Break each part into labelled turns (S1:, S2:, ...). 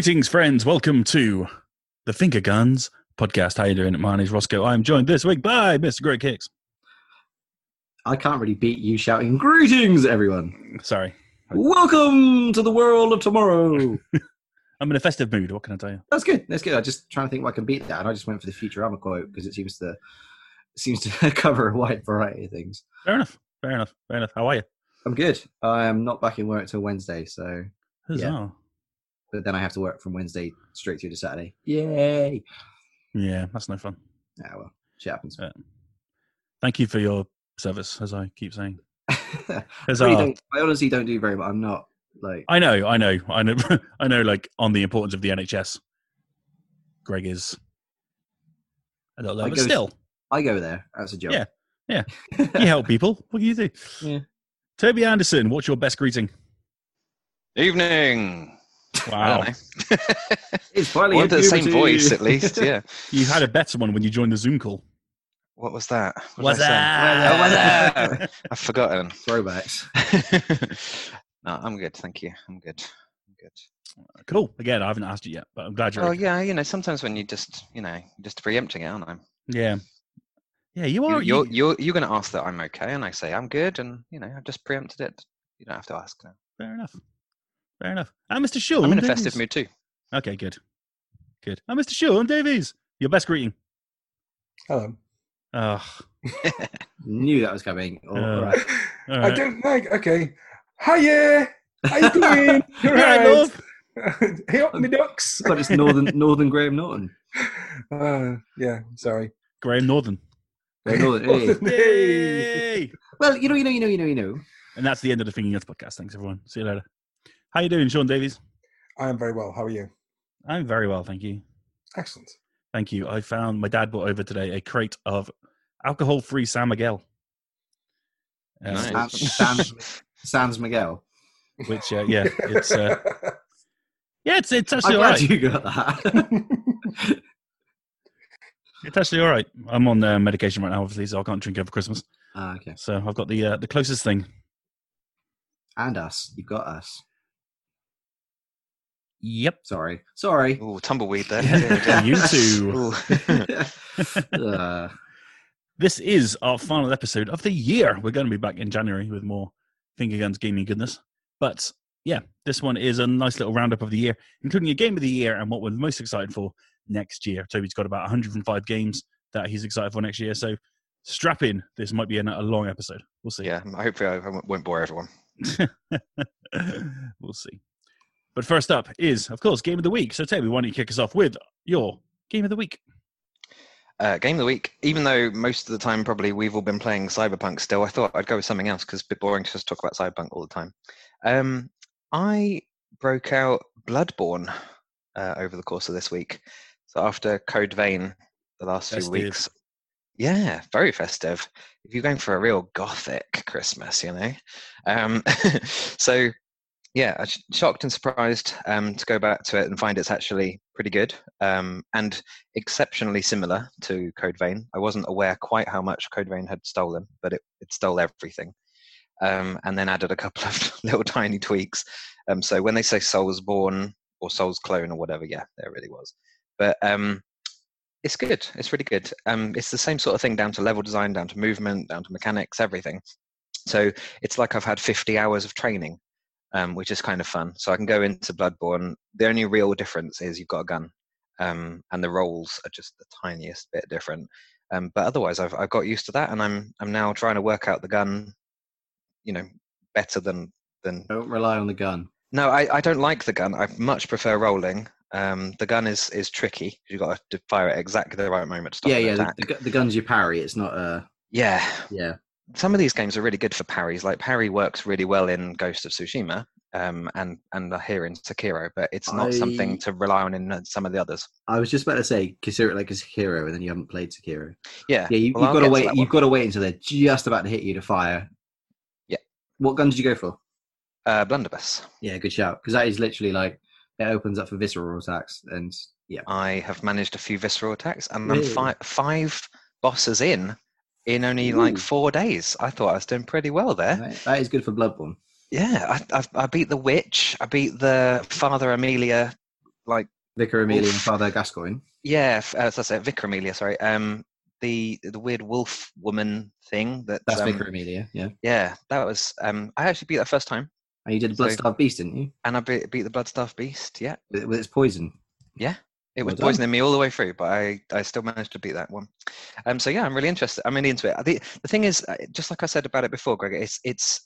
S1: Greetings, friends. Welcome to the Finger Guns podcast. How you doing? My name's Rossko. I'm joined this week by Mr. Greg Hicks.
S2: I can't really beat you shouting greetings, everyone.
S1: Sorry,
S2: Welcome to the world of tomorrow.
S1: I'm in a festive mood. What can I tell you?
S2: That's good. That's good. I'm just trying to think what I can beat that, and I just went for the Futurama quote because it seems to seems to cover a wide variety of things.
S1: Fair enough. Fair enough. Fair enough. How are you?
S2: I'm good. I am not back in work till Wednesday, so
S1: Huzzah.
S2: But then I have to work from Wednesday straight through to Saturday. Yay!
S1: Yeah, that's no fun.
S2: Ah, well, shit happens.
S1: Uh, Thank you for your service, as I keep saying.
S2: I,
S1: Huzzah.
S2: really don't, I honestly don't do very much. I'm not like
S1: I know, I know, I know, I know. Like on the importance of the NHS, Greg is a little low,
S2: I
S1: but
S2: go-
S1: still,
S2: I go there. That's a joke.
S1: Yeah. you help people. What do you do?
S2: Yeah.
S1: Toby Anderson, what's your best greeting?
S3: Evening. I
S1: Wow,
S3: don't.
S2: It's finally
S3: Wanted the same voice at least. Yeah.
S1: you had a better one when you joined the Zoom call.
S3: What was that? What
S1: What's
S3: did I say?
S1: that?
S3: Oh, what's that? I've forgotten.
S2: Throwbacks.
S3: no, I'm good. Thank you. I'm good. I'm good.
S1: Cool. Again, I haven't asked you yet, but I'm glad you're.
S3: Oh
S1: okay.
S3: yeah, you know, sometimes when you just, you know, just preempting it, aren't I?
S1: yeah, yeah. You
S3: You,
S1: are.
S3: you're
S1: you-
S3: you're you're going to ask that I'm okay, and I say I'm good, and you know, I've just preempted it. You don't have to ask now.
S1: fair enough. Fair enough. And Mr. Sean.
S3: I'm in a
S1: Davies.
S3: festive mood too.
S1: Okay, good, good. And Mr. Sean Davies, your best greeting.
S4: Hello.
S1: Ugh.
S2: Knew that was coming. All
S1: Uh,
S2: right.
S1: all
S4: I don't like. Okay. Hiya. How you doing? You're
S1: Right,
S4: right.
S1: love.
S4: hey up, me ducks.
S2: but it's Northern Northern Graham Norton.
S4: Uh, yeah. Sorry.
S1: Graham Northern.
S2: Graham Norton. hey.
S1: Yay!
S2: Well, you know, you know, you know, you know, you know.
S1: and that's the end of the Thinking Guns podcast. Thanks, everyone. See you later. How you doing, Sean Davies?
S4: I am very well. How are you?
S1: I'm very well, thank you.
S4: Excellent.
S1: Thank you. I found my dad brought over today a crate of alcohol-free San Miguel. Uh,
S3: Nice.
S2: Sam, Sam, Sans Miguel.
S1: Which, uh, yeah, it's uh, yeah, it's it's
S2: I'm
S1: actually all
S2: you got that.
S1: It's actually all right. I'm on uh, medication right now, obviously, so I can't drink over Christmas.
S2: ah, okay.
S1: So I've got the uh, the closest thing.
S2: And us. You've got us.
S1: Yep.
S2: Sorry. Sorry.
S3: Oh, tumbleweed there.
S1: Yeah, you too.
S2: Uh,
S1: This is our final episode of the year. We're going to be back in January with more finger guns gaming goodness. But yeah, this one is a nice little roundup of the year, including a game of the year and what we're most excited for next year. Toby's got about 105 games that he's excited for next year. So strap in. This might be a, a long episode. We'll see.
S3: yeah, hopefully I won't bore everyone.
S1: we'll see. But first up is, of course, game of the week. So Toby, why don't you kick us off with your game of the week?
S3: Uh, game of the week. Even though most of the time probably we've all been playing Cyberpunk still, I thought I'd go with something else because it's a bit boring to just talk about Cyberpunk all the time. Um, I broke out Bloodborne uh, over the course of this week. So after Code Vein, the last
S1: Festive.
S3: few weeks, yeah, very festive. If you're going for a real gothic Christmas, you know. Um, so yeah, shocked and surprised um, to go back to it and find it's actually pretty good um, and exceptionally similar to Code Vein. I wasn't aware quite how much Code Vein had stolen, but it, it stole everything. Um, and then added a couple of little tiny tweaks. Um, so when they say Soulsborne or Souls Clone or whatever, yeah, there really was. But um, it's good. It's really good. Um, it's the same sort of thing down to level design, down to movement, down to mechanics, everything. So it's like I've had 50 hours of training um, which is kind of fun. So I can go into Bloodborne. The only real difference is you've got a gun, um, and the rolls are just the tiniest bit different. Um, but otherwise, I've I've got used to that, and I'm I'm now trying to work out the gun, you know, better than than.
S2: don't rely on the gun.
S3: No, I, I don't like the gun. I much prefer rolling. Um, the gun is is tricky. You've got to fire it exactly the right moment to stop
S2: yeah, yeah. The, the, the gun's you parry. It's not a.
S3: yeah,
S2: yeah.
S3: Some of these games are really good for parries. Like parry works really well in Ghost of Tsushima, um, and and here in Sekiro, but it's not
S2: I-
S3: something to rely on in uh, some of the others.
S2: I was just about to say consider it like a Sekiro, and then you haven't played Sekiro.
S3: Yeah,
S2: Yeah, You,
S3: well,
S2: you've got to
S3: get to
S2: wait. You've got to wait until they're just about to hit you to fire.
S3: Yeah.
S2: What gun did you go for?
S3: uh, Blunderbuss.
S2: Yeah, good shout. Because that is literally like it opens up for visceral attacks, and yeah,
S3: I have managed a few visceral attacks, and I'm fi- five bosses in in only like four days. I thought I was doing pretty well there.
S2: that, that is good for Bloodborne.
S3: Yeah, I, I, I beat the witch. I beat the Father Amelia like
S2: Vicar Amelia and Father Gascoigne.
S3: yeah, uh, that's it, Vicar Amelia. Sorry, um, the the weird wolf woman thing that
S2: That's
S3: um,
S2: Vicar Amelia, yeah.
S3: Yeah, that was. Um, I actually beat that first time,
S2: And you did the
S3: So-
S2: Bloodstarved Beast, didn't you?
S3: and I beat, beat the Bloodstarved Beast. Yeah,
S2: With, with its poison.
S3: It was
S2: done.
S3: poisoning me all the way through, but I, I still managed to beat that one. Um, so yeah, I'm really interested. I'm really into it. The the thing is, uh, just like I said about it before, Greg, it's it's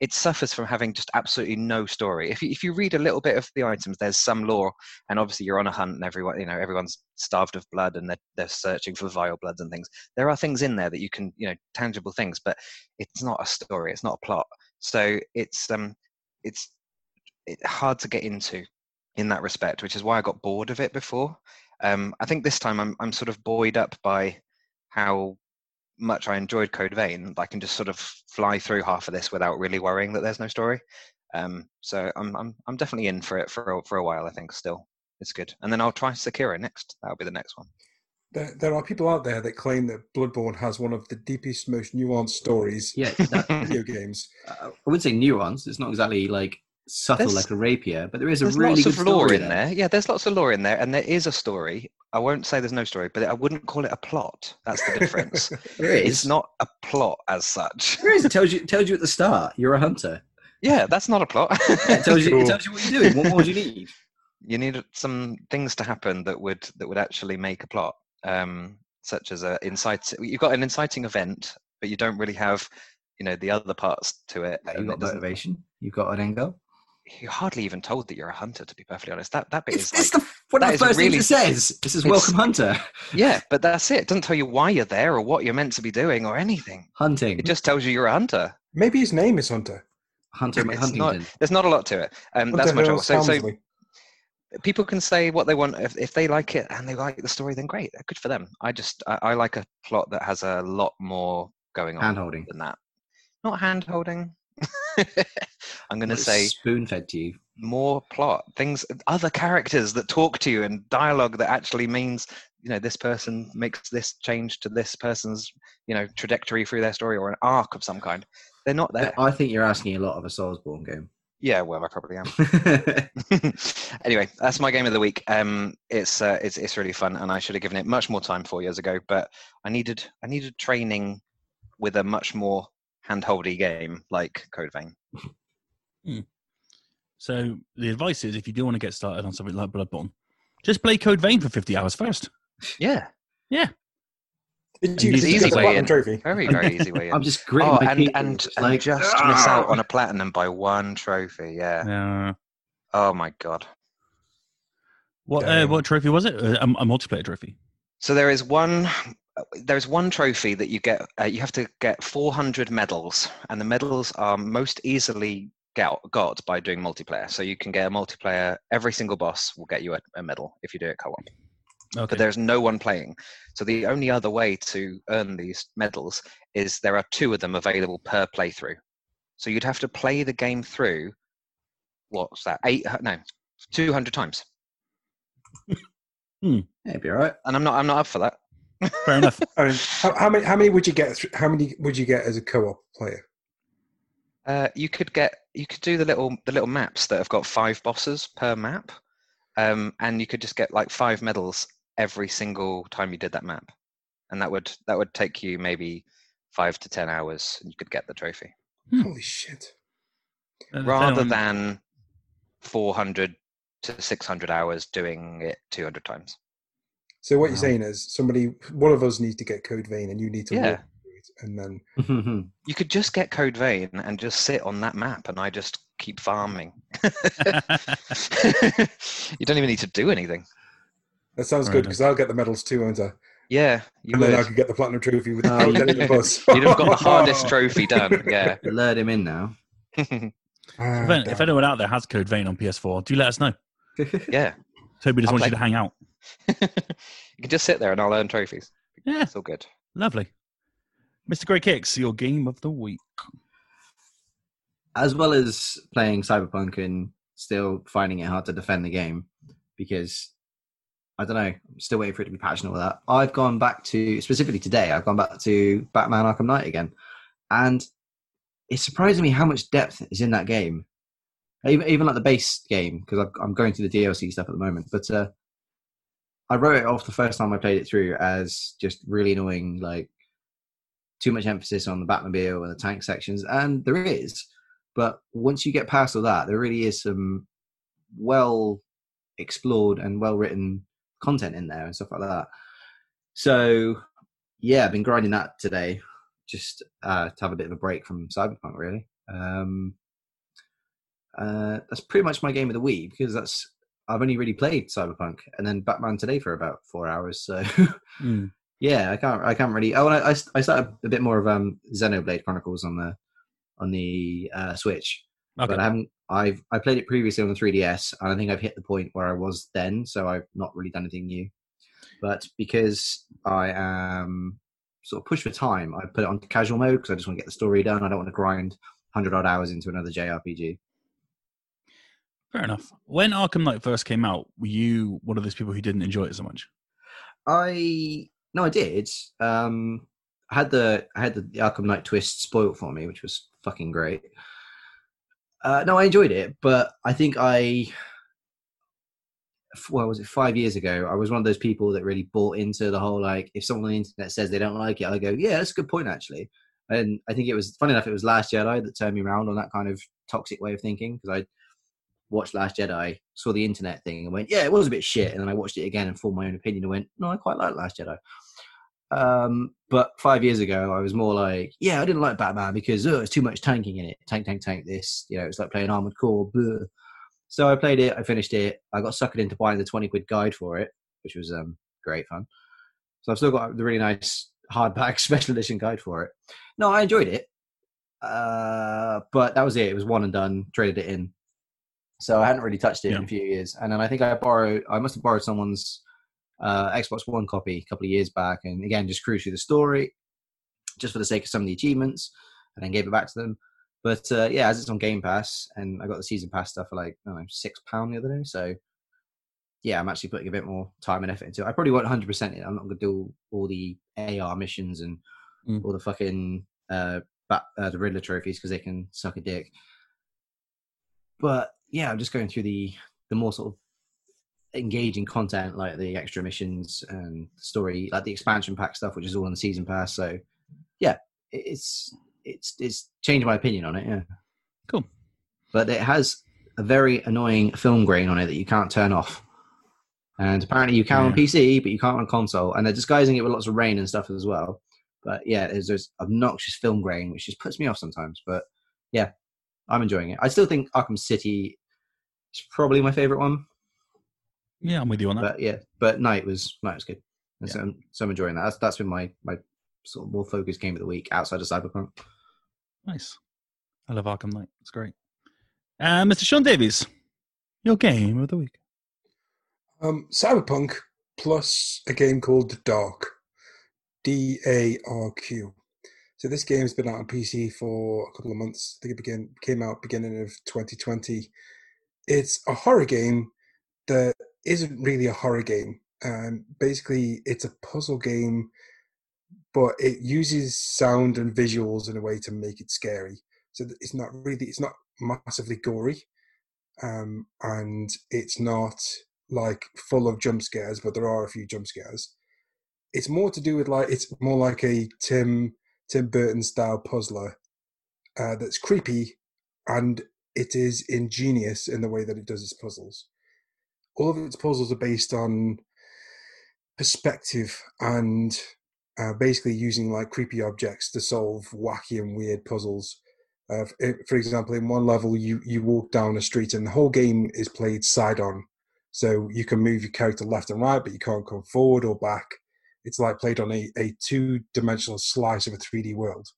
S3: it suffers from having just absolutely no story. If you, if you read a little bit of the items, there's some lore, and obviously you're on a hunt, and everyone you know everyone's starved of blood, and they're they're searching for vile bloods and things. There are things in there that you can you know tangible things, but it's not a story. It's not a plot. So it's um it's it, hard to get into in that respect, which is why I got bored of it before. Um, I think this time I'm I'm sort of buoyed up by how much I enjoyed Code Vein. I can just sort of fly through half of this without really worrying that there's no story. Um, so I'm I'm I'm definitely in for it for a, for a while. I think still it's good, and then I'll try Sekiro next. That'll be the next one.
S4: There, there are people out there that claim that Bloodborne has one of the deepest, most nuanced stories
S2: Yeah, that,
S4: video games.
S2: uh, I wouldn't say nuance. It's not exactly like subtle
S3: There's-
S2: like a rapier, but there is a really
S3: lots
S2: good
S3: of lore
S2: story
S3: in there. Yeah, there's lots of lore in there, and there is a story. I won't say there's no story, but I wouldn't call it a plot. That's the difference.
S2: There is.
S3: it's not a plot as such.
S2: There is. It tells you. It tells you at the start. You're a hunter.
S3: Yeah, that's not a plot.
S2: It tells you.
S4: Cool.
S2: It tells you what you're doing. What more do you need?
S3: you need some things to happen that would that would actually make a plot um such as a incite you've got an inciting event but you don't really have you know the other parts to it
S2: You've got motivation. You've got an end goal.
S3: You're hardly even told that you're a hunter to be perfectly honest that that bit
S2: It's,
S3: is
S2: it's
S3: like,
S2: the one of the first
S3: really-
S2: things it says. This is welcome hunter.
S3: yeah but that's it it doesn't tell you why you're there or what you're meant to be doing or anything
S2: Hunting.
S3: it just tells you you're a hunter
S4: Maybe his name is Hunter.
S2: Hunter
S3: it's not there's not a lot to it um that's my
S4: Hill
S3: so, so
S4: Helmsley.
S3: people can say what they want if, if they like it and they like the story then great good for them i just I, I like a plot that has a lot more going on
S2: Hand holding.
S3: than that not hand holding i'm going to say
S2: spoon fed to you.
S3: more plot things other characters that talk to you and dialogue that actually means you know this person makes this change to this person's you know trajectory through their story or an arc of some kind they're not there
S2: I think you're asking a lot of a Soulsborne game.
S3: yeah well i probably am anyway, that's my game of the week. Um, it's uh, it's it's really fun, and I should have given it much more time four years ago. But I needed I needed training with a much more handholdy game like Code Vein.
S1: So the advice is, if you do want to get started on something like Bloodborne, just play Code Vein for 50 hours first.
S3: Yeah,
S4: yeah.
S1: And
S4: you
S1: use the
S4: you
S1: easy
S3: way
S4: platinum
S3: in.
S4: trophy?
S3: very very easy way. In.
S2: I'm just gritting
S3: oh,
S2: my
S3: and and,
S2: It's
S3: and
S2: like,
S3: just miss out
S2: "Ah!"
S3: on a platinum by one trophy. Yeah.
S1: Uh,
S3: Oh my god.
S1: what uh, what trophy was it? A, a multiplayer trophy.
S3: So there is one. There's one trophy that you get. Uh, you have to get 400 medals, and the medals are most easily get, got by doing multiplayer. So you can get a multiplayer. Every single boss will get you a, a medal if you do it co-op.
S1: Okay.
S3: But there's no one playing. So the only other way to earn these medals is there are two of them available per playthrough. So you'd have to play the game through. What's that? Eight? No, 200 times.
S2: Yeah, it'd be all right.
S3: And I'm not. I'm not up for that.
S1: Fair enough.
S4: I mean, how, how many? How many would you get? thr- How many would you get as a co-op player?
S3: Uh, you could get you could do the little the little maps that have got five bosses per map, um, and you could just get like five medals every single time you did that map, and that would that would take you maybe five to ten hours, and you could get the trophy
S1: Hmm.
S4: Holy shit!
S1: Uh,
S3: rather than four hundred to six hundred hours doing it two hundred times.
S4: So what you're
S2: Wow.
S4: saying is somebody, one of us needs to get Code Vein, and you need to
S3: Yeah.
S4: walk it, and then
S3: You could just get Code Vein and just sit on that map, and I just keep farming. you don't even need to do anything.
S4: that sounds
S1: Fair
S4: good
S1: enough.
S4: because I'll get the medals too, won't I?
S3: Yeah, you
S4: and
S3: would.
S4: then I could get the platinum trophy
S2: Oh,
S4: without
S2: you-
S4: getting the bus.
S3: You'd have got the hardest trophy done. Yeah.
S2: Lured him in now.
S4: Ah,
S1: if, if anyone out there has Code Vein on PS4, do let us know.
S3: Yeah.
S1: Toby just
S3: I'll
S1: wants you to hang out.
S3: you can just sit there and I'll earn trophies.
S1: Yeah,
S3: It's all good.
S1: lovely. Mr. Greg Hicks, your game of the week.
S2: As well as playing Cyberpunk and still finding it hard to defend the game because I don't know, I'm still waiting for it to be patched and all that. I've gone back to specifically today. I've gone back to Batman Arkham Knight again, and it's surprising me how much depth is in that game. even even like the base game because I'm going through the DLC stuff at the moment. But uh, I wrote it off the first time I played it through as just really annoying, like too much emphasis on the Batmobile and the tank sections, and there is. But once you get past all that, there really is some well explored and well written content in there and stuff like that. So yeah, I've been grinding that today just uh, to have a bit of a break from Cyberpunk, really. Um, uh, that's pretty much my game of the week because that's I've only really played Cyberpunk and then Batman today for about four hours. So
S1: Mm.
S2: yeah, I can't I can't really. Oh, and I, I I started a bit more of um Xenoblade Chronicles on the on the uh, Switch,
S1: Okay.
S2: but I haven't. I've I played it previously on the 3DS, and I think I've hit the point where I was then, so I've not really done anything new. But because I am sort of pushed for time, I put it on casual mode because I just want to get the story done. I don't want to grind hundred odd hours into another JRPG.
S1: Fair enough. When Arkham Knight first came out, were you one of those people who didn't enjoy it so much?
S2: I no, I did. Um, I had the I had the, the Arkham Knight twist spoiled for me, which was fucking great. Uh, no, I enjoyed it, but I think I what was it, five years ago, I was one of those people that really bought into the whole like, if someone on the internet says they don't like it, I go, yeah, that's a good point actually. And I think it was funny enough, it was Last Jedi that turned me around on that kind of toxic way of thinking because I watched Last Jedi, saw the internet thing, and went, yeah, it was a bit shit. And then I watched it again and formed my own opinion and went, no, I quite like Last Jedi. Um, but five years ago, I was more like, yeah, I didn't like Batman because oh, it's too much tanking in it. Tank, tank, tank. This, you know, it's like playing Armored Core. So I played it. I finished it. I got suckered into buying the twenty quid guide for it, which was um great fun. So I've still got the really nice hardback special edition guide for it. No, I enjoyed it, uh, but that was it. It was one and done. Traded it in. So I hadn't really touched it in a few years. And then I think I borrowed. I must have borrowed someone's uh, Xbox One copy a couple of years back, and again just cruised through the story, just for the sake of some of the achievements, and then gave it back to them. But uh, yeah, as it's on Game Pass, and I got the season pass stuff for like I don't know six pound the other day, so yeah, I'm actually putting a bit more time and effort into it. I probably won't 100 percent it. I'm not going to do all the AR missions and
S1: Mm.
S2: all the fucking uh, bat, uh, the Riddler trophies because they can suck a dick. But yeah, I'm just going through the the more sort of engaging content like the extra missions and story, like the expansion pack stuff, which is all in the season pass. So yeah, it's it's it's changed my opinion on it. Yeah,
S1: Cool.
S2: but it has a very annoying film grain on it that you can't turn off. And apparently you can on PC, but you can't on console. And they're disguising it with lots of rain and stuff as well. But yeah, there's this obnoxious film grain, which just puts me off sometimes. But yeah, I'm enjoying it. I still think Arkham City is probably my favorite one.
S1: Yeah, I'm with you on that.
S2: But yeah, but Knight was Knight was good. And so, so I'm enjoying that. That's that's been my my sort of more focused game of the week outside of Cyberpunk.
S1: Nice. I love Arkham Knight. It's great. Uh, Mr. Sean Davies, your game of the week.
S4: Um, Cyberpunk plus a game called Dark, D A R Q. So this game's been out on PC for a couple of months. I think it began came out beginning of 2020. It's a horror game that isn't really a horror game. Um, basically, it's a puzzle game, but it uses sound and visuals in a way to make it scary. So it's not really, it's not massively gory, um, and it's not like full of jump scares, but there are a few jump scares. It's more to do with like it's more like a Tim Tim Burton style puzzler uh, that's creepy, and it is ingenious in the way that it does its puzzles. All of its puzzles are based on perspective and uh, basically using like creepy objects to solve wacky and weird puzzles. Uh, for example, in one level, you you walk down a street, and the whole game is played side on. So you can move your character left and right, but you can't come forward or back. It's like played on a, a two dimensional slice of a 3D world.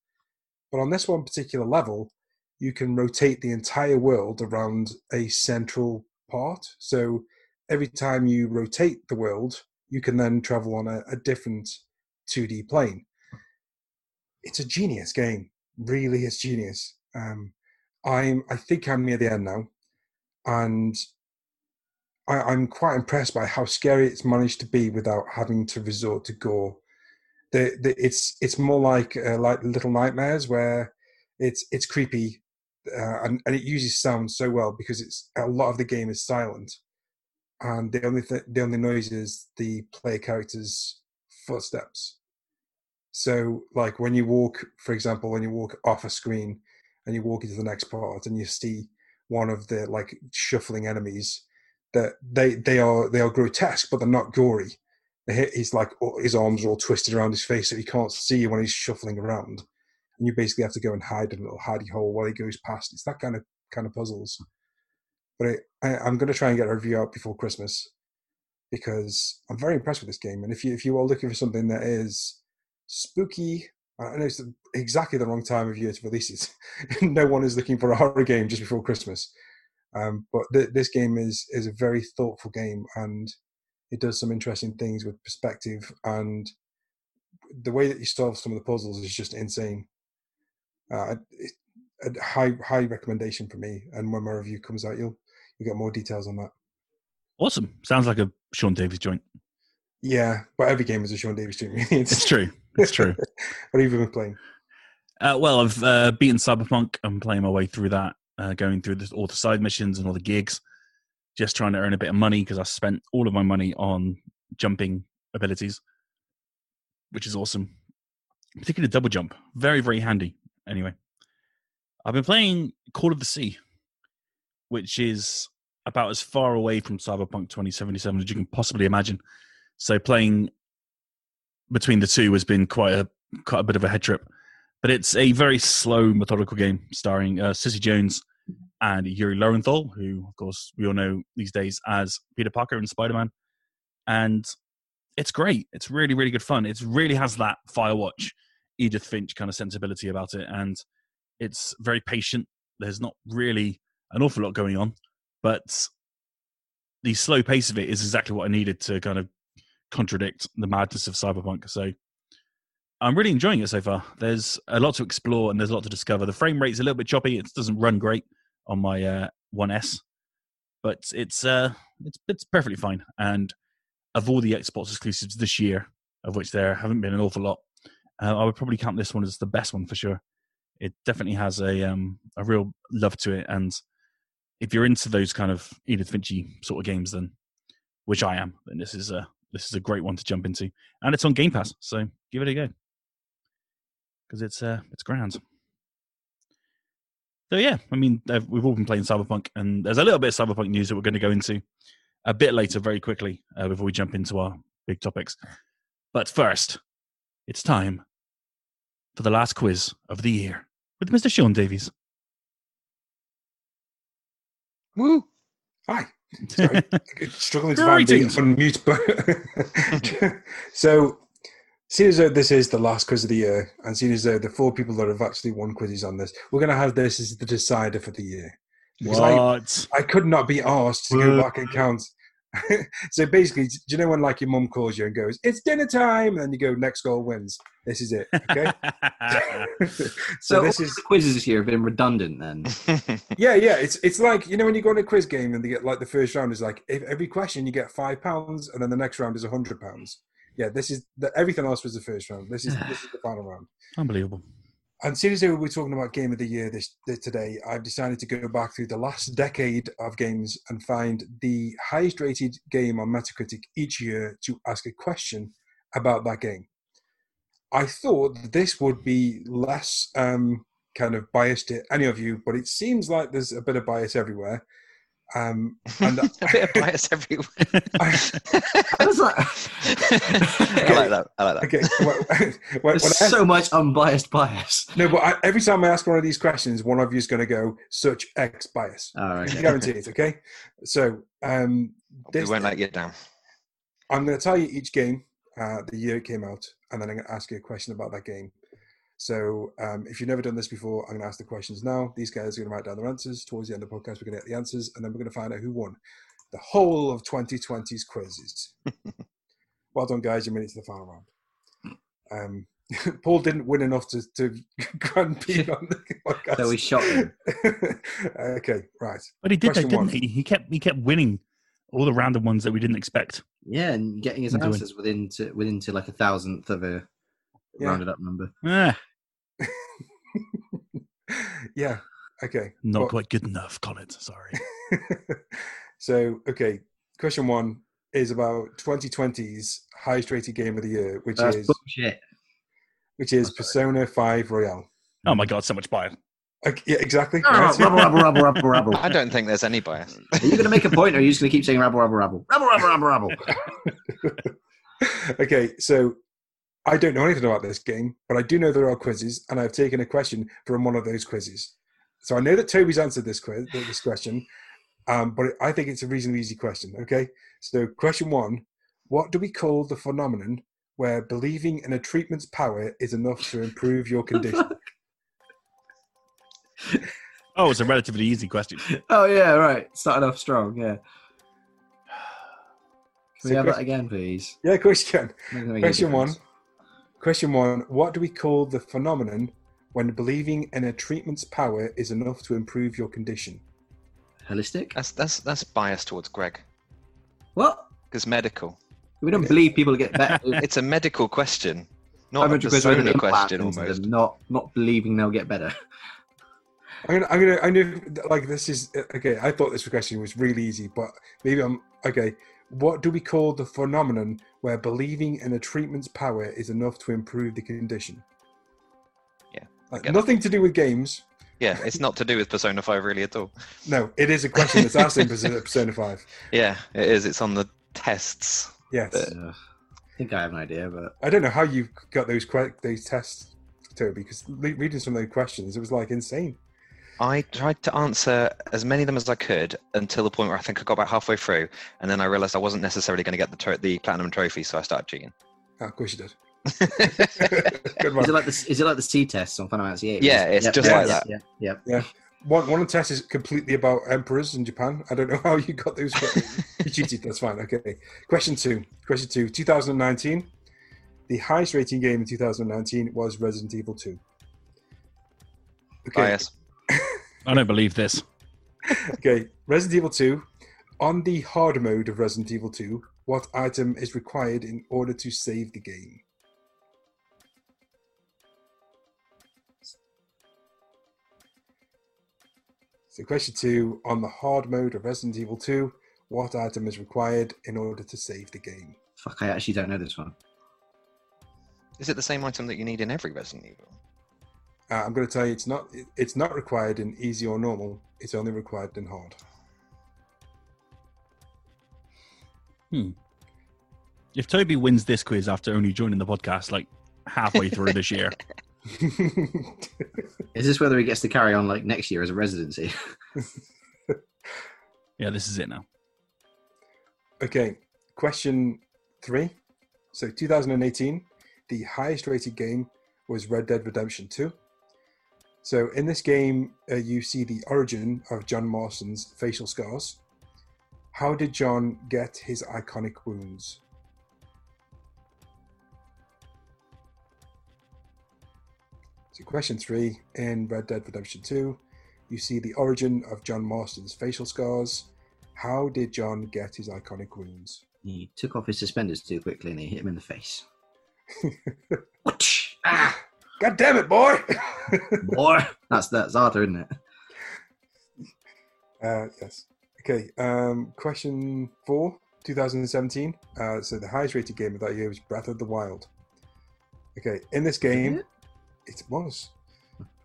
S4: But on this one particular level, you can rotate the entire world around a central part. So every time you rotate the world, you can then travel on a, a different 2D plane. It's a genius game, really is genius. Um, I'm, I think I'm near the end now, and I, I'm quite impressed by how scary it's managed to be without having to resort to gore. The, the, it's it's more like uh, like Little Nightmares, where it's it's creepy, uh, and, and it uses sound so well because it's a lot of the game is silent, and the only th- the only noise is the player character's footsteps. So, like when you walk, for example, when you walk off a screen and you walk into the next part and you see one of the like shuffling enemies, that they they are they are grotesque, but they're not gory. He's like his arms are all twisted around his face, so he can't see when he's shuffling around, and you basically have to go and hide in a little hidey hole while he goes past. It's that kind of kind of puzzles. But it, I, I'm going to try and get a review out before Christmas because I'm very impressed with this game. And if you if you are looking for something that is spooky, I know it's exactly the wrong time of year to release it. no one is looking for a horror game just before Christmas. Um, but th- this game is is a very thoughtful game, and it does some interesting things with perspective and the way that you solve some of the puzzles is just insane. Uh, a high high recommendation for me, and when my review comes out, you'll you get more details on that.
S1: Awesome. Sounds like a Sean Davies joint.
S4: Yeah, but every game is a Sean Davies joint.
S1: it's, it's true. It's true.
S4: what have you been playing?
S1: Uh, well, I've uh, beaten Cyberpunk. I'm playing my way through that, uh, going through the, all the side missions and all the gigs, just trying to earn a bit of money because I spent all of my money on jumping abilities, which is awesome. Particularly double jump, very very handy. Anyway, I've been playing Call of the Sea, which is about as far away from Cyberpunk 2077 as you can possibly imagine. So playing between the two has been quite a quite a bit of a head trip. But it's a very slow, methodical game starring uh, Cissy Jones and Yuri Lowenthal, who, of course, we all know these days as Peter Parker and Spider Man. And it's great. It's really, really good fun. It really has that Firewatch, Edith Finch kind of sensibility about it. And it's very patient. There's not really an awful lot going on, but the slow pace of it is exactly what I needed to kind of contradict the madness of cyberpunk. So I'm really enjoying it so far. There's a lot to explore and there's a lot to discover. The frame rate's a little bit choppy. It doesn't run great on my uh, 1S, but it's uh, it's it's perfectly fine. And of all the Xbox exclusives this year, of which there haven't been an awful lot, uh, I would probably count this one as the best one for sure. It definitely has a um, a real love to it, and if you're into those kind of Edith Finch sort of games, then which I am, then this is a this is a great one to jump into, and it's on Game Pass, so give it a go because it's uh it's grand. So yeah, I mean we've all been playing Cyberpunk, and there's a little bit of Cyberpunk news that we're going to go into a bit later, very quickly, uh, before we jump into our big topics. But first, it's time for the last quiz of the year with Mr. Sean Davies.
S4: Woo! Hi. Sorry, struggling to find the unmute button. so, seeing as though this is the last quiz of the year, and seeing as though the four people that have actually won quizzes on this, we're going to have this as the decider for the year.
S1: Because what?
S4: I, I could not be asked to go back and count. so basically, do you know when like your mum calls you and goes, "It's dinner time," and then you go, "Next goal wins." This is it. Okay.
S2: so, so this is the quizzes this year have been redundant then.
S4: yeah, yeah. It's it's like you know when you go on a quiz game and they get like the first round is like if every question you get five pounds and then the next round is a hundred pounds. Yeah, this is the, everything else was the first round. This is this is the final round.
S1: Unbelievable.
S4: And seriously, we're talking about game of the year this, this, today. I've decided to go back through the last decade of games and find the highest rated game on Metacritic each year to ask a question about that game. I thought this would be less um, kind of biased to any of you, but it seems like there's a bit of bias everywhere. Um,
S3: and a bit of bias everywhere. I,
S2: was like,
S3: I like that. I like that.
S4: Okay, when,
S2: when, There's when so much unbiased bias.
S4: No, but I, every time I ask one of these questions, one of you is going to go such X bias.
S2: All right, okay.
S4: guarantee it. Okay, so um,
S3: this, we won't let you down.
S4: I'm going to tell you each game, uh, the year it came out, and then I'm going to ask you a question about that game. So um, if you've never done this before, I'm going to ask the questions now. These guys are going to write down their answers. Towards the end of the podcast, we're going to get the answers, and then we're going to find out who won the whole of 2020's quizzes. well done, guys. You made it to the final round. Um, Paul didn't win enough to, to grant Pete on the podcast.
S2: So we shot him.
S4: okay, right.
S1: But he did, though, didn't he? He kept he kept winning all the random ones that we didn't expect.
S2: Yeah, and getting his answers within to, within to like a thousandth of a yeah. rounded up number.
S1: Yeah.
S4: Yeah. Okay.
S1: Not
S4: well-
S1: quite good enough, Colin. Sorry.
S4: so, okay. Question one is about 2020's highest rated game of the year, which
S2: That's
S4: is
S2: bullshit.
S4: which is Persona 5 Royal.
S1: Oh my god, so much bias.
S4: Okay, yeah, exactly.
S2: Oh,
S4: right.
S2: rabble, rabble, rabble, rabble, rabble.
S3: I don't think there's any bias.
S2: Are you going to make a point, or are you just going to keep saying rabble, rabble, rabble, rabble, rabble, rabble, rabble?
S4: okay, so I don't know anything about this game, but I do know there are quizzes, and I've taken a question from one of those quizzes. So I know that Toby's answered this quiz, this question, um, but I think it's a reasonably easy question. Okay, so question one: What do we call the phenomenon where believing in a treatment's power is enough to improve your condition?
S1: Oh, it's a relatively easy question.
S2: Oh yeah, right. Started off strong. Yeah. Can
S4: So
S2: we have
S4: quest-
S2: that again, please?
S4: yeah, of course you can.
S2: Not gonna make any
S4: Question one.
S2: difference.
S4: Question one: What do we call the phenomenon when believing in a treatment's power is enough to improve your condition?
S2: Holistic.
S3: That's that's that's biased towards Greg
S2: What?
S3: because medical.
S2: We don't believe people get better.
S3: It's a medical question, not a
S2: 500 quid worth of
S3: persona question almost.
S2: not not believing they'll get better.
S4: I'm gonna, I'm gonna, I knew, like, this is okay. I thought this question was really easy, but maybe I'm okay. What do we call the phenomenon where believing in a treatment's power is enough to improve the condition?
S3: Yeah,
S4: Like,
S3: get
S4: nothing to do with games.
S3: Yeah, it's not to do with Persona 5 really at all.
S4: No, it is a question that's asked in Persona Persona 5.
S3: Yeah, it is. It's on the tests.
S4: Yes.
S2: Uh, I think I have an idea, but
S4: I don't know how you got those que- those tests, Toby, because le- reading some of those questions, it was like insane.
S3: I tried to answer as many of them as I could until the point where I think I got about halfway through, and then I realized I wasn't necessarily going to get the tro- the platinum trophy, so I started cheating.
S4: Oh, of course you did. Good one.
S2: is it like the is it like the SeeD tests on Final Fantasy VIII?
S3: Yeah, it's just
S4: like
S2: yeah,
S3: that.
S2: Yeah, yeah.
S4: One one of the tests is completely about emperors in Japan. I don't know how you got those. you cheated. That's fine. Okay. Question two. Question two. 2019. The highest rating game in 2019 was Resident Evil 2. Okay.
S3: Bias.
S1: I don't believe this.
S4: Okay. Resident Evil 2. On the hard mode of Resident Evil 2, what item is required in order to save the game? So, question two on the hard mode of Resident Evil 2, what item is required in order to save the game?
S2: Fuck, I actually don't know this one.
S3: Is it the same item that you need in every Resident Evil?
S4: Uh, I'm going to tell you, it's not it's not required in easy or normal. It's only required in hard.
S1: If Toby wins this quiz after only joining the podcast like halfway through this year,
S2: Is this whether he gets to carry on like next year as a residency?
S1: yeah, this is it now.
S4: okay, question three. So, 2018, the highest rated game was Red Dead Redemption 2. So, in this game, uh, you see the origin of John Marston's facial scars. How did John get his iconic wounds? So, question three in Red Dead Redemption 2, you see the origin of John Marston's facial scars. How did John get his iconic wounds?
S2: He took off his suspenders too quickly and he hit him in the face.
S4: ah, God damn it, boy!
S2: Boy, that's that's Arthur, isn't it?
S4: uh, yes. Okay. Um, question four, 2017. Uh, so the highest rated game of that year was Breath of the Wild. Okay. In this game, it was.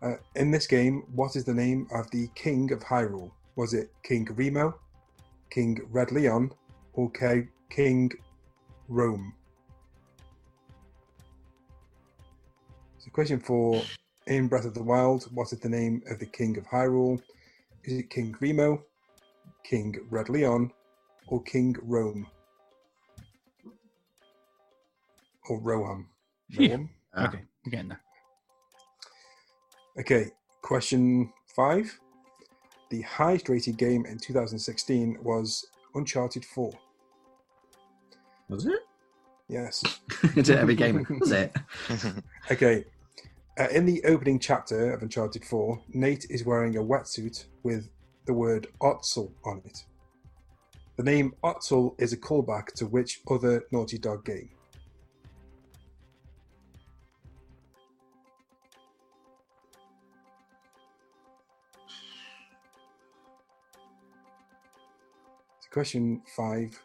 S4: Uh, in this game, what is the name of the King of Hyrule? Was it King Remo, King Red Leon, or King Rhoam? So, question four in Breath of the Wild, what is the name of the King of Hyrule? Is it King Remo, King Red Leon, or King Rhoam? Or Rohan?
S1: Yeah.
S2: Ah.
S1: Okay, we're getting there.
S4: Okay, question five. The highest rated game in 2016 was Uncharted 4.
S2: Was it?
S4: Yes.
S2: Is it every game? Was it?
S4: Okay. Uh, in the opening chapter of Uncharted 4, Nate is wearing a wetsuit with the word Ottsel on it. The name Ottsel is a callback to which other Naughty Dog game? So question five.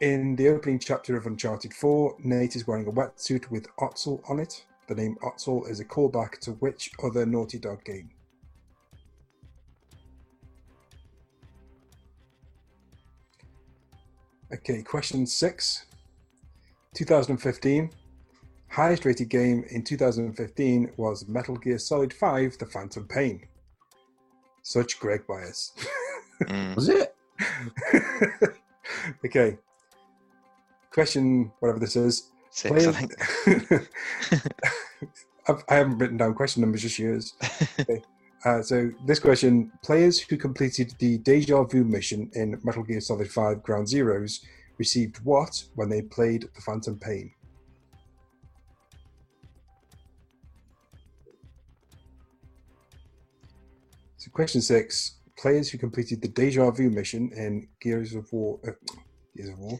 S4: In the opening chapter of Uncharted 4, Nate is wearing a wetsuit with Ottsel on it. The name Ottsel is a callback to which other Naughty Dog game? Okay, question six. 2015. Highest rated game in 2015 was Metal Gear Solid 5 The Phantom Pain. Such Greg bias.
S3: Mm.
S2: Was it?
S4: okay. Question, whatever this is.
S3: Six, I think.
S4: I've, I haven't written down question numbers, just yours. Okay. Uh, so this question: Players who completed the Deja Vu mission in Metal Gear Solid 5 Ground Zeroes received what when they played the Phantom Pain? So question six: Players who completed the Deja Vu mission in Gears of War, uh, Gears of War,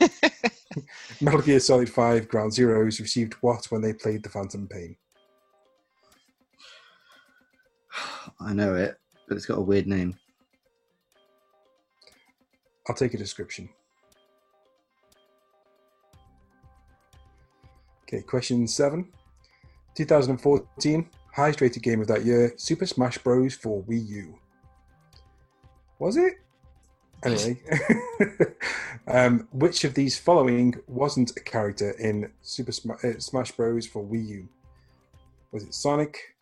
S4: Metal Gear Solid 5 Ground Zeroes received what when they played the Phantom Pain?
S2: I know it, but it's got a weird name.
S4: I'll take a description. Okay, question seven. 2014, highest rated game of that year, Super Smash Bros. for Wii U. Was it? Anyway, um, which of these following wasn't a character in Super uh, Smash Bros. for Wii U? Was it Sonic,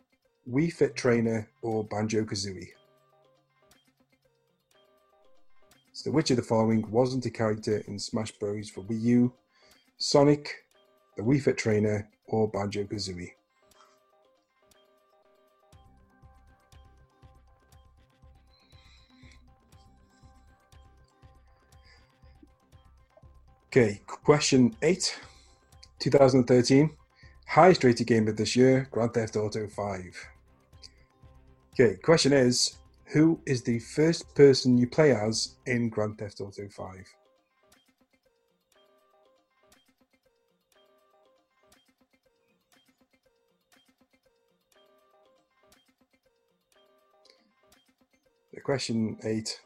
S4: Wii Fit Trainer, or Banjo Kazooie? So, which of the following wasn't a character in Smash Bros. for Wii U? Sonic, the Wii Fit Trainer, or Banjo Kazooie? Okay, question eight. 2013, highest rated game of this year, Grand Theft Auto 5. Okay, question is Who is the first person you play as in Grand Theft Auto 5? The question eight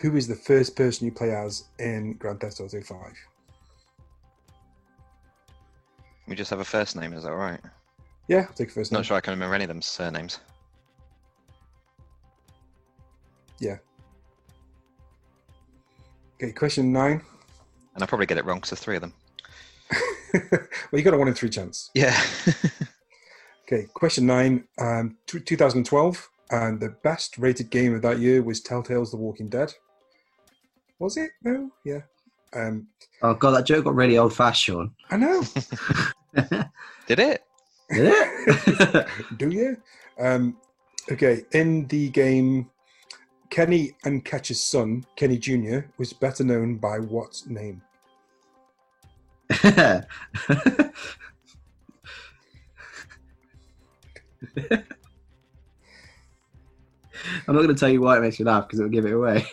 S4: Who is the first person you play as in Grand Theft Auto 5?
S3: We just have a first name, is that right?
S4: Yeah, I'll take first name.
S3: Not sure I can remember any of them surnames. Yeah.
S4: Okay, question nine.
S3: And I probably get it wrong because there's three of them.
S4: well, you got a one in three chance.
S3: Yeah.
S4: Okay, question nine. Um, t- 2012, and the best rated game of that year was Telltale's The Walking Dead. Was it? No? Yeah. Um,
S2: Oh god, that joke got really old fashioned.
S4: I know.
S3: Did it?
S2: Did it?
S4: Do you? Um, okay, in the game, Kenny and Katjaa's son, Kenny Jr., was better known by what name?
S2: I'm not going to tell you why it makes me laugh because it'll give it away.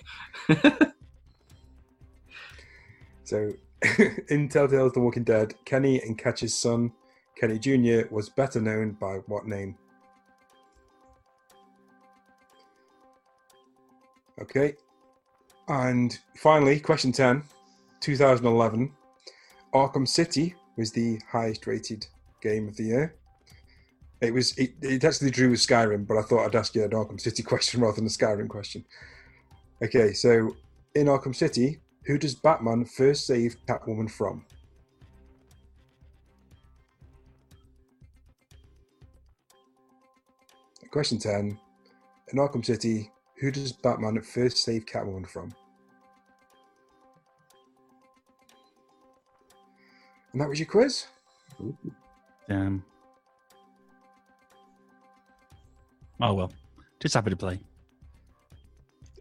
S4: So, in Telltale's The Walking Dead, Kenny and Katjaa's son, Kenny Jr., was better known by what name? Okay. And finally, question 10, 2011. Arkham City was the highest rated game of the year. It was it, it actually drew with Skyrim, but I thought I'd ask you an Arkham City question rather than a Skyrim question. Okay, so in Arkham City, who does Batman first save Catwoman from? Question 10. In Arkham City, who does Batman first save Catwoman from? And that was your quiz?
S1: Damn. Oh well. Just happy to play.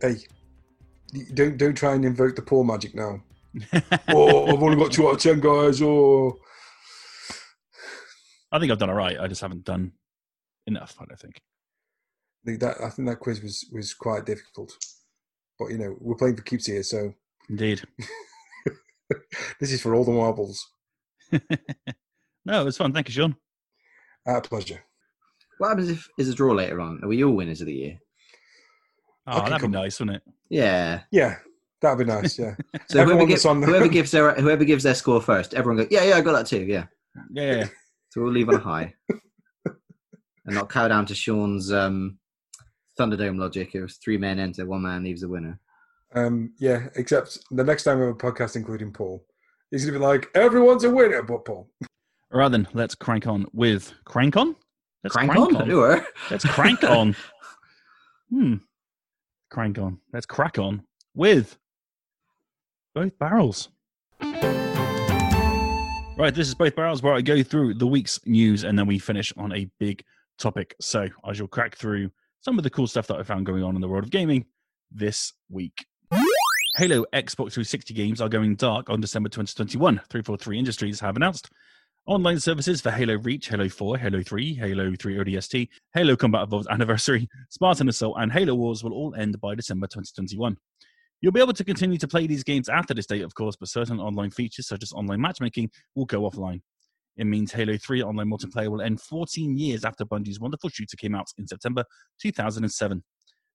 S4: Hey, don't don't try and invoke the poor magic now. oh, I've only got two out of ten, guys. Oh,
S1: I think I've done all right. I just haven't done enough. I don't think.
S4: I think that I think that quiz was was quite difficult. But you know, we're playing for keeps here, so
S1: Indeed.
S4: this is for all the marbles.
S1: no, it was fun. Thank you, Sean.
S4: Our pleasure.
S2: what happens if is a draw later on? Are we all winners of the year?
S1: Oh,
S4: Okay,
S1: that'd be nice, wouldn't it?
S2: Yeah.
S4: Yeah, That'd be nice. Yeah.
S2: So whoever
S4: Everyone
S2: gives,
S4: that's on-
S2: whoever gives their whoever gives their score first, everyone goes, yeah, yeah, I got that too. Yeah.
S1: Yeah, yeah.
S2: So we'll leave on a high, and not cow down to Sean's um, Thunderdome logic of three men enter, one man leaves the winner.
S4: Um, yeah. Except the next time we have a podcast, including Paul, he's gonna be like, "Everyone's a winner, but Paul."
S1: All right then, let's crank on with crank on. Let's
S2: Crank on, or
S1: Let's crank on. Hmm. Crank on. Let's crack on with both barrels. Right, this is both barrels where I go through the week's news and then we finish on a big topic. So I shall crack through some of the cool stuff that I found going on in the world of gaming this week. Halo Xbox 360 games are going dark on December 2021. 343 Industries have announced online services for Halo Reach, Halo 4, Halo 3, Halo 3 ODST, Halo Combat Evolved Anniversary, Spartan Assault, and Halo Wars will all end by December 2021. You'll be able to continue to play these games after this date, of course, but certain online features, such as online matchmaking, will go offline. It means Halo 3 online multiplayer will end 14 years after Bungie's wonderful shooter came out in September 2007.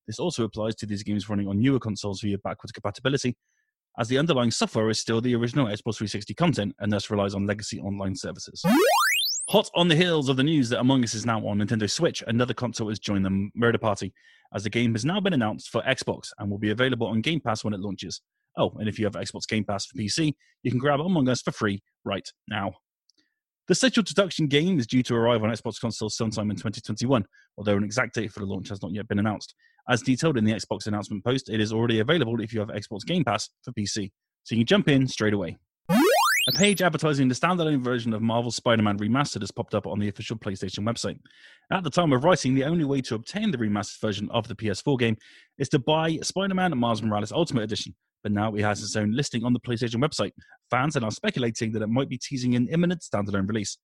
S1: This also applies to these games running on newer consoles via backwards compatibility, as the underlying software is still the original Xbox 360 content and thus relies on legacy online services. Hot on the heels of the news that Among Us is now on Nintendo Switch, another console has joined the murder party, as the game has now been announced for Xbox and will be available on Game Pass when it launches. Oh, and if you have Xbox Game Pass for PC, you can grab Among Us for free right now. The scheduled deduction game is due to arrive on Xbox consoles sometime in 2021, although an exact date for the launch has not yet been announced. As detailed in the Xbox announcement post, it is already available if you have Xbox Game Pass for PC, so you can jump in straight away. A page advertising the standalone version of Marvel's Spider Man Remastered has popped up on the official PlayStation website. At the time of writing, the only way to obtain the remastered version of the PS4 game is to buy Spider Man Miles Morales Ultimate Edition, but now it has its own listing on the PlayStation website. Fans are now speculating that it might be teasing an imminent standalone release,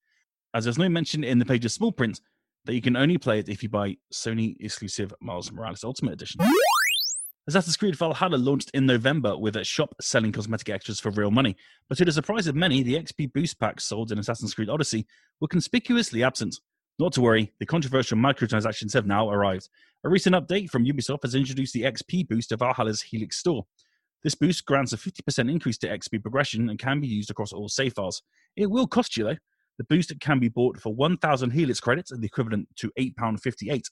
S1: as there's no mention in the page's small print that you can only play it if you buy Sony exclusive Miles Morales Ultimate Edition. Assassin's Creed Valhalla launched in November with a shop selling cosmetic extras for real money, but to the surprise of many, the XP boost packs sold in Assassin's Creed Odyssey were conspicuously absent. Not to worry, the controversial microtransactions have now arrived. A recent update from Ubisoft has introduced the XP boost to Valhalla's Helix store. This boost grants a 50% increase to XP progression and can be used across all save files. It will cost you though. The boost can be bought for 1,000 Helix credits, the equivalent to £8.58.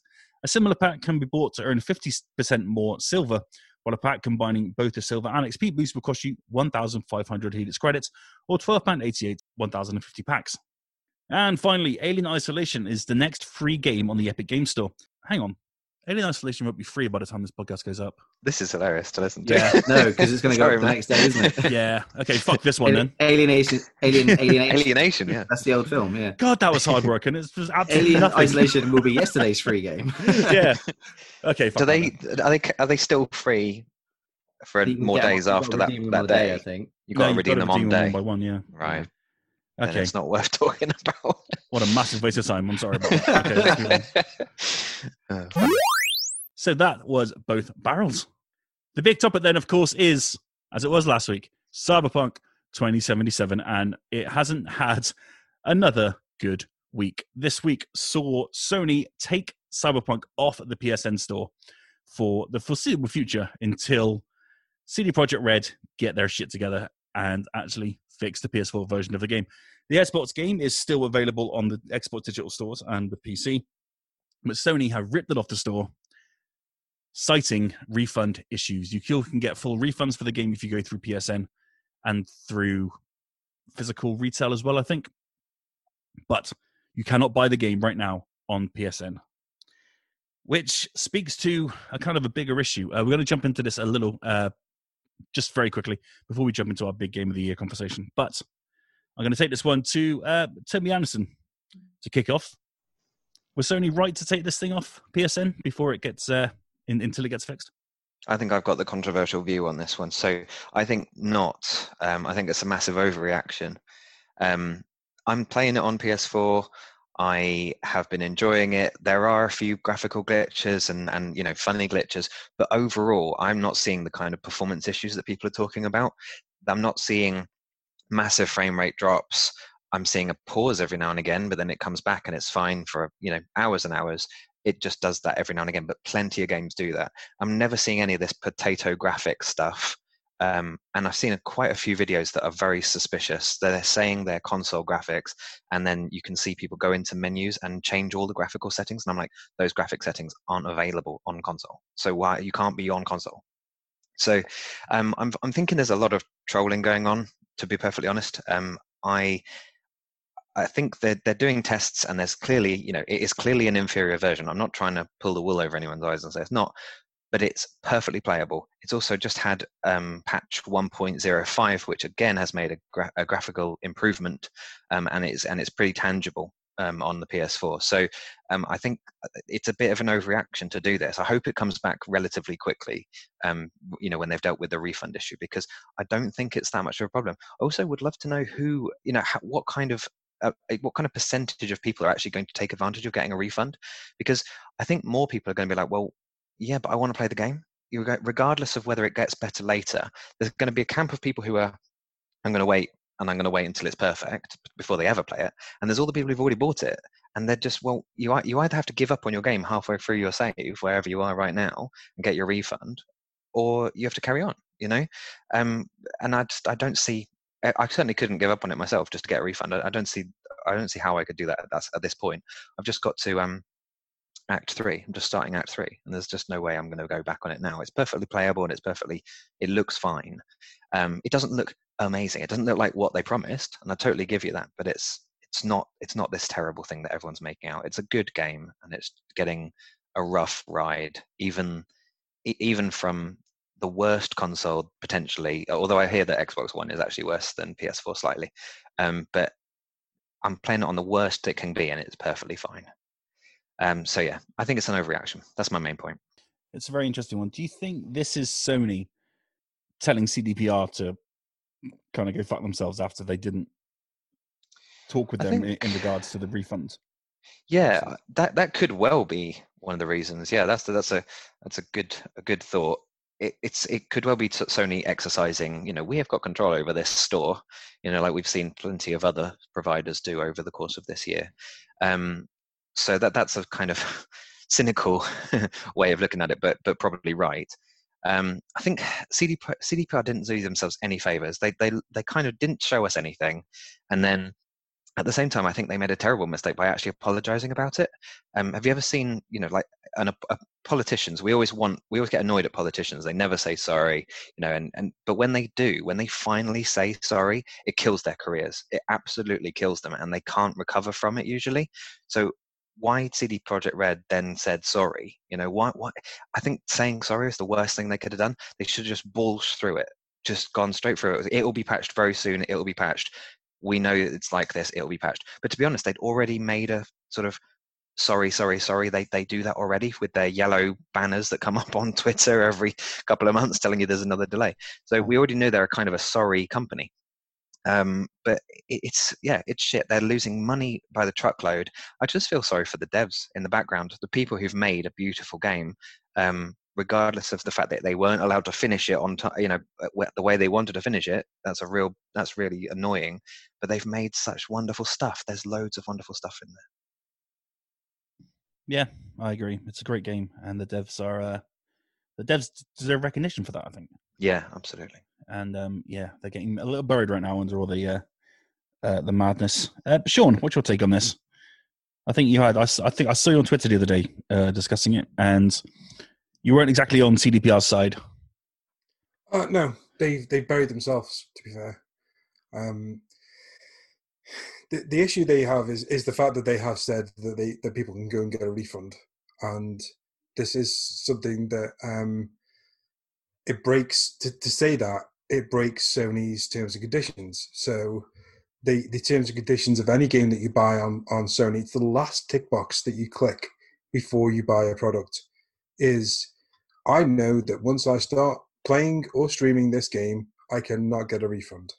S1: A similar pack can be bought to earn 50% more silver, while a pack combining both the silver and XP boost will cost you 1,500 Helix credits or £12.88, 1,050 packs. And finally, Alien Isolation is the next free game on the Epic Game Store. Hang on, Alien Isolation won't be free by the time this podcast goes up.
S3: This is hilarious to listen to.
S1: Yeah.
S2: no, because it's going to go
S3: Sorry,
S2: up the next day, isn't it?
S1: Yeah, okay, fuck this one then.
S2: Alienation, alien, alienation.
S3: Alienation, yeah.
S2: That's the old film, yeah.
S1: God, that was hard work, and it's just absolutely
S2: Alien
S1: nothing.
S2: Isolation will be yesterday's free game.
S1: yeah. Okay. Fuck
S3: Do they
S1: then.
S3: are they are they still free for
S2: You
S3: more days
S2: you've
S3: after that, that
S2: day,
S3: day?
S2: I think.
S3: You've got
S1: No,
S3: to
S1: you've
S3: redeem them on
S1: redeem
S3: day.
S1: one by one. Yeah.
S3: Right. Then
S1: Okay.
S3: it's not worth talking about.
S1: What a massive waste of time. I'm sorry about that. Okay.
S3: Uh,
S1: So that was both barrels. The big topic then, of course, is as it was last week, Cyberpunk 2077, and it hasn't had another good week. This week saw Sony take Cyberpunk off the PSN store for the foreseeable future until CD Projekt Red get their shit together and actually fix the PS4 version of the game. The Xbox game is still available on the Xbox digital stores and the PC, but Sony have ripped it off the store citing refund issues. You still can get full refunds for the game if you go through PSN and through physical retail as well, I think. But you cannot buy the game right now on PSN, which speaks to a kind of a bigger issue. Uh, we're going to jump into this a little, uh, just very quickly, before we jump into our big game of the year conversation. But I'm going to take this one to uh, Anderson to kick off. Was Sony right to take this thing off PSN before it gets uh, in, until it gets fixed?
S3: I think I've got the controversial view on this one. So I think not. Um, I think it's a massive overreaction. Um, I'm playing it on PS4. I have been enjoying it. There are a few graphical glitches and, and you know funny glitches, but overall, I'm not seeing the kind of performance issues that people are talking about. I'm not seeing massive frame rate drops. I'm seeing a pause every now and again, but then it comes back and it's fine for you know hours and hours. It just does that every now and again, but plenty of games do that. I'm never seeing any of this potato graphic stuff Um, and I've seen quite a few videos that are very suspicious. They're saying they're console graphics, and then you can see people go into menus and change all the graphical settings. And I'm like, those graphic settings aren't available on console. So why you can't be on console? So um, I'm I'm thinking there's a lot of trolling going on. To be perfectly honest, um, I I think they're they're doing tests, and there's clearly, you know, it is clearly an inferior version. I'm not trying to pull the wool over anyone's eyes and say it's not, but it's perfectly playable. It's also just had um, patch 1.05, which again has made a, gra- a graphical improvement, um, and it's and it's pretty tangible um, on the PS4. So um, I think uh, it's a bit of an overreaction to do this. I hope it comes back relatively quickly. Um, you know, when they've dealt with the refund issue, because I don't think it's that much of a problem. I also would love to know who, you know, what kind of uh, what kind of percentage of people are actually going to take advantage of getting a refund? Because I think more people are going to be like, well, yeah, but I want to play the game. Regardless of whether it gets better later, there's going to be a camp of people who are, I'm going to wait and I'm going to wait until it's perfect before they ever play it. And there's all the people who've already bought it, and they're just well, you you either have to give up on your game halfway through your save wherever you are right now and get your refund, or you have to carry on. You know, um, and I just I don't see. I certainly couldn't give up on it myself just to get a refund. I, I don't see I don't see how I could do that at, at this point. I've just got to um, act three. I'm just starting act three, and there's just no way I'm going to go back on it now. It's perfectly playable and it's perfectly, it looks fine. Um, it doesn't look amazing. It doesn't look like what they promised, and I totally give you that. But it's it's not it's not this terrible thing that everyone's making out. It's a good game, and it's getting a rough ride, even even from the worst console potentially. Although I hear that Xbox One is actually worse than PS4 slightly, um, but I'm playing it on the worst it can be, and it's perfectly fine. Um, so yeah, I think it's an overreaction. That's my main point.
S1: It's a very interesting one. Do you think this is Sony telling CDPR to kind of go fuck themselves after they didn't talk with them think, in, in regards to the refund?
S3: Yeah, that that could well be one of the reasons. Yeah, that's that's a that's a good a good thought. It, it's it could well be Sony exercising. You know, we have got control over this store. You know, like we've seen plenty of other providers do over the course of this year. Um, so that that's a kind of cynical way of looking at it, but but probably right. Um, I think CDP, CDPR didn't do themselves any favors. They they they kind of didn't show us anything, and then at the same time, I think they made a terrible mistake by actually apologizing about it. Um, have you ever seen, you know, like an, a, politicians? We always want, we always get annoyed at politicians. They never say sorry, you know, and, and but when they do, when they finally say sorry, it kills their careers. It absolutely kills them, and they can't recover from it usually. So why CD Projekt Red then said sorry? You know, why? Why? I think saying sorry is the worst thing they could have done. They should have just bulged through it, just gone straight through it. It will be patched very soon. It will be patched. We know it's like this. It will be patched. But to be honest, they'd already made a sort of sorry, sorry, sorry. They they do that already with their yellow banners that come up on Twitter every couple of months telling you there's another delay. So we already know they're a kind of a sorry company. Um, but it's yeah, it's shit. They're losing money by the truckload. I just feel sorry for the devs in the background, the people who've made a beautiful game. Um, regardless of the fact that they weren't allowed to finish it on time, you know, uh, the way they wanted to finish it. That's a real, that's really annoying. But they've made such wonderful stuff. There's loads of wonderful stuff in there.
S1: Yeah, I agree. It's a great game, and the devs are uh, the devs deserve recognition for that. I think.
S3: Yeah, absolutely
S1: and um, yeah, they're getting a little buried right now under all the uh, uh, the madness. Uh, Sean, what's your take on this? I think you had. I, I think I saw you on Twitter the other day uh, discussing it, and you weren't exactly on CDPR's side.
S4: Uh, no, they they buried themselves. To be fair, um, the the issue they have is is the fact that they have said that they that people can go and get a refund, and this is something that um, it breaks to, to say that it breaks Sony's terms and conditions. So the the terms and conditions of any game that you buy on on Sony, it's the last tick box that you click before you buy a product. Is I know that once I start playing or streaming this game, I cannot get a refund.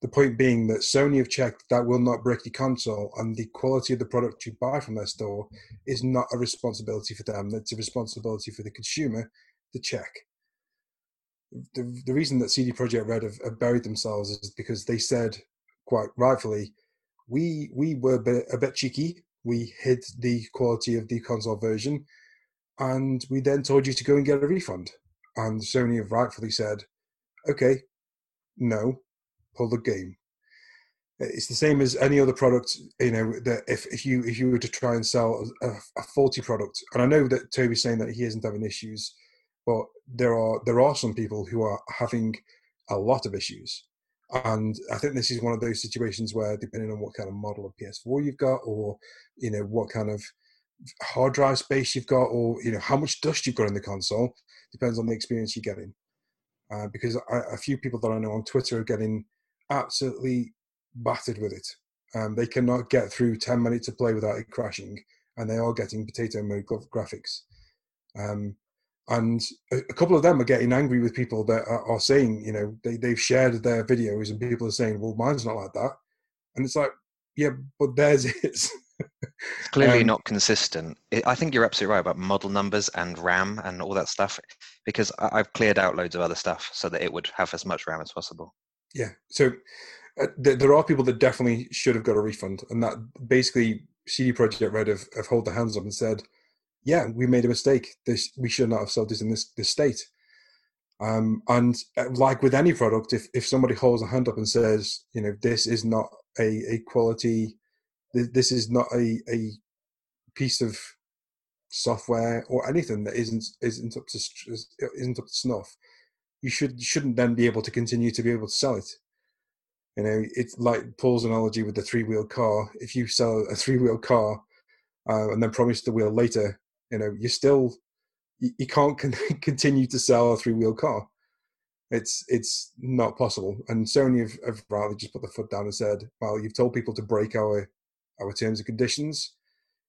S4: The point being that Sony have checked that will not break your console, and the quality of the product you buy from their store is not a responsibility for them. It's a responsibility for the consumer to check the, the reason that CD Projekt Red have, have, buried themselves is because they said quite rightfully, we we were a bit, a bit cheeky. We hid the quality of the console version, and we then told you to go and get a refund. And Sony have rightfully said, okay, no, pull the game. It's the same as any other product. You know that if, if you if you were to try and sell a, a faulty product, and I know that Toby's saying that he isn't having issues, but there are there are some people who are having a lot of issues, and I think this is one of those situations where, depending on what kind of model of PS4 you've got, or you know what kind of hard drive space you've got, or you know how much dust you've got in the console, depends on the experience you're getting. Uh, because I, a few people that I know on Twitter are getting absolutely battered with it. Um, they cannot get through 10 minutes of play without it crashing, and they are getting potato mode graphics. Um, and a, couple of them are getting angry with people that are, are, saying, you know, they, they've shared their videos, and people are saying, well, mine's not like that. And it's like, yeah, but theirs is.
S3: It's clearly um, not consistent. I think you're absolutely right about model numbers and RAM and all that stuff, because I've cleared out loads of other stuff so that it would have as much RAM as possible.
S4: Yeah. So uh, there are people that definitely should have got a refund, and that basically CD Projekt Red have, have hold their hands up and said, "Yeah, we made a mistake. This we should not have sold this in this this state." Um, and uh, like with any product, if if somebody holds a hand up and says, "You know, this is not a a quality, this is not a a piece of software or anything that isn't isn't up to isn't up to snuff," you should shouldn't then be able to continue to be able to sell it you know, it's like Paul's analogy with the three wheel car. If you sell a three wheel car uh, and then promise the wheel later, you know, you still you, you can't con- continue to sell a three wheel car. It's it's not possible. And Sony have, have rather just put the foot down and said, "Well, you've told people to break our our terms and conditions.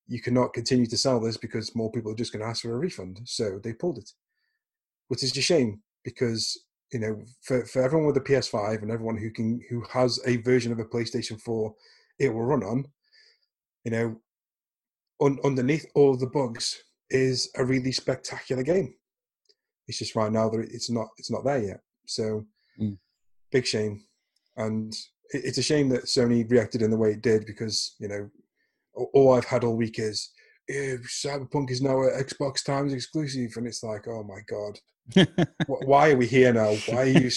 S4: You cannot continue to sell this because more people are just going to ask for a refund." So they pulled it, which is a shame because you know, for, for everyone with a PS5 and everyone who can who has a version of a PlayStation 4, it will run on. You know, un, underneath all the bugs is a really spectacular game. It's just right now that it's not it's not there yet. So mm. big shame, and it's a shame that Sony reacted in the way it did because you know all I've had all week is Cyberpunk is now an Xbox Times exclusive, and it's like, oh my god, why are we here now? Why are you?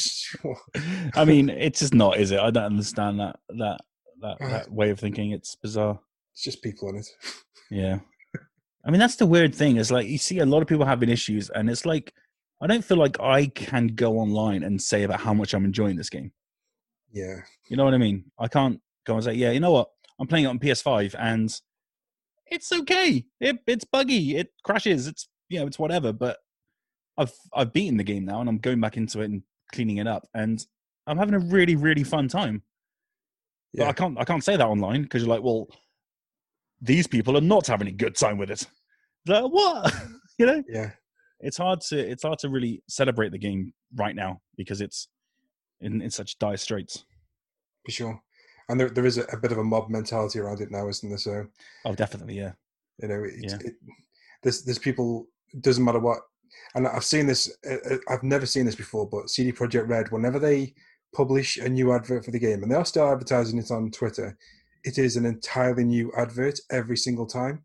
S1: I mean, it's just not, is it? I don't understand that that that, uh, that way of thinking. It's bizarre.
S4: It's just people in it.
S1: yeah, I mean that's the weird thing. Is like you see a lot of people having issues, and it's like I don't feel like I can go online and say about how much I'm enjoying this game.
S4: Yeah,
S1: you know what I mean. I can't go and say, yeah, you know what? I'm playing it on PS5 and it's okay. It, it's buggy. It crashes. It's you know, it's whatever. But I've I've beaten the game now, and I'm going back into it and cleaning it up, and I'm having a really really fun time. Yeah. But I can't I can't say that online because you're like, well, these people are not having a good time with it. Like, what? you know?
S4: Yeah.
S1: It's hard to it's hard to really celebrate the game right now because it's in, in such dire straits.
S4: For sure. And there there is a, a bit of a mob mentality around it now, isn't there? So
S1: Oh definitely, yeah.
S4: You know, it, yeah. It, there's there's people doesn't matter what and I've seen this. Uh, uh, I've never seen this before, but CD Projekt Red, whenever they publish a new advert for the game, and they are still advertising it on Twitter, it is an entirely new advert every single time.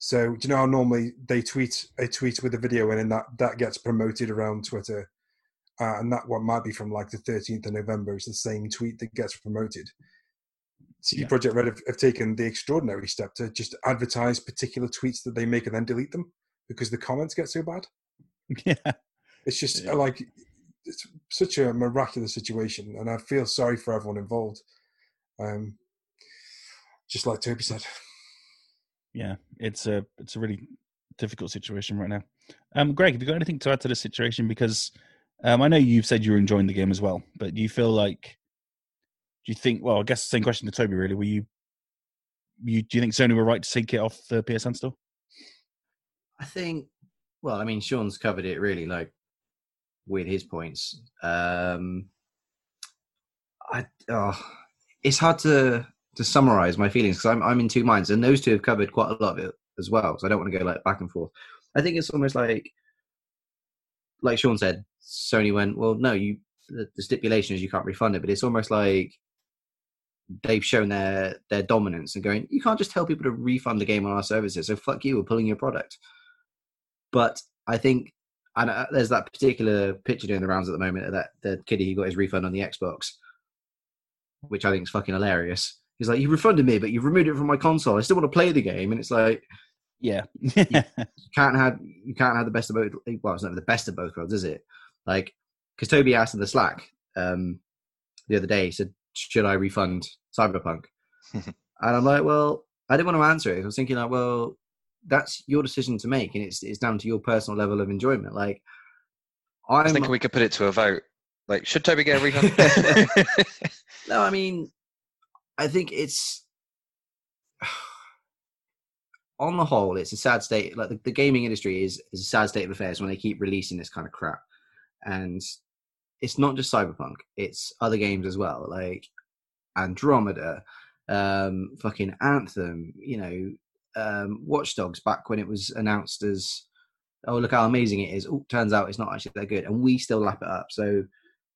S4: So do you know how normally they tweet a tweet with a video in, and that that gets promoted around Twitter, uh, and that one might be from like the 13th of November is the same tweet that gets promoted. CD yeah. Projekt Red have, have taken the extraordinary step to just advertise particular tweets that they make and then delete them because the comments get so bad.
S1: Yeah.
S4: It's just yeah. like it's such a miraculous situation, and I feel sorry for everyone involved. Um, just like Toby said.
S1: Yeah, it's a it's a really difficult situation right now. Um, Greg, have you got anything to add to this situation? Because um, I know you've said you're enjoying the game as well, but do you feel like do you think? Well, I guess the same question to Toby. Really, were you? You do you think Sony were right to take it off the PSN store?
S2: I think, well, I mean, Sean's covered it really, like with his points. Um, I, oh, it's hard to to summarize my feelings because I'm I'm in two minds, and those two have covered quite a lot of it as well. So I don't want to go like back and forth. I think it's almost like, like Sean said, Sony went, well, no, you the, the stipulation is you can't refund it, but it's almost like they've shown their their dominance and going, you can't just tell people to refund the game on our services. So fuck you, we're pulling your product. But I think and uh, there's that particular picture doing the rounds at the moment of that the kiddie who got his refund on the Xbox, which I think is fucking hilarious. He's like, "You refunded me, but you've removed it from my console. I still want to play the game." And it's like,
S1: Yeah.
S2: you can't have you can't have the best of both. Well, it's not the best of both worlds, is it? Like, because Toby asked in the Slack um, the other day, he said, "Should I refund Cyberpunk?" and I'm like, "Well, I didn't want to answer it. I was thinking, like, well, that's your decision to make, and it's it's down to your personal level of enjoyment. Like,
S3: I
S2: I'm
S3: thinking we could put it to a vote. Like, should Toby get a refund?
S2: no, I mean, I think it's on the whole, it's a sad state. Like the, the gaming industry is is a sad state of affairs when they keep releasing this kind of crap, and it's not just Cyberpunk; it's other games as well, like Andromeda, um, fucking Anthem. You know, um, Watch Dogs back when it was announced as, oh look how amazing it is. Oh, turns out it's not actually that good, and we still lap it up. So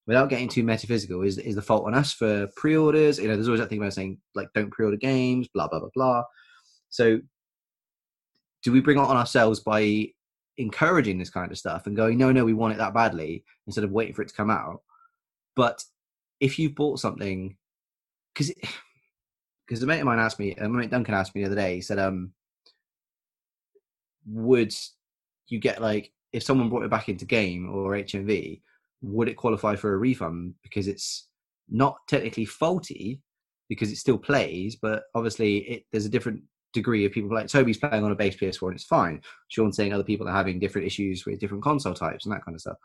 S2: without getting too metaphysical, is is the fault on us for pre-orders? You know, there's always that thing about saying like don't pre-order games, blah blah blah blah. So do we bring it on ourselves by encouraging this kind of stuff and going, no, no, we want it that badly instead of waiting for it to come out? But if you've bought something, because because a mate of mine asked me, a mate Duncan asked me the other day, he said, um, would you get like if someone brought it back into game or HMV, would it qualify for a refund because it's not technically faulty because it still plays, but obviously it, there's a different degree of people like Toby's playing on a base PS4 and it's fine. Sean's saying other people are having different issues with different console types and that kind of stuff.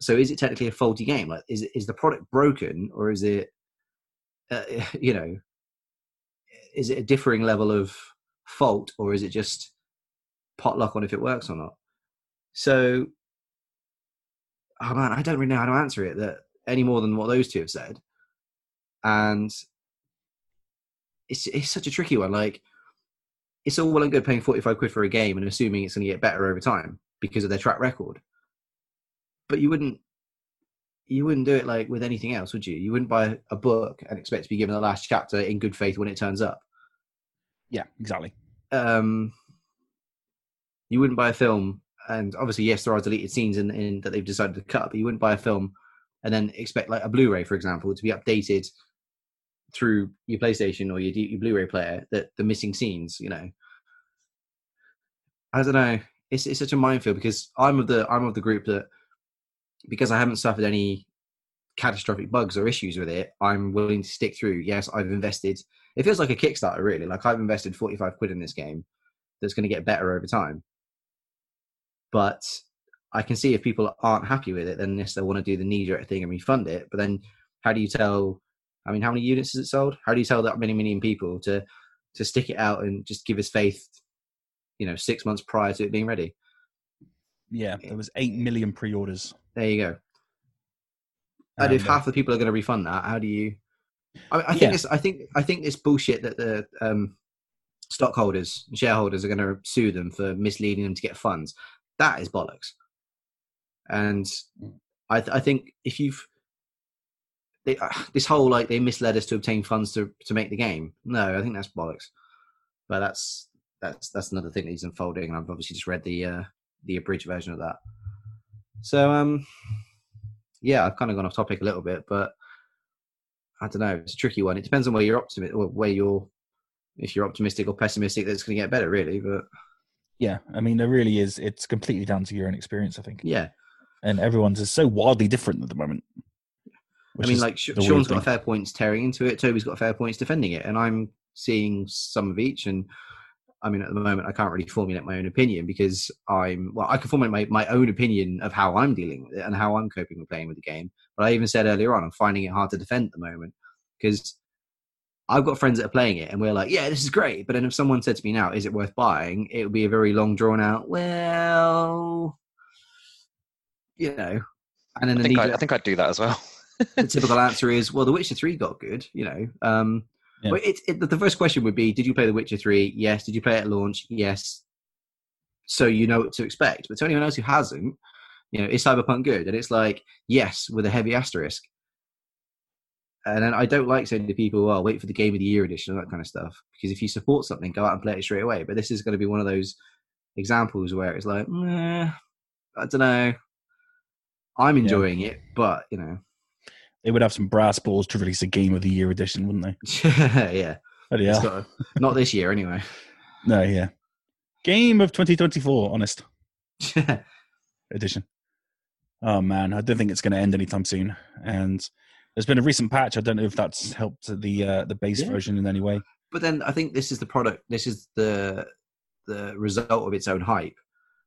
S2: So is it technically a faulty game? Like, is is the product broken or is it, uh, you know, is it a differing level of fault or is it just potluck on if it works or not? So, oh man, I don't really know how to answer it that any more than what those two have said. And it's it's such a tricky one. Like it's all well and good paying forty five quid for a game and assuming it's going to get better over time because of their track record. But you wouldn't you wouldn't do it like with anything else, would you? You wouldn't buy a book and expect to be given the last chapter in good faith when it turns up.
S1: yeah, exactly.
S2: Um, you wouldn't buy a film, and obviously, yes, there are deleted scenes in, in that they've decided to cut, but you wouldn't buy a film and then expect like a Blu-ray, for example, to be updated through your PlayStation or your, your Blu-ray player that the missing scenes, you know. I don't know. It's it's such a minefield because I'm of the I'm of the group that because I haven't suffered any catastrophic bugs or issues with it, I'm willing to stick through. Yes, I've invested. It feels like a Kickstarter, really. Like I've invested 45 quid in this game that's going to get better over time. But I can see if people aren't happy with it, then yes, they want to do the knee jerk thing and refund it. But then, how do you tell? I mean, how many units has it sold? How do you tell that many million people to to stick it out and just give us faith? You know, six months prior to it being ready.
S1: Yeah, there was eight million pre-orders.
S2: There you go. And if
S1: Um,
S2: half the people are going to refund that, how do you? I, I think
S1: Yeah.
S2: it's. I think. I think it's bullshit that the um, stockholders, shareholders, are going to sue them for misleading them to get funds. That is bollocks. And I, th- I think if you've they, uh, this whole like they misled us to obtain funds to to make the game. No, I think that's bollocks. But that's that's that's another thing that he's unfolding. And I've obviously just read the uh, the abridged version of that. So um, yeah, I've kind of gone off topic a little bit, but I don't know. It's a tricky one. It depends on where you're optimistic, or where you're, if you're optimistic or pessimistic that it's going to get better, really. But
S1: Yeah, I mean, there really is. It's completely down to your own experience, I think.
S2: yeah,
S1: And everyone's is so wildly different at the moment.
S2: I mean, like Sh-
S1: the
S2: Sean's got fair points tearing into it. Toby's got fair points defending it, and I'm seeing some of each. And I mean, at the moment, I can't really formulate my own opinion because I'm well. I can formulate my, my own opinion of how I'm dealing with it and how I'm coping with playing with the game. But I even said earlier on, I'm finding it hard to defend at the moment because I've got friends that are playing it, and we're like, "Yeah, this is great." But then if someone said to me now, "Is it worth buying?" It would be a very long, drawn out. Well, you know, and then
S3: I think, I, I think I'd do that as well.
S2: The typical answer is, well, The Witcher Three got good, you know. Um,
S1: Yeah.
S2: But it, it, the first question would be, did you play The Witcher Three? Yes. Did you play it at launch? Yes. So you know what to expect. But to anyone else who hasn't, you know, is Cyberpunk good? And it's like, yes, with a heavy asterisk. And then I don't like saying to people, "Well, wait for the Game of the Year edition" and that kind of stuff. Because if you support something, go out and play it straight away. But this is going to be one of those examples where it's like, "Meh, I don't know. I'm enjoying it, but you know,
S1: They would have some brass balls to release a Game of the Year edition, wouldn't they?
S2: yeah,
S1: Bloody
S2: it's
S1: hell.
S2: a- not this year anyway.
S1: No, yeah. Game of 2024, honest edition. Oh man, I don't think it's going to end anytime soon. And there's been a recent patch. I don't know if that's helped the uh, the base
S2: Yeah.
S1: version in any way.
S2: but then I think this is the product. This is the the result of its own hype.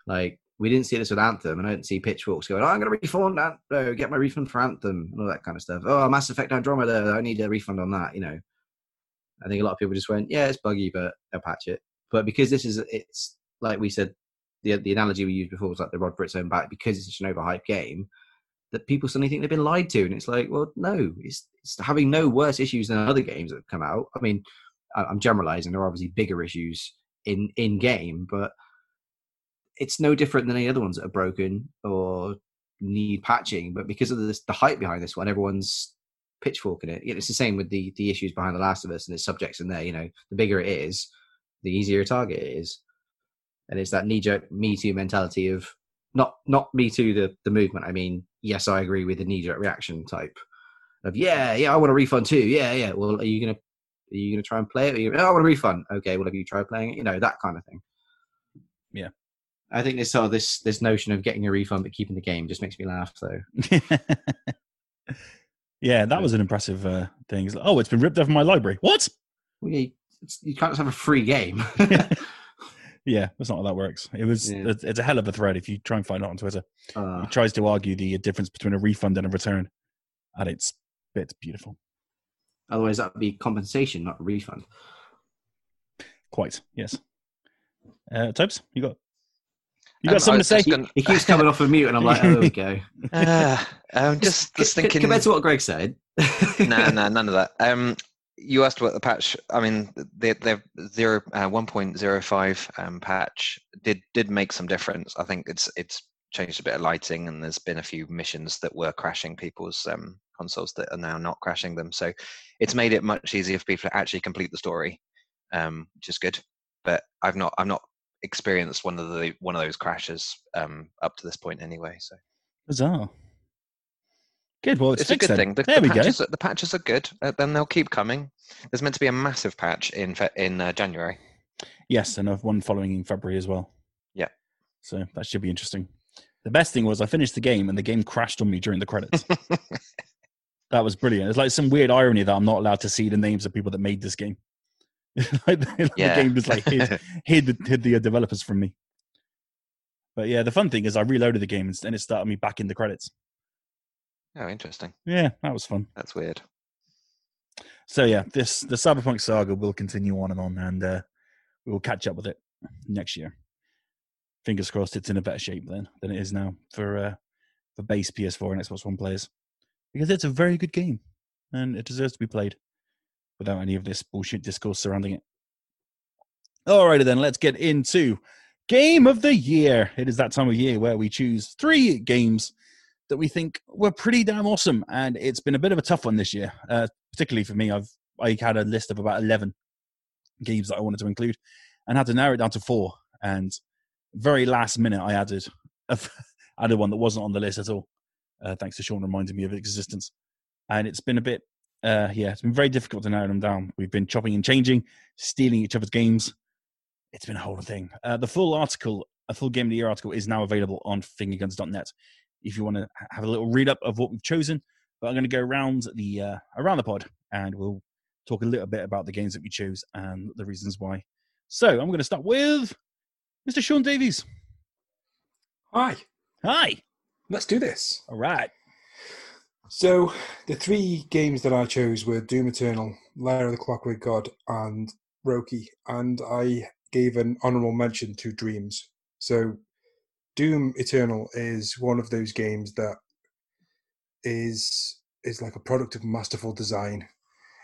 S2: Like we didn't see this with Anthem, and I didn't see pitchforks going, "Oh, I'm going to refund that, uh, get my refund for Anthem," and all that kind of stuff. Oh, Mass Effect Andromeda, I need a refund on that. You know, I think a lot of people just went, "Yeah, it's buggy, but they'll patch it." But because this is, it's like we said, the the analogy we used before was like the rod for its own back. Because it's such an overhyped game, that people suddenly think they've been lied to, and it's like, well, no, it's, it's having no worse issues than other games that have come out. I mean, I'm generalizing. There are obviously bigger issues in in game, but it's no different than any other ones that are broken or need patching. But because of this, the hype behind this one, everyone's pitchforking it. It's the same with the the issues behind The Last of Us and its subjects in there. You know, the bigger it is, the easier a target it is, and it's that knee jerk Me Too mentality of not not Me Too the the movement. I mean, yes, I agree with the knee jerk reaction type of yeah, yeah, I want a refund too. Yeah, yeah. Well, are you gonna are you gonna try and play it? You, oh, I want a refund. Okay, well, have you tried playing it? You know, that kind of thing.
S1: Yeah.
S2: I think this uh, this this notion of getting a refund but keeping the game just makes me laugh. though.
S1: yeah, that was an impressive uh, thing. It's like, oh, it's been ripped off my library. What?
S2: well, yeah, you can't just have a free game.
S1: yeah, that's not how that works. It was.
S2: Yeah.
S1: It's, a hell of a thread if you try and find it on Twitter.
S2: uh,
S1: He tries to argue the difference between a refund and a return, and it's it's beautiful.
S2: otherwise, that would be compensation, not refund.
S1: Quite yes. Uh, Topes, you got you
S3: Um,
S1: got something
S3: I
S1: to say?
S2: He,
S3: gonna-
S2: he keeps coming off of mute, and I'm like, oh, there we go.
S3: Ah, I'm just, just thinking.
S2: compared to what Greg said.
S3: no, no, none of that. Um, you asked about the patch. I mean, the the zero uh, one point zero five um, patch did did make some difference. I think it's it's changed a bit of lighting, and there's been a few missions that were crashing people's um, consoles that are now not crashing them. So it's made it much easier for people to actually complete the story, um, which is good. But I've not I've not experienced one of the one of those crashes um, up to this point anyway. So
S1: Bizarre. Good. Well, it's,
S3: it's a good
S1: then.
S3: thing. The,
S1: there
S3: the
S1: we go.
S3: patches, are- The patches are good. Uh, then they'll keep coming. There's meant to be a massive patch in Fe- in uh, January.
S1: Yes, and one following in February as well.
S3: Yeah.
S1: So that should be interesting. The best thing was I finished the game and the game crashed on me during the credits. that was brilliant. It's like some weird irony that I'm not allowed to see the names of people that made this game. like, the,
S3: yeah.
S1: the game just like hid, hid, the, hid the uh, developers from me. But yeah, the fun thing is I reloaded the game and and it started me back in the credits.
S3: oh, interesting.
S1: Yeah, that was fun.
S3: That's weird.
S1: So yeah, this the Cyberpunk saga will continue on and on, and uh, we will catch up with it next year. Fingers crossed, it's in a better shape then than it is now for uh, for base PS4 and Xbox One players, because it's a very good game and it deserves to be played without any of this bullshit discourse surrounding it. Alrighty then, let's get into Game of the Year. It is that time of year where we choose three games that we think were pretty damn awesome, and it's been a bit of a tough one this year. Uh, particularly for me, I've I had a list of about eleven games that I wanted to include, and had to narrow it down to four. And very last minute, I added a, added one that wasn't on the list at all. Uh, thanks to Sean reminding me of its existence, and it's been a bit, uh, yeah, it's been very difficult to narrow them down. We've been chopping and changing, stealing each other's games. It's been a whole thing. Uh, the full article, a full game of the year article, is now available on fingerguns.net. If you want to have a little read up of what we've chosen, but I'm going to go around the uh, around the pod and we'll talk a little bit about the games that we chose and the reasons why. So I'm going to start with Mr. Sean Davies.
S4: Hi,
S1: Hi.
S4: let's do this.
S1: All right.
S4: So, the three games that I chose were Doom Eternal, Lair of the Clockwork God, and Roki, and I gave an honorable mention to Dreams. So, Doom Eternal is one of those games that is is like a product of masterful design.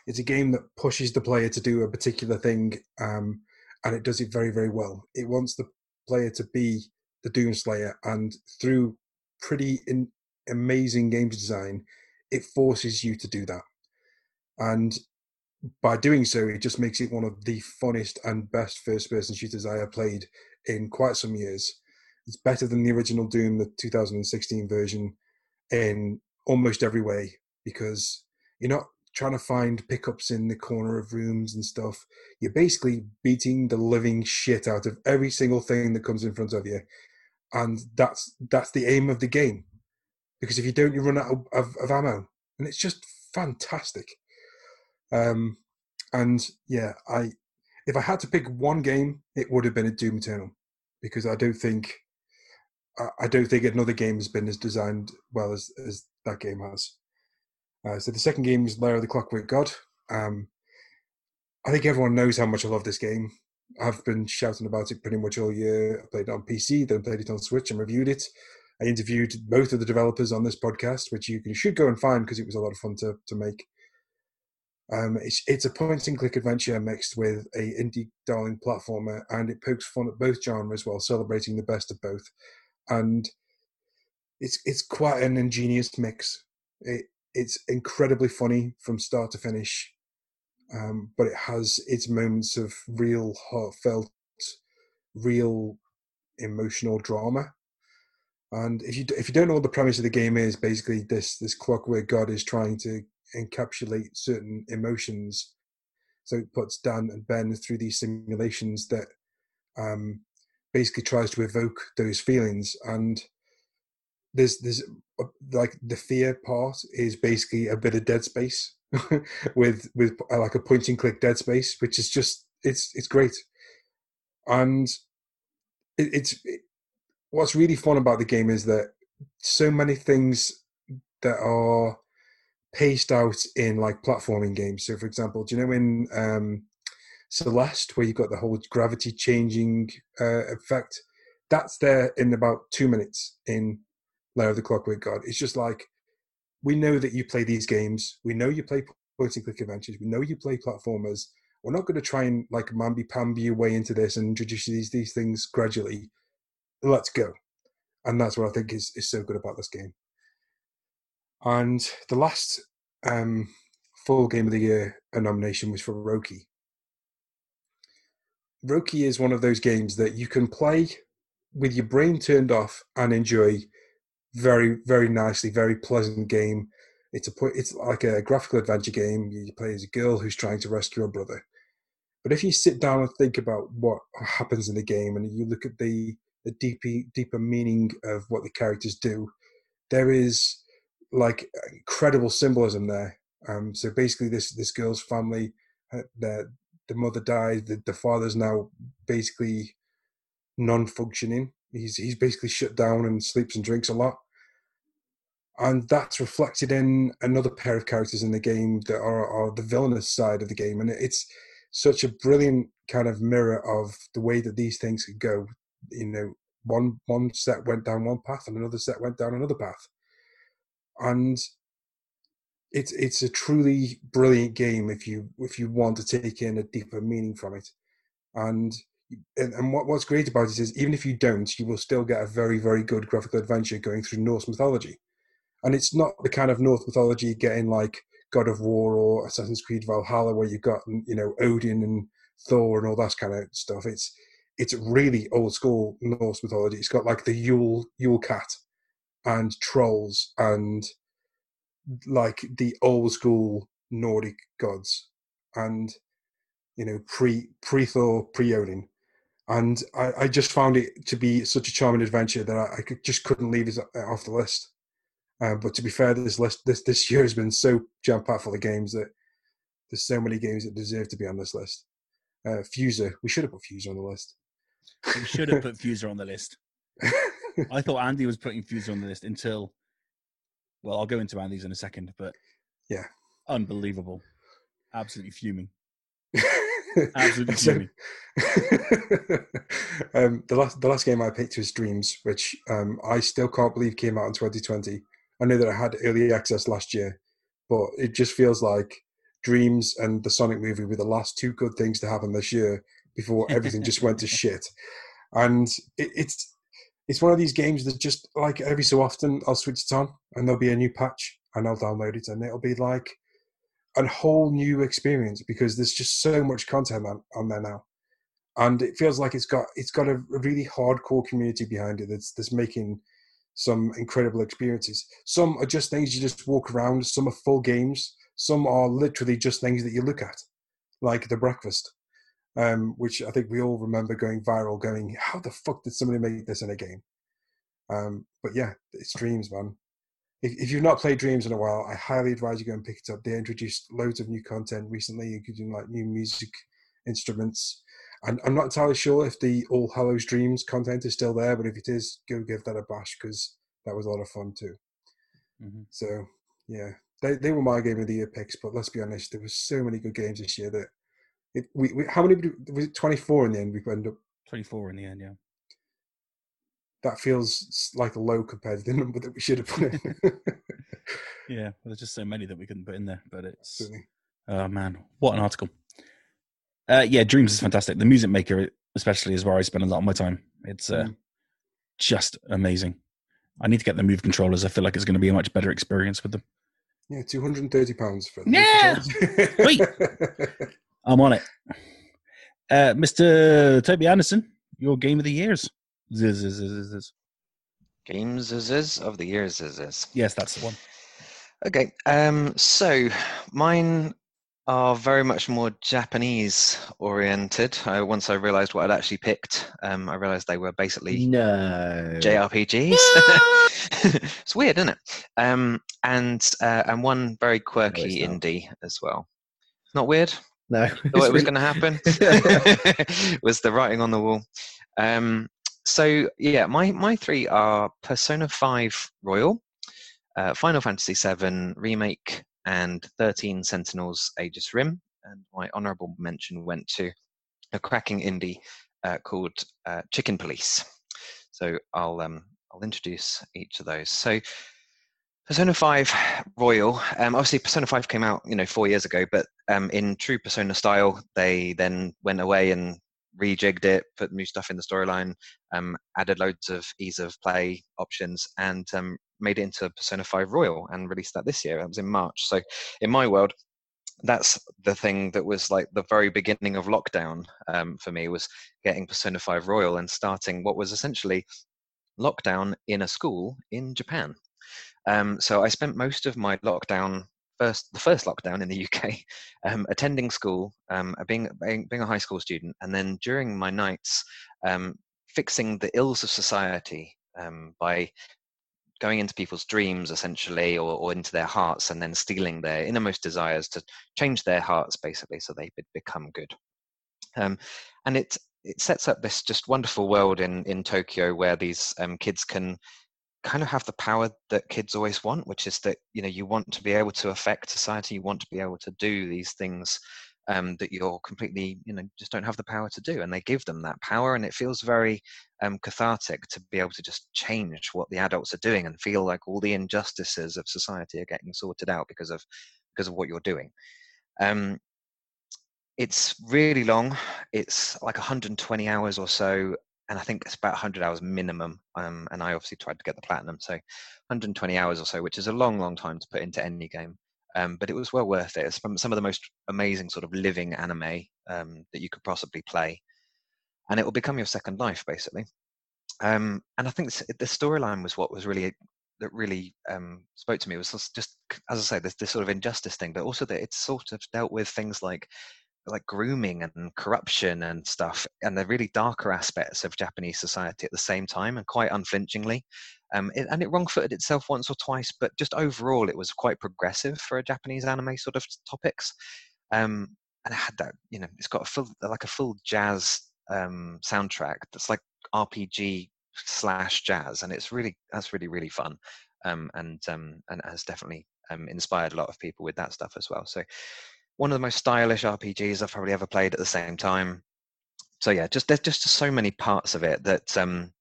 S4: It's a game that pushes the player to do a particular thing, um, and it does it very, very well. It wants the player to be the Doom Slayer, and through pretty in, amazing games design, it forces you to do that. And by doing so, it just makes it one of the funnest and best first person shooters I have played in quite some years. It's better than the original Doom, the 2016 version, in almost every way because you're not trying to find pickups in the corner of rooms and stuff. You're basically beating the living shit out of every single thing that comes in front of you, and that's that's the aim of the game. Because if you don't, you run out of, of, of ammo, and it's just fantastic. Um, and yeah, I if I had to pick one game, it would have been a Doom Eternal, because I don't think I, I don't think another game has been as designed well as as that game has. Uh, so the second game is Lair of the Clockwork God. Um, I think everyone knows how much I love this game. I've been shouting about it pretty much all year. I played it on PC, then played it on Switch and reviewed it. I interviewed both of the developers on this podcast, which you should go and find because it was a lot of fun to, to make. Um, it's, it's a point and click adventure mixed with a indie darling platformer, and it pokes fun at both genres while celebrating the best of both. And it's it's quite an ingenious mix. It it's incredibly funny from start to finish, um, but it has its moments of real heartfelt, real emotional drama. And if you if you don't know what the premise of the game is, basically this this clockwork god is trying to encapsulate certain emotions. So it puts Dan and Ben through these simulations that um, basically tries to evoke those feelings. And there's there's like the fear part is basically a bit of Dead Space with with uh, like a point and click Dead Space, which is just it's it's great, and it, it's it, what's really fun about the game is that so many things that are paced out in like platforming games. So, for example, do you know in um, Celeste where you've got the whole gravity changing uh, effect? That's there in about two minutes in Lair of the Clockwork God. It's just like we know that you play these games. We know you play point and click adventures. We know you play platformers. We're not going to try and like mamby pamby your way into this and introduce these these things gradually. Let's go, and that's what I think is is so good about this game. And the last um, full game of the year a nomination was for Roki. Roki is one of those games that you can play with your brain turned off and enjoy very very nicely, very pleasant game. It's a it's like a graphical adventure game. You play as a girl who's trying to rescue her brother. But if you sit down and think about what happens in the game, and you look at the the deeper deeper meaning of what the characters do, there is like incredible symbolism there. Um, so basically, this this girl's family, uh, the the mother died, the, the father's now basically non-functioning, He's he's basically shut down and sleeps and drinks a lot, and that's reflected in another pair of characters in the game that are, are the villainous side of the game, and it's such a brilliant kind of mirror of the way that these things could go. You know, one one set went down one path, and another set went down another path, and it's it's a truly brilliant game if you if you want to take in a deeper meaning from it, and and, and what, what's great about it is even if you don't, you will still get a very, very good graphical adventure going through Norse mythology. And it's not the kind of Norse mythology getting like God of War or Assassin's Creed Valhalla where you've got you know Odin and Thor and all that kind of stuff. It's it's really old school Norse mythology. It's got like the Yule Yule cat and trolls and like the old school Nordic gods and you know pre pre Thor pre Odin and I, I, just found it to be such a charming adventure that I, I could, just couldn't leave it off the list. Uh, but to be fair, this list this this year has been so jam packed full of games that there's so many games that deserve to be on this list. Uh, Fuser, we should have put Fuser on the list.
S1: We should have put Fuser on the list. I thought Andy was putting Fuser on the list until, well, I'll go into Andy's in a second, but
S4: yeah,
S1: unbelievable, absolutely fuming. Absolutely. so,
S4: um, the last the last game I picked was Dreams, which um, I still can't believe came out in 2020. I know that I had early access last year, but it just feels like Dreams and the Sonic movie were the last two good things to happen this year before everything just went to shit. And it, it's it's one of these games that just like every so often I'll switch it on and there'll be a new patch and I'll download it and it'll be like a whole new experience because there's just so much content on, on there now. and it feels like it's got it's got a, a really hardcore community behind it that's that's making some incredible experiences. Some are just things you just walk around. Some are full games. Some are literally just things that you look at, like the breakfast, um, which I think we all remember going viral. Going, how the fuck did somebody make this in a game? Um, but yeah, it's Dreams, man. If, if you've not played Dreams in a while, I highly advise you go and pick it up. They introduced loads of new content recently, including like new music instruments. And I'm not entirely sure if the All Hallows Dreams content is still there, but if it is, go give that a bash because that was a lot of fun too.
S1: Mhm.
S4: So yeah, they they were my game of the year picks. But let's be honest, there was so many good games this year that it. We, we how many was it? Twenty four in the end. We end up.
S1: 24 in the end, yeah.
S4: That feels like a low compared to the number that we should have put in.
S1: Yeah, well, there's just so many that we couldn't put in there, but it's
S4: Certainly.
S1: oh man, what an article. Uh, yeah, Dreams is fantastic. The Music Maker, especially, is where I spend a lot of my time. It's uh,
S4: Mm.
S1: just amazing. I need to get the Move controllers. I feel like it's going to be a much better experience with them.
S4: Yeah, two hundred and thirty pounds for the
S1: Yeah! Sweet. I'm on it. Uh, Mr. Toby Anderson, your game of the years. Ziz, ziz, ziz, ziz, ziz.
S3: Games is is of the years is is.
S1: Yes, that's the one.
S3: Okay, um, so mine are very much more Japanese oriented. I, once I realized what I'd actually picked, um, I realized they were basically
S2: No.
S3: JRPGs. it's weird, isn't it? Um, and uh, and one very quirky
S2: not.
S3: indie as well. Not weird.
S2: No.
S3: Thought it was going to happen. was the writing on the wall. Um, so yeah, my my three are Persona Five Royal, uh, Final Fantasy VII Remake, and Thirteen Sentinels: Aegis Rim. And my honourable mention went to a cracking indie uh, called uh, Chicken Police. So I'll um, I'll introduce each of those. So Persona 5 Royal, um, obviously Persona 5 came out, you know, four years ago, but um, in true Persona style, they then went away and rejigged it, put new stuff in the storyline, um, added loads of ease of play options, and um, made it into Persona 5 Royal and released that this year. That was in March. So in my world, that's the thing that was like the very beginning of lockdown um, for me was getting Persona 5 Royal and starting what was essentially lockdown in a school in Japan. Um, so I spent most of my lockdown first, the first lockdown in the UK, um, attending school, um, uh, being, being being a high school student, and then during my nights, um, fixing the ills of society um, by going into people's dreams essentially or, or into their hearts and then stealing their innermost desires to change their hearts basically so they be- become good. Um, and it it sets up this just wonderful world in in tokyo where these um, kids can kind of have the power that kids always want which is that you know you want to be able to affect society you want to be able to do these things um, that you're completely you know just don't have the power to do and they give them that power and it feels very um, cathartic to be able to just change what the adults are doing and feel like all the injustices of society are getting sorted out because of because of what you're doing. Um, it's really long. It's like 120 hours or so and i think it's about 100 hours minimum um, and i obviously tried to get the platinum so 120 hours or so which is a long long time to put into any game um, but it was well worth it. It's some some of the most amazing sort of living anime um, that you could possibly play, and it will become your second life basically. Um, and I think the storyline was what was really that really um, spoke to me was just, as I say this, this sort of injustice thing, but also that it's sort of dealt with things like like grooming and corruption and stuff, and the really darker aspects of Japanese society at the same time, and quite unflinchingly. Um, it, and it wrong-footed itself once or twice, but just overall, it was quite progressive for a Japanese anime sort of topics. Um, and it had that, you know, it's got a full like a full jazz um, soundtrack that's like RPG slash jazz, and it's really that's really really fun, um, and um, and has definitely um, inspired a lot of people with that stuff as well. So one of the most stylish RPGs I've probably ever played at the same time. So yeah, just there's just so many parts of it that um,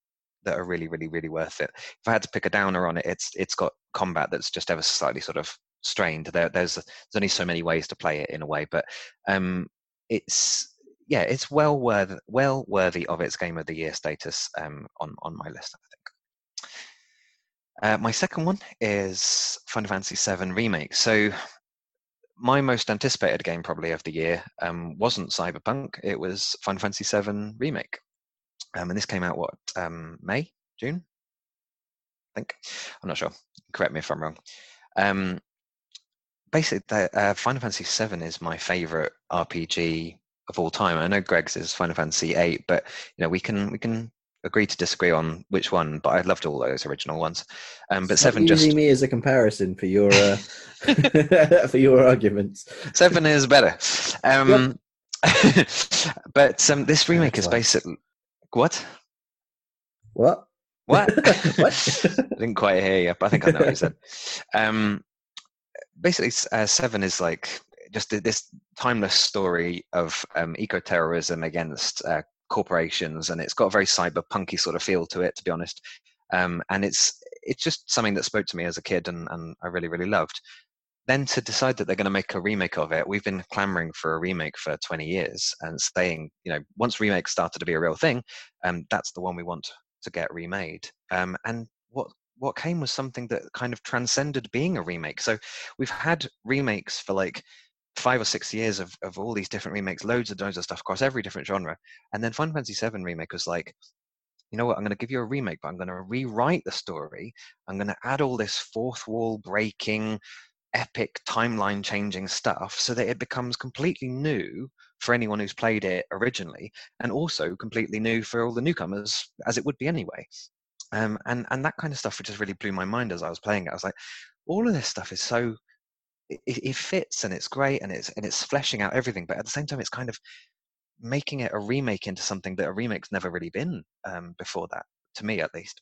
S3: that are really, really, really worth it. If I had to pick a downer on it, it's it's got combat that's just ever slightly sort of strained. There, there's there's only so many ways to play it in a way, but um, it's yeah, it's well worth well worthy of its game of the year status um, on on my list. I think. Uh, my second one is Final Fantasy VII Remake. So my most anticipated game probably of the year um, wasn't Cyberpunk. It was Final Fantasy VII Remake. Um, and this came out, what, um, May? June? I think. I'm not sure. Correct me if I'm wrong. Um, basically, uh, Final Fantasy VII is my favorite RPG of all time. I know Greg's is Final Fantasy VIII, but you know we can we can agree to disagree on which one. But I loved all those original ones. Um, but
S2: Stop
S3: Seven just
S2: using me as a comparison for your uh, for your arguments.
S3: Seven is better. Um, but um, this remake is basically what?
S2: What?
S3: What?
S2: What?
S3: I didn't quite hear you, but I think I know what you said. Um, basically, uh, Seven is like just this timeless story of um, eco-terrorism against uh, corporations, and it's got a very cyberpunky sort of feel to it, to be honest. Um, and it's it's just something that spoke to me as a kid, and, and I really really loved. Then to decide that they're going to make a remake of it, we've been clamoring for a remake for 20 years and saying, you know, once remakes started to be a real thing, um, that's the one we want to get remade. Um, and what what came was something that kind of transcended being a remake. So we've had remakes for like five or six years of, of all these different remakes, loads and loads of stuff across every different genre. And then Final Fantasy VII remake was like, you know what, I'm going to give you a remake, but I'm going to rewrite the story. I'm going to add all this fourth wall breaking, epic timeline changing stuff so that it becomes completely new for anyone who's played it originally and also completely new for all the newcomers as it would be anyway um, and and that kind of stuff just really blew my mind as I was playing it. I was like, all of this stuff is so it, it fits and it's great and it's and it's fleshing out everything, but at the same time, it's kind of making it a remake into something that a remake's never really been um, before that, to me at least.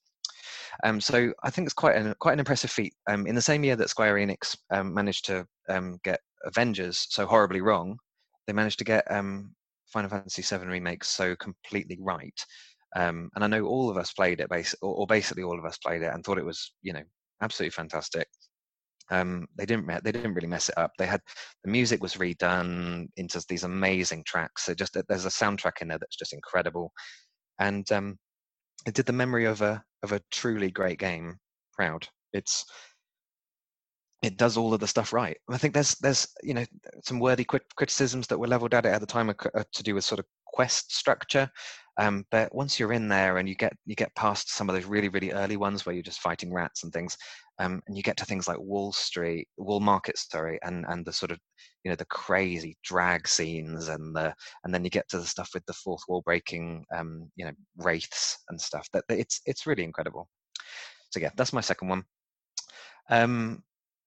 S3: Um, so I think it's quite an quite an impressive feat. Um, in the same year that Square Enix um, managed to um, get Avengers so horribly wrong, they managed to get um, Final Fantasy VII remakes so completely right. Um, and I know all of us played it, bas- or, or basically all of us played it, and thought it was, you know, absolutely fantastic. Um, they didn't, they didn't really mess it up. They had the music was redone into these amazing tracks. So just there's a soundtrack in there that's just incredible, and um, it did the memory of a of a truly great game proud. It's it does all of the stuff right. I think there's there's you know some worthy crit- criticisms that were leveled at it at the time are are to do with sort of quest structure. Um, but once you're in there and you get you get past some of those really really early ones where you're just fighting rats and things, um, and you get to things like Wall Street, Wall Market, sorry, and and the sort of you know the crazy drag scenes and the and then you get to the stuff with the fourth wall breaking, um, you know wraiths and stuff. That it's it's really incredible. So yeah, that's my second one. Um,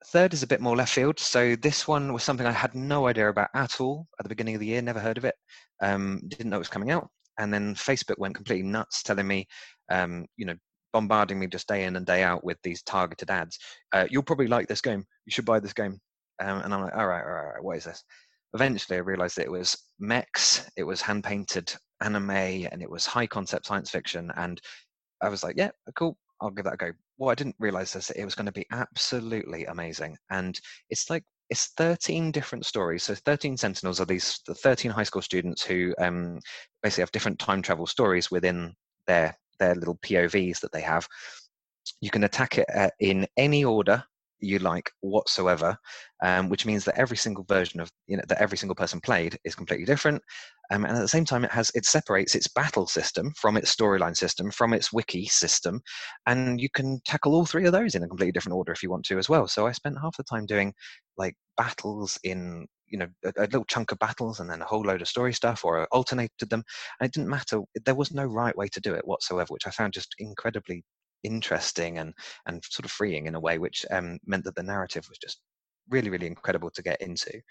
S3: third is a bit more left field. So this one was something I had no idea about at all at the beginning of the year. Never heard of it. Um, didn't know it was coming out. And then Facebook went completely nuts, telling me, um, you know, bombarding me just day in and day out with these targeted ads. Uh, you'll probably like this game. You should buy this game. Um, and I'm like, all right, all right, all right, what is this? Eventually, I realized that it was mechs, it was hand painted anime, and it was high concept science fiction. And I was like, yeah, cool. I'll give that a go. What I didn't realize is that it was going to be absolutely amazing. And it's like it's 13 different stories. So 13 Sentinels are these the 13 high school students who um, basically have different time travel stories within their their little POVs that they have. You can attack it uh, in any order you like whatsoever, um, which means that every single version of you know that every single person played is completely different. Um, and at the same time, it has it separates its battle system from its storyline system from its wiki system, and you can tackle all three of those in a completely different order if you want to as well. So I spent half the time doing like battles in you know a, a little chunk of battles and then a whole load of story stuff, or alternated them, and it didn't matter. There was no right way to do it whatsoever, which I found just incredibly interesting and and sort of freeing in a way, which um, meant that the narrative was just really really incredible to get into.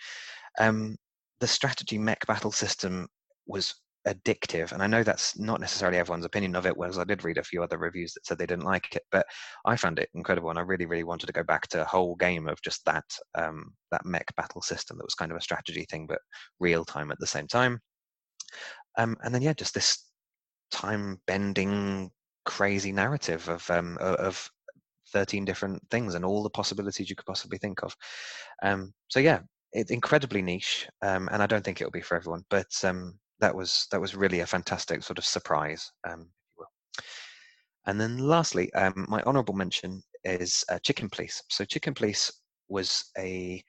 S3: Um, the strategy mech battle system was addictive and i know that's not necessarily everyone's opinion of it whereas i did read a few other reviews that said they didn't like it but i found it incredible and i really really wanted to go back to a whole game of just that um, that mech battle system that was kind of a strategy thing but real time at the same time. Um, and then yeah just this time bending crazy narrative of um, of 13 different things and all the possibilities you could possibly think of. Um, so yeah it's incredibly niche um, and i don't think it'll be for everyone but um, that was that was really a fantastic sort of surprise um, if you will and then lastly um, my honorable mention is uh, chicken police so chicken police was a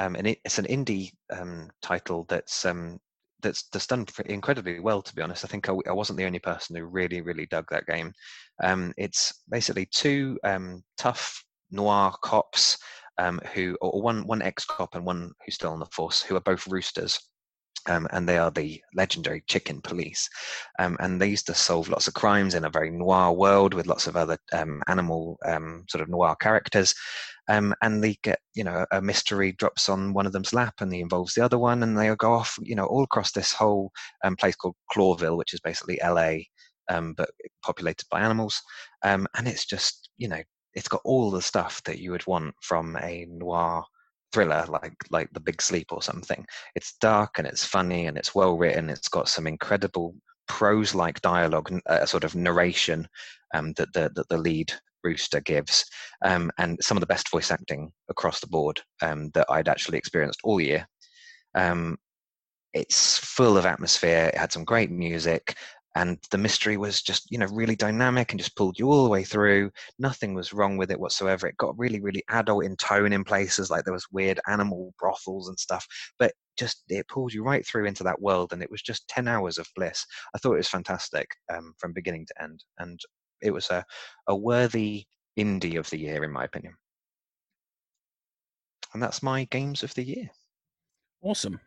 S3: um, and it, it's an indie um, title that's that's that's done incredibly well. To be honest, I think I, I, wasn't the only person who really really dug that game. Um, it's basically two um, tough noir cops um, who, or one one ex cop and one who's still on the force, who are both roosters. Um, and they are the legendary chicken police. Um, and they used to solve lots of crimes in a very noir world with lots of other um, animal um, sort of noir characters. Um, and they get, you know, a mystery drops on one of them's lap and he involves the other one, and they go off, you know, all across this whole um, place called Clawville, which is basically LA, but populated by animals. and it's just, you know, it's got all the stuff that you would want from a noir thriller like like The Big Sleep or something. It's dark and it's funny and it's well written. It's got some incredible prose-like dialogue, uh, sort of narration um, that the that the lead rooster gives, um, and some of the best voice acting across the board um, that I'd actually experienced all year. Um, it's full of atmosphere. It had some great music and the mystery was just you know really dynamic and just pulled you all the way through. Nothing was wrong with it whatsoever. It got really really adult in tone in places like there was weird animal brothels and stuff but just it pulled you right through into that world and it was just 10 hours of bliss. I thought it was fantastic um, from beginning to end and it was a, a worthy indie of the year in my opinion. And that's my games of the year.
S1: Awesome.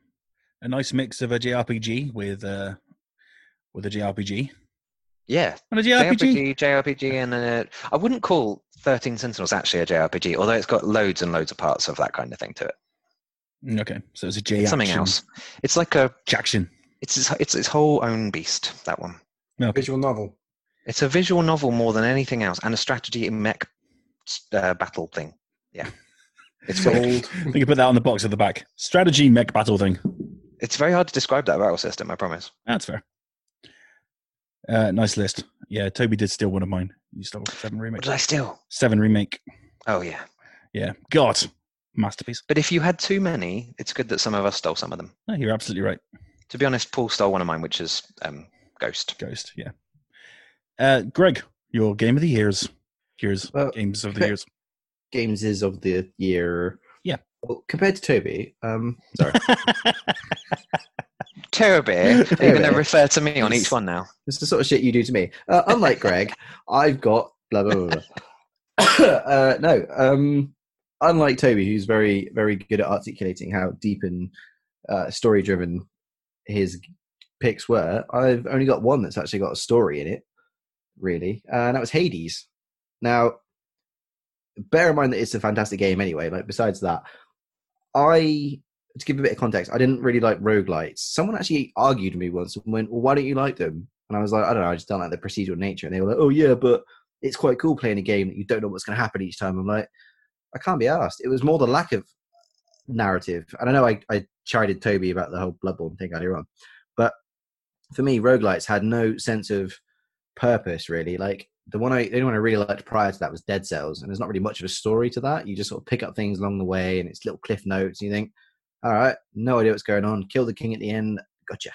S1: A nice mix of a jrpg with uh, with a JRPG.
S3: Yeah,
S1: and a JRPG,
S3: JRPG, JRPG, and a, I wouldn't call Thirteen Sentinels actually a JRPG, although it's got loads and loads of parts of that kind of thing to it.
S1: Mm, okay, so it's a J.
S3: something else. It's like a
S1: action.
S3: It's its, it's its whole own beast. That one.
S4: Okay. Visual novel.
S3: It's a visual novel more than anything else, and a strategy mech uh, battle thing. Yeah,
S1: it's old. you can put that on the box at the back. Strategy mech battle thing.
S3: It's very hard to describe that battle system. I promise.
S1: That's fair. Uh, nice list. Yeah, Toby did steal one of mine. You stole seven remake.
S3: What did I steal?
S1: Seven remake.
S3: Oh yeah.
S1: Yeah. God, masterpiece.
S3: But if you had too many, it's good that some of us stole some of them.
S1: No, you're absolutely right.
S3: To be honest, Paul stole one of mine, which is um, Ghost.
S1: Ghost. Yeah. Uh, Greg, your game of the years. Years. Well, games of the years.
S2: Games is of the year.
S1: Yeah.
S2: Well, compared to Toby, um, sorry.
S3: Toby, are you going to refer to me on each one now?
S2: It's the sort of shit you do to me. Uh, unlike Greg, I've got blah blah blah. blah. uh, no, um, unlike Toby, who's very very good at articulating how deep and uh, story driven his picks were, I've only got one that's actually got a story in it, really, uh, and that was Hades. Now, bear in mind that it's a fantastic game anyway. Like besides that, I to give a bit of context, I didn't really like roguelites. Someone actually argued with me once and went, Well, why don't you like them? And I was like, I don't know, I just don't like the procedural nature. And they were like, Oh, yeah, but it's quite cool playing a game that you don't know what's going to happen each time. I'm like, I can't be asked. It was more the lack of narrative. And I know I, I chided Toby about the whole Bloodborne thing earlier on. But for me, roguelites had no sense of purpose, really. Like, the one I the only one I really liked prior to that was Dead Cells, and there's not really much of a story to that. You just sort of pick up things along the way, and it's little cliff notes. And you think, all right, no idea what's going on. Kill the king at the end. Gotcha.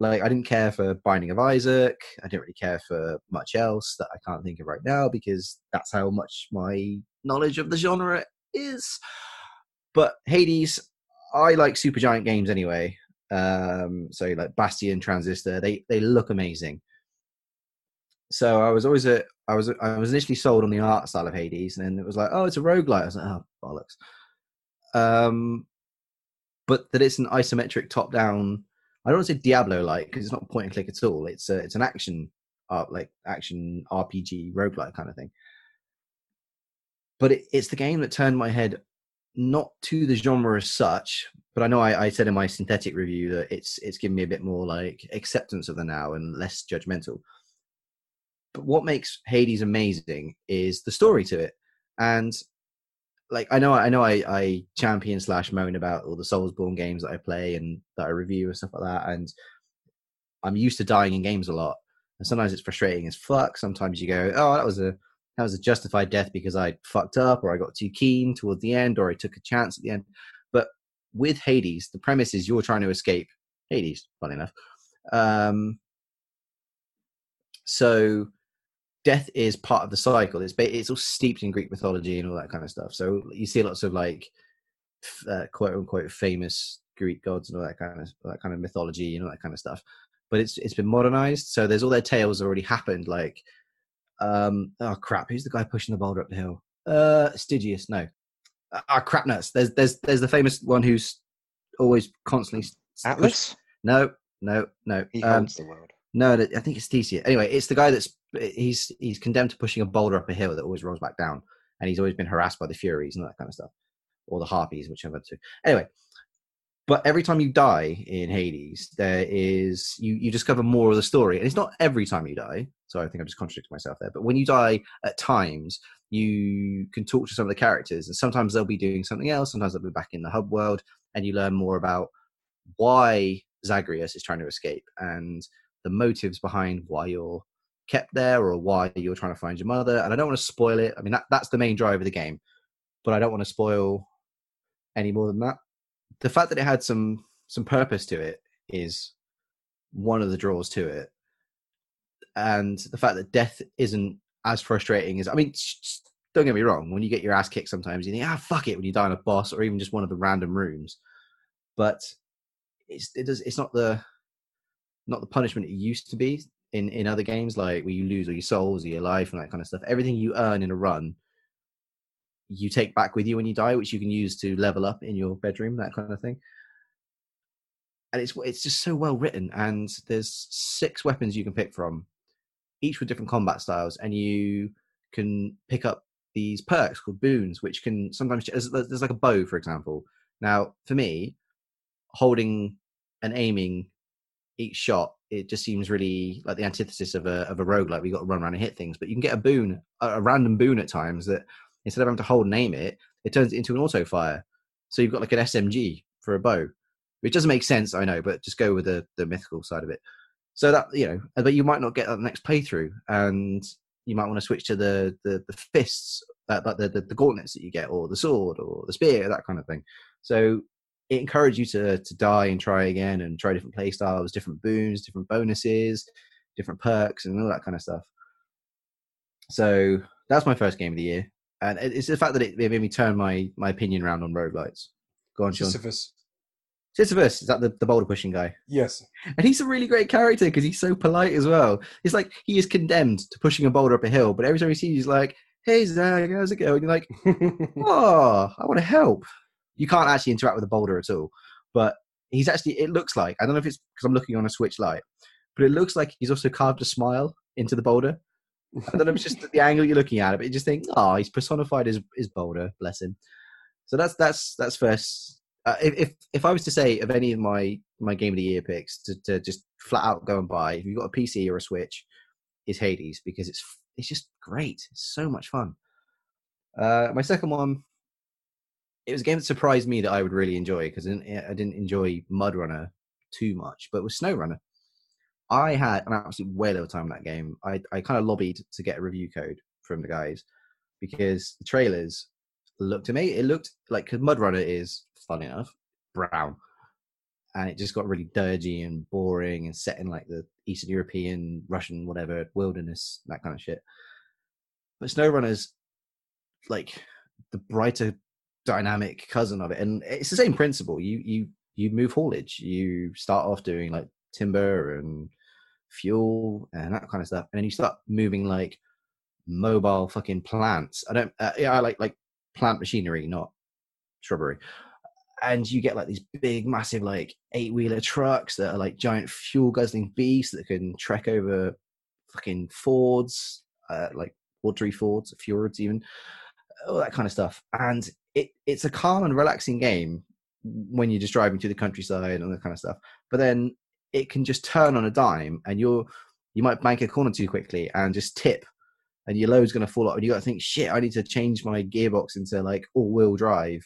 S2: Like I didn't care for Binding of Isaac. I didn't really care for much else that I can't think of right now because that's how much my knowledge of the genre is. But Hades, I like Supergiant Games anyway. Um, so like Bastion, Transistor, they they look amazing. So I was always a I was I was initially sold on the art style of Hades, and then it was like, oh, it's a roguelike. I was like, oh bollocks. Um, but that it's an isometric top down. I don't want to say Diablo like because it's not point and click at all. It's a, it's an action uh, like action RPG roguelike kind of thing. But it, it's the game that turned my head not to the genre as such, but I know I, I, said in my synthetic review that it's it's given me a bit more like acceptance of the now and less judgmental. But what makes Hades amazing is the story to it, and like I know I know I, I champion slash moan about all the Soulsborne games that I play and that I review and stuff like that, and I'm used to dying in games a lot, and sometimes it's frustrating as fuck. Sometimes you go, oh, that was a that was a justified death because I fucked up or I got too keen toward the end or I took a chance at the end. But with Hades, the premise is you're trying to escape Hades. Funny enough, um, so death is part of the cycle. It's it's all steeped in Greek mythology and all that kind of stuff. So you see lots of like uh, quote unquote famous Greek gods and all that kind of that kind of mythology and all that kind of stuff. But it's it's been modernized, so there's all their tales already happened. Like, um, oh crap, who's the guy pushing the boulder up the hill? Uh, Stygius, no. Ah, uh, crap nuts. There's there's there's the famous one who's always constantly
S3: Atlas.
S2: No, no, no.
S3: He
S2: Um,
S3: holds the world.
S2: no, I think it's Theseus. Anyway, it's the guy that's he's he's condemned to pushing a boulder up a hill that always rolls back down, and he's always been harassed by the Furies and that kind of stuff, or the Harpies, whichever two. Anyway, but every time you die in Hades, there is you you discover more of the story, and it's not every time you die. So I think I'm just contradicting myself there. But when you die at times, you can talk to some of the characters, and sometimes they'll be doing something else. Sometimes they'll be back in the hub world, and you learn more about why Zagreus is trying to escape and the motives behind why you're kept there or why you're trying to find your mother. And I don't want to spoil it. I mean, that, that's the main drive of the game, but I don't want to spoil any more than that. The fact that it had some some purpose to it is one of the draws to it, and the fact that death isn't as frustrating as I mean. Don't get me wrong. When you get your ass kicked, sometimes you think, "Ah, fuck it," when you die on a boss or even just one of the random rooms. But it's it does it's not the not the punishment it used to be in in other games like where you lose all your souls or your life and that kind of stuff everything you earn in a run you take back with you when you die which you can use to level up in your bedroom that kind of thing. And it's it's just so well written and there's six weapons you can pick from each with different combat styles and you can pick up these perks called boons which can sometimes there's, there's like a bow for example. Now for me holding and aiming each shot, it just seems really like the antithesis of a of a rogue. Like we got to run around and hit things, but you can get a boon, a, random boon at times that instead of having to hold aim it, it turns it into an auto fire. So you've got like an SMG for a bow, which doesn't make sense, I know, but just go with the the mythical side of it. So that you know, but you might not get that next playthrough, and you might want to switch to the the, the fists, uh, like the, the the gauntlets that you get, or the sword, or the spear, that kind of thing. So it encouraged you to to die and try again and try different play styles, different boons, different bonuses, different perks, and all that kind of stuff. So that's my first game of the year, and it's the fact that it, it made me turn my my opinion around on roguelites. Go on, Sean.
S4: Sisyphus.
S2: Sisyphus is that the, the boulder pushing guy,
S4: Yes.
S2: and he's a really great character because he's so polite as well. It's like he is condemned to pushing a boulder up a hill, but every time he sees you, he's like, "Hey Zag, how's it going?" You're like, oh, I want to help. You can't actually interact with the boulder at all. But he's actually, it looks like, I don't know if it's because I'm looking on a Switch light, but it looks like he's also carved a smile into the boulder. I don't know if it's just the angle you're looking at it, but you just think, oh, he's personified his, his boulder, bless him. So that's, that's, that's first. Uh, if, if, I was to say of any of my, my game of the year picks to, to just flat out go and buy, if you've got a PC or a Switch, is Hades because it's, it's just great. It's so much fun. Uh, my second one, it was a game that surprised me that I would really enjoy because I didn't, eh, I didn't enjoy MudRunner too much, but with SnowRunner, I had an absolute whale of a time in that game. I, I kind of lobbied to get a review code from the guys because the trailers looked to me, it looked like because MudRunner is fun enough, brown, and it just got really dirgy and boring and set in like the Eastern European, Russian, whatever wilderness, that kind of shit. But SnowRunner's like the brighter dynamic cousin of it and it's the same principle. You you you move haulage. You start off doing like timber and fuel and that kind of stuff and then you start moving like mobile fucking plants. I don't uh, yeah i like like plant machinery not shrubbery. And you get like these big massive like eight wheeler trucks that are like giant fuel guzzling beasts that can trek over fucking fords uh, like watery fords fjords even all that kind of stuff. And it, it's a calm and relaxing game when you're just driving through the countryside and that kind of stuff. But then it can just turn on a dime, and you're you might bank a corner too quickly and just tip, and your load's going to fall off. And you got to think, shit, I need to change my gearbox into like all-wheel drive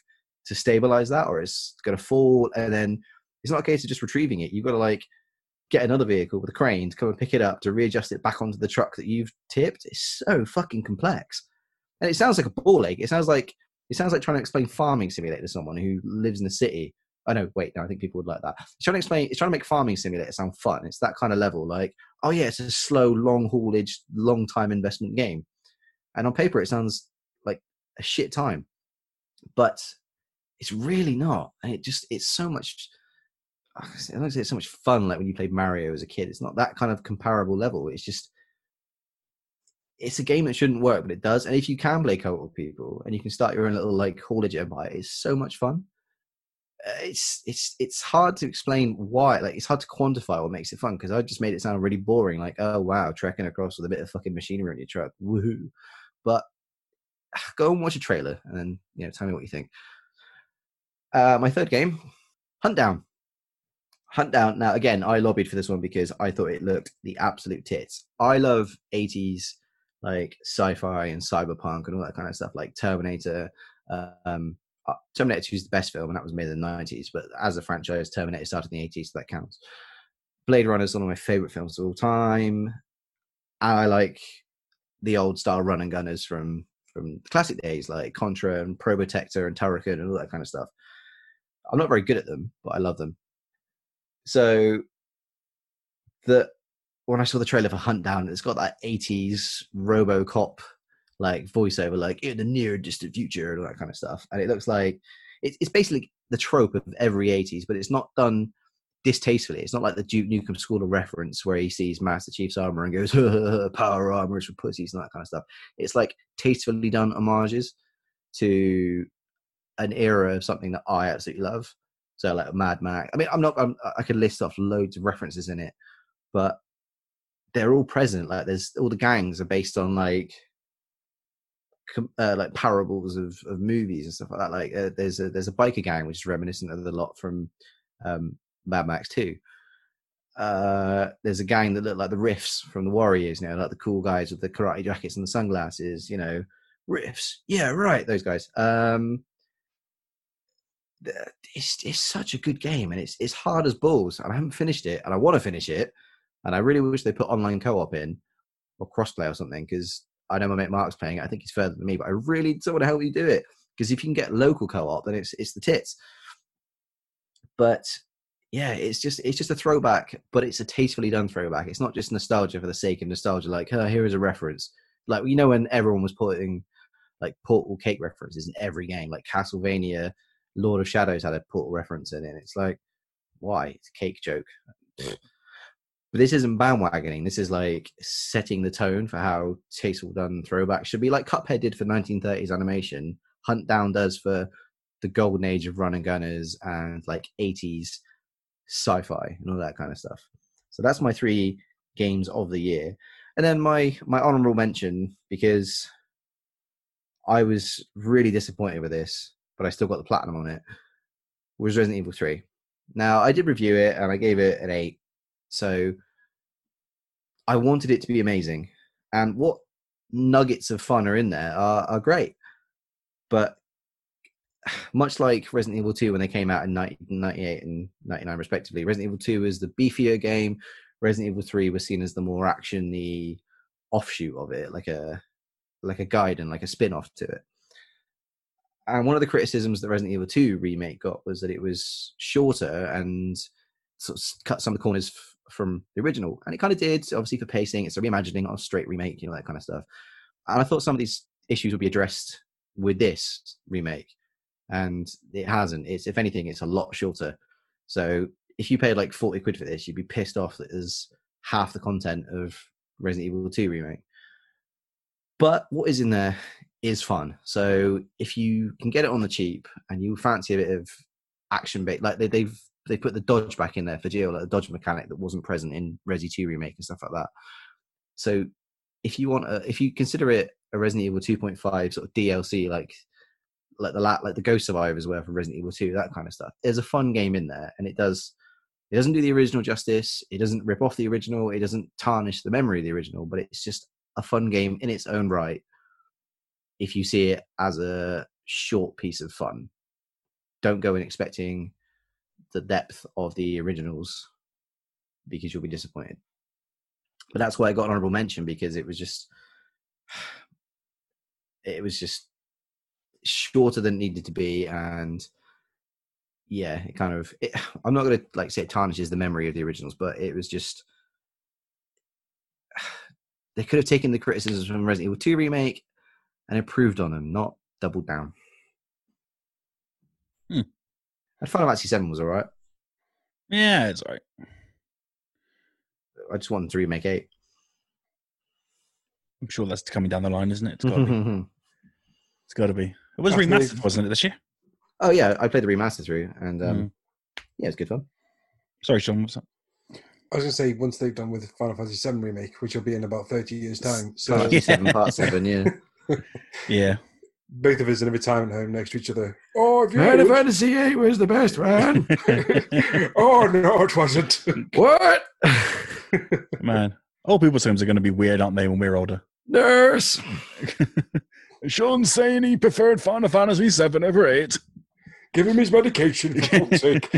S2: to stabilize that, or it's going to fall. And then it's not a case of just retrieving it. You've got to like get another vehicle with a crane to come and pick it up to readjust it back onto the truck that you've tipped. It's so fucking complex, and it sounds like a ball ache. It sounds like it sounds like trying to explain farming simulator to someone who lives in the city. Oh, I know, wait, no, I think people would like that. It's trying to explain, it's trying to make farming simulator sound fun. It's that kind of level, like, oh yeah, it's a slow, long haulage, long time investment game. And on paper, it sounds like a shit time. But it's really not, and it just it's so much. I don't say it's so much fun like when you played Mario as a kid. It's not that kind of comparable level. It's just it's a game that shouldn't work, but it does. And if you can play co-op with people and you can start your own little like haulage empire, it's so much fun. Uh, it's it's it's hard to explain why. Like it's hard to quantify what makes it fun because I just made it sound really boring. Like oh wow, trekking across with a bit of fucking machinery on your truck, woohoo! But go and watch a trailer and then you know tell me what you think. Uh, my third game, Huntdown. Hunt Down. Now again, I lobbied for this one because I thought it looked the absolute tits. I love 80s like sci-fi and cyberpunk and all that kind of stuff, like Terminator. Um, uh, Terminator 2 is the best film, and that was made in the 90s. But as a franchise, Terminator started in the 80s, so that counts. Blade Runner is one of my favorite films of all time. And I like the old style run and gunners from from the classic days, like Contra and Probotector and Turrican and all that kind of stuff. I'm not very good at them, but I love them. So the when I saw the trailer for Huntdown, it's got that 80s RoboCop like voiceover, like in the near distant future and all that kind of stuff. And it looks like it's, it's basically the trope of every 80s, but it's not done distastefully. It's not like the Duke Nukem School of Reference where he sees Master Chief's armor and goes, power armor is for pussies and that kind of stuff. It's like tastefully done homages to an era of something that I absolutely love. So like Mad Max. I mean, I'm not. I'm, I could list off loads of references in it, but they're all present. Like there's all the gangs are based on like uh, like parables of, of movies and stuff like that. Like uh, there's a there's a biker gang which is reminiscent of the lot from um, Mad Max Two. Uh, there's a gang that look like the Riffs from the Warriors, you know, like the cool guys with the karate jackets and the sunglasses. You know, Riffs. Yeah, right. Those guys. Um, it's it's such a good game, and it's it's hard as balls. And I haven't finished it, and I want to finish it and I really wish they put online co-op in or crossplay or something because I know my mate Mark's playing it. I think he's further than me, but I really don't want to help you do it because if you can get local co-op, then it's it's the tits. But yeah, it's just it's just a throwback, but it's a tastefully done throwback. It's not just nostalgia for the sake of nostalgia. Like, oh, here is a reference. Like you know when everyone was putting like Portal cake references in every game, like Castlevania, Lord of Shadows had a Portal reference in it. It's like, why? It's a cake joke. But this isn't bandwagoning. This is like setting the tone for how tasteful done throwback should be. Like Cuphead did for 1930s animation, Huntdown does for the golden age of run and gunners and like 80s sci-fi and all that kind of stuff. So that's my three games of the year. And then my my honorable mention because I was really disappointed with this, but I still got the platinum on it. Was Resident Evil 3. Now I did review it and I gave it an 8 so I wanted it to be amazing. And what nuggets of fun are in there are, are great. But much like Resident Evil 2 when they came out in 1998 and 99 respectively, Resident Evil 2 is the beefier game. Resident Evil 3 was seen as the more actiony offshoot of it, like a like a guide and like a spin-off to it. And one of the criticisms that Resident Evil 2 remake got was that it was shorter and sort of cut some of the corners from the original, and it kind of did. Obviously, for pacing, it's a reimagining, not a straight remake, you know that kind of stuff. And I thought some of these issues would be addressed with this remake, and it hasn't. It's if anything, it's a lot shorter. So if you paid like forty quid for this, you'd be pissed off that there's half the content of Resident Evil 2 remake. But what is in there is fun. So if you can get it on the cheap and you fancy a bit of action bait, like they, they've they put the dodge back in there for Jill, like the dodge mechanic that wasn't present in Resi 2 remake and stuff like that. So if you want, a, if you consider it a Resident Evil 2.5 sort of DLC, like like the like the Ghost Survivors were for Resident Evil 2, that kind of stuff. There's a fun game in there, and it does. It doesn't do the original justice. It doesn't rip off the original. It doesn't tarnish the memory of the original. But it's just a fun game in its own right. If you see it as a short piece of fun, don't go in expecting the depth of the originals because you'll be disappointed. But that's why I got an honorable mention because it was just it was just shorter than it needed to be and yeah it kind of it, i'm not going to like say it tarnishes the memory of the originals but it was just they could have taken the criticisms from resident evil 2 remake and improved on them not doubled down. And Final Fantasy Seven was all right.
S1: Yeah, it's all right.
S2: I just wanted to remake eight.
S1: I'm sure that's coming down the line, isn't it? It's got to be.
S2: oh
S1: It's got to be. It was
S4: After
S1: remastered, wasn't it, this year?
S2: Oh yeah, I played the remaster through, and um,
S1: Mm.
S2: yeah, it's good fun.
S1: Sorry, Sean. What's that?
S4: I was going to say once they've done with Final Fantasy VII remake, which will be in about thirty years' time. So
S1: Yeah.
S2: Seven Part Seven, yeah.
S1: Yeah.
S4: Both of us in a retirement home next to each other. Oh, have you
S2: Final
S4: heard?
S2: Fantasy Eight was the best, man.
S4: oh no, it wasn't.
S2: what?
S1: Man, old people's homes are going to be weird, aren't they, when we're older?
S2: Nurse.
S1: Sean's saying he preferred Final Fantasy 7 over 8.
S4: Give him his medication for fuck's sake.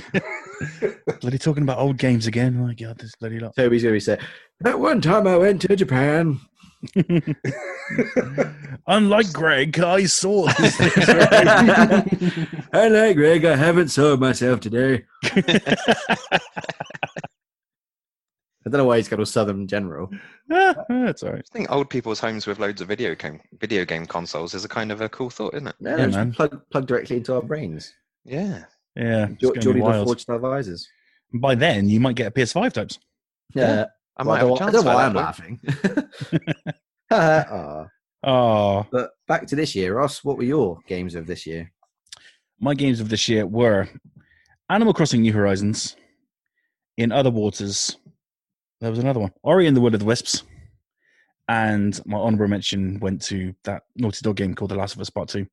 S1: Bloody talking about old games again. Oh my god, this bloody lot.
S2: Toby's gonna be saying, "That one time I went to Japan."
S1: Unlike Greg, I saw this thing.
S2: I like Greg. I haven't sold myself today. I don't know why he's got a Southern General.
S1: Ah, That's all right.
S3: I think old people's homes with loads of video game video game consoles is a kind of a cool thought, isn't it?
S2: No,
S1: Yeah,
S2: no, just
S1: man.
S2: Plug, plug directly into our brains.
S3: Yeah.
S1: Yeah, it's
S2: Jo-
S1: gonna be
S2: Geordie the
S1: wild.
S2: Forged Star Visors.
S1: By then, you might get a PS5 types.
S2: Yeah.
S3: I
S2: Well,
S3: might have a
S2: don't-
S3: chance
S2: I don't know
S3: by
S2: why
S3: that
S2: I'm
S3: point.
S2: laughing. Aw.
S1: Oh,
S2: But back to this year, Ross. What were your games of this year?
S1: my games of this year were Animal Crossing New Horizons, In Other Waters. There was another one, Ori and the Wood of the Wisps, and my honorable mention went to that Naughty Dog game called The Last of Us Part Two.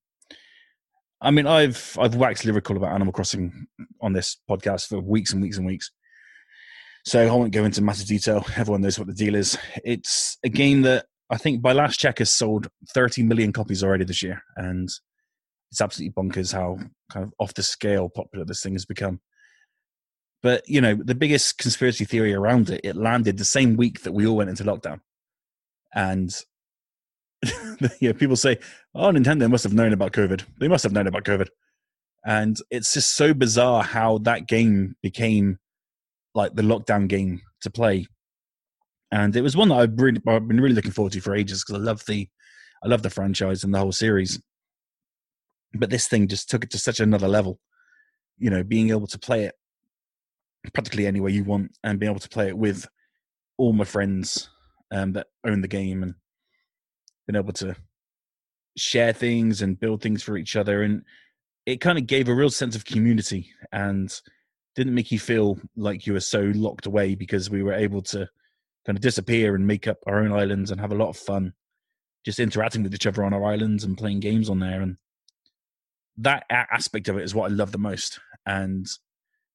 S1: I mean, I've I've waxed lyrical about Animal Crossing on this podcast for weeks and weeks and weeks, so I won't go into massive detail. Everyone knows what the deal is. It's a game that I think by last check has sold 30 million copies already this year, and it's absolutely bonkers how kind of off the scale popular this thing has become. But you know, the biggest conspiracy theory around it, it landed the same week that we all went into lockdown, and yeah, people say, "Oh, Nintendo must have known about COVID. They must have known about COVID," and it's just so bizarre how that game became like the lockdown game to play. And it was one that I've, really, I've been really looking forward to for ages because I love the, I love the franchise and the whole series. But this thing just took it to such another level. You know being able to play it practically any way you want and being able to play it with all my friends um, that own the game and been able to share things and build things for each other. And it kind of gave a real sense of community and didn't make you feel like you were so locked away because we were able to kind of disappear and make up our own islands and have a lot of fun just interacting with each other on our islands and playing games on there and that aspect of it is what I love the most. And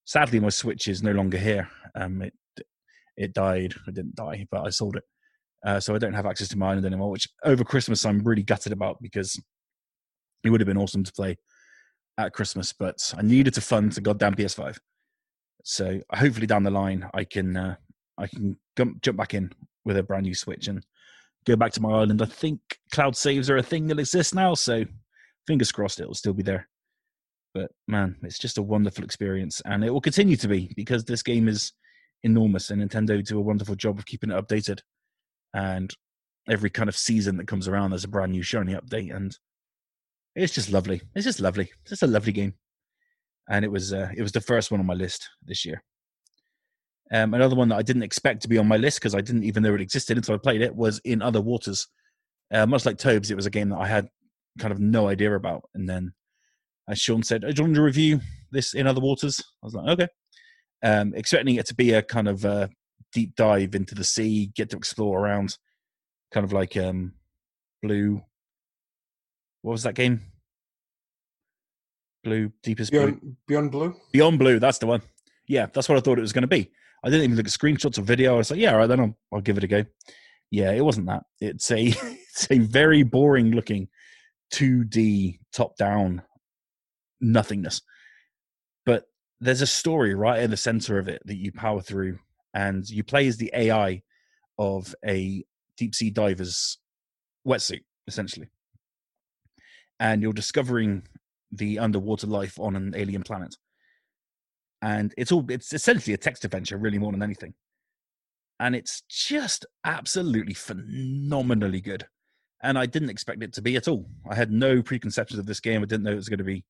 S1: sadly, my Switch is no longer here. Um, it it died. It didn't die, but I sold it, uh, so I don't have access to my island anymore. Which over Christmas I'm really gutted about because it would have been awesome to play at Christmas, but I needed to fund the goddamn PS5. So hopefully down the line I can uh, I can jump jump back in with a brand new Switch and go back to my island. I think cloud saves are a thing that exists now, so fingers crossed it'll still be there. But man, it's just a wonderful experience, and it will continue to be because this game is enormous, and Nintendo do a wonderful job of keeping it updated. And every kind of season that comes around, there's a brand new shiny update, and it's just lovely. It's just lovely. It's just a lovely game, and it was uh, it was the first one on my list this year. Um, another one that I didn't expect to be on my list because I didn't even know it existed until I played it was In Other Waters. Uh, much like Tobes, it was a game that I had kind of no idea about. And then, as Sean said, I "Do you want to review this in other waters?" I was like, "Okay." Um, expecting it to be a kind of uh, deep dive into the sea, get to explore around, kind of like um, Blue. What was that game? Blue, deepest blue,
S4: Beyond, Beyond Blue.
S1: Beyond Blue. That's the one. Yeah, that's what I thought it was going to be. I didn't even look at screenshots or video. I was like, "Yeah, all right, then I'll, I'll give it a go." Yeah, it wasn't that. It's a it's a very boring looking 2D top down nothingness. But there's a story right in the center of it that you power through, and you play as the AI of a deep sea diver's wetsuit, essentially. And you're discovering the underwater life on an alien planet. And it's all it's essentially a text adventure, really more than anything. And it's just absolutely phenomenally good and I didn't expect it to be at all. I had no preconceptions of this game. I didn't know it was going to be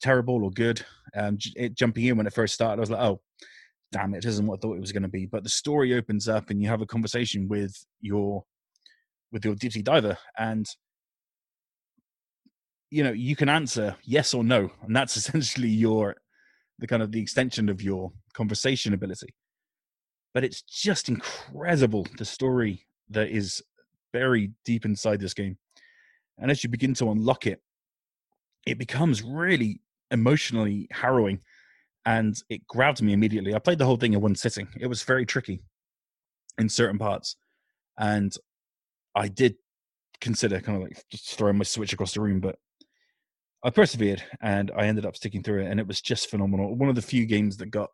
S1: terrible or good. Um, it, jumping in when it first started, I was like, oh, damn, it isn't what I thought it was going to be. But the story opens up, and you have a conversation with your with your deep sea diver, and you know you can answer yes or no, and that's essentially your the kind of the extension of your conversation ability. But it's just incredible the story that is buried deep inside this game. And as you begin to unlock it, it becomes really emotionally harrowing and it grabbed me immediately. I played the whole thing in one sitting. It was very tricky in certain parts. And I did consider kind of like just throwing my switch across the room, but I persevered and I ended up sticking through it and it was just phenomenal. One of the few games that got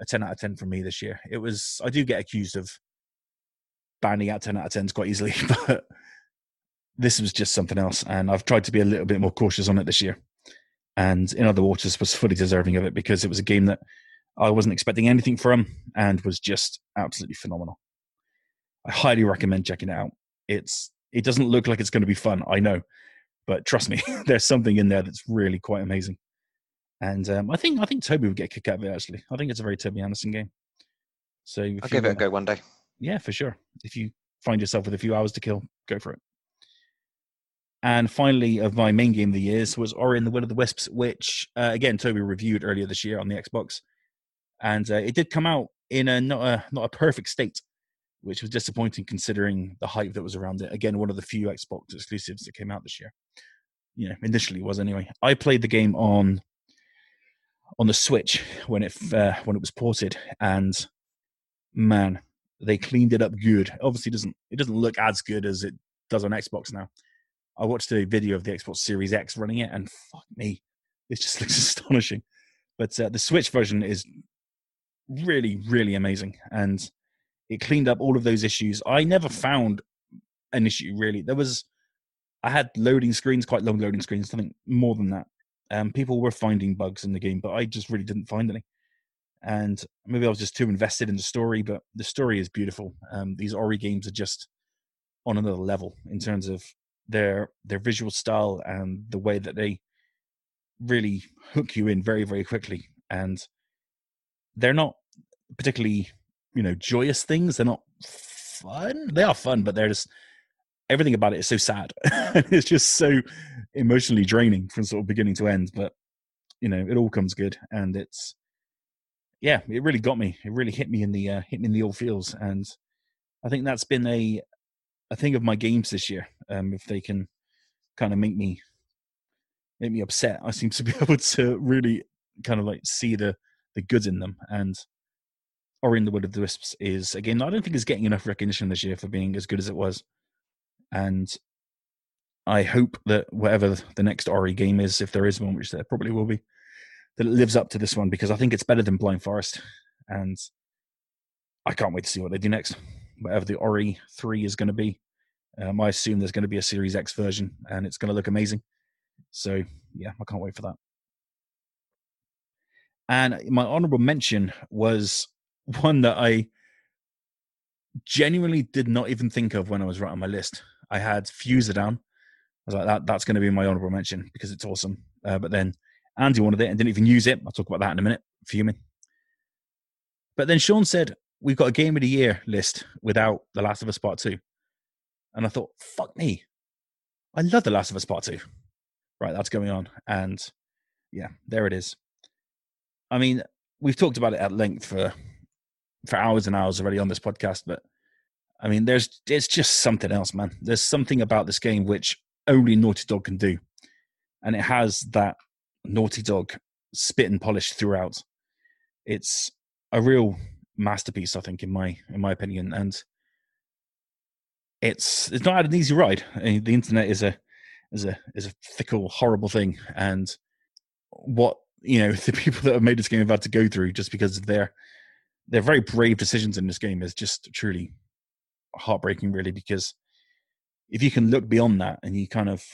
S1: a 10 out of 10 from me this year. It was, I do get accused of banding out 10 out of 10s quite easily, but this was just something else. And I've tried to be a little bit more cautious on it this year. And In Other Waters was fully deserving of it because it was a game that I wasn't expecting anything from and was just absolutely phenomenal. I highly recommend checking it out. It's it doesn't look like it's going to be fun, I know, but trust me, there's something in there that's really quite amazing. And um, I think I think Toby would get a kick out of it. Actually, I think it's a very Toby Anderson game. So
S3: I'll give it a go one day.
S1: Yeah, for sure. If you find yourself with a few hours to kill, go for it. And finally, of my main game of the years was Ori and the Will of the Wisps, which uh, again Toby reviewed earlier this year on the Xbox, and uh, it did come out in a not a not a perfect state, which was disappointing considering the hype that was around it. Again, one of the few Xbox exclusives that came out this year. You know, initially was anyway. I played the game on on the Switch when it uh, when it was ported, and man, they cleaned it up good. Obviously, doesn't it doesn't look as good as it does on Xbox now. I watched a video of the Xbox Series X running it, and fuck me, it just looks astonishing. But uh, the Switch version is really, really amazing, and it cleaned up all of those issues. I never found an issue really. There was, I had loading screens, quite long loading screens. I think more than that. Um, people were finding bugs in the game, but I just really didn't find any. And maybe I was just too invested in the story, but the story is beautiful. Um, these Ori games are just on another level in terms of their their visual style and the way that they really hook you in very very quickly. And they're not particularly you know joyous things. They're not fun. They are fun, but they're just everything about it is so sad. it's just so emotionally draining from sort of beginning to end. But you know, it all comes good, and it's yeah, it really got me. It really hit me in the uh, hit me in the old feels, and I think that's been a a thing of my games this year. Um, if they can kind of make me make me upset, I seem to be able to really kind of like see the the goods in them. And Ori in the Will of the Wisps is again, I don't think it's getting enough recognition this year for being as good as it was and I hope that whatever the next Ori game is, if there is one, which there probably will be, that it lives up to this one because I think it's better than Blind Forest, and I can't wait to see what they do next. Whatever the Ori three is going to be, um, I assume there's going to be a Series X version, and it's going to look amazing. So yeah, I can't wait for that. And my honorable mention was one that I genuinely did not even think of when I was writing my list. I had Fuser down. I was like, that that's going to be my honorable mention because it's awesome. Uh, but then Andy wanted it and didn't even use it. I'll talk about that in a minute. Fuming. But then Sean said, We've got a game of the year list without The Last of Us Part 2. And I thought, fuck me. I love The Last of Us Part 2. Right, that's going on. And yeah, there it is. I mean, we've talked about it at length for for hours and hours already on this podcast, but I mean, there's it's just something else, man. There's something about this game which only Naughty Dog can do, and it has that Naughty Dog spit and polish throughout. It's a real masterpiece, I think, in my in my opinion, and it's it's not an easy ride. The internet is a is a is a fickle, horrible thing, and what you know the people that have made this game have had to go through just because of their their very brave decisions in this game is just truly heartbreaking, really, because if you can look beyond that and you kind of,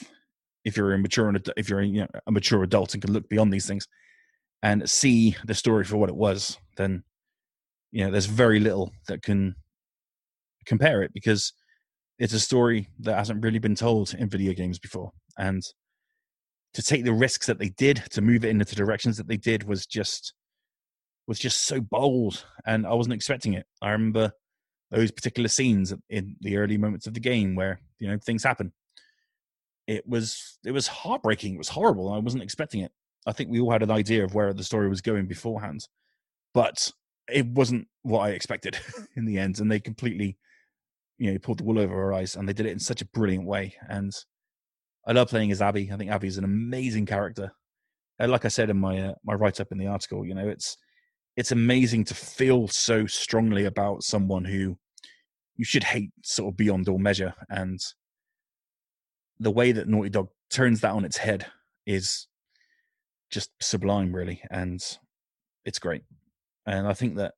S1: if you're a mature, if you're you know, a mature adult and can look beyond these things and see the story for what it was, then you know there's very little that can compare it because it's a story that hasn't really been told in video games before, and to take the risks that they did, to move it into the directions that they did, was just was just so bold, and I wasn't expecting it. I remember those particular scenes in the early moments of the game where you know things happen. It was it was heartbreaking. It was horrible. I wasn't expecting it. I think we all had an idea of where the story was going beforehand, but it wasn't what I expected in the end. And they completely, you know, pulled the wool over our eyes, and they did it in such a brilliant way. And I love playing as Abby. I think Abby's an amazing character. And like I said in my uh, my write up in the article, you know, it's it's amazing to feel so strongly about someone who you should hate sort of beyond all measure, and the way that Naughty Dog turns that on its head is just sublime, really, and it's great. And I think that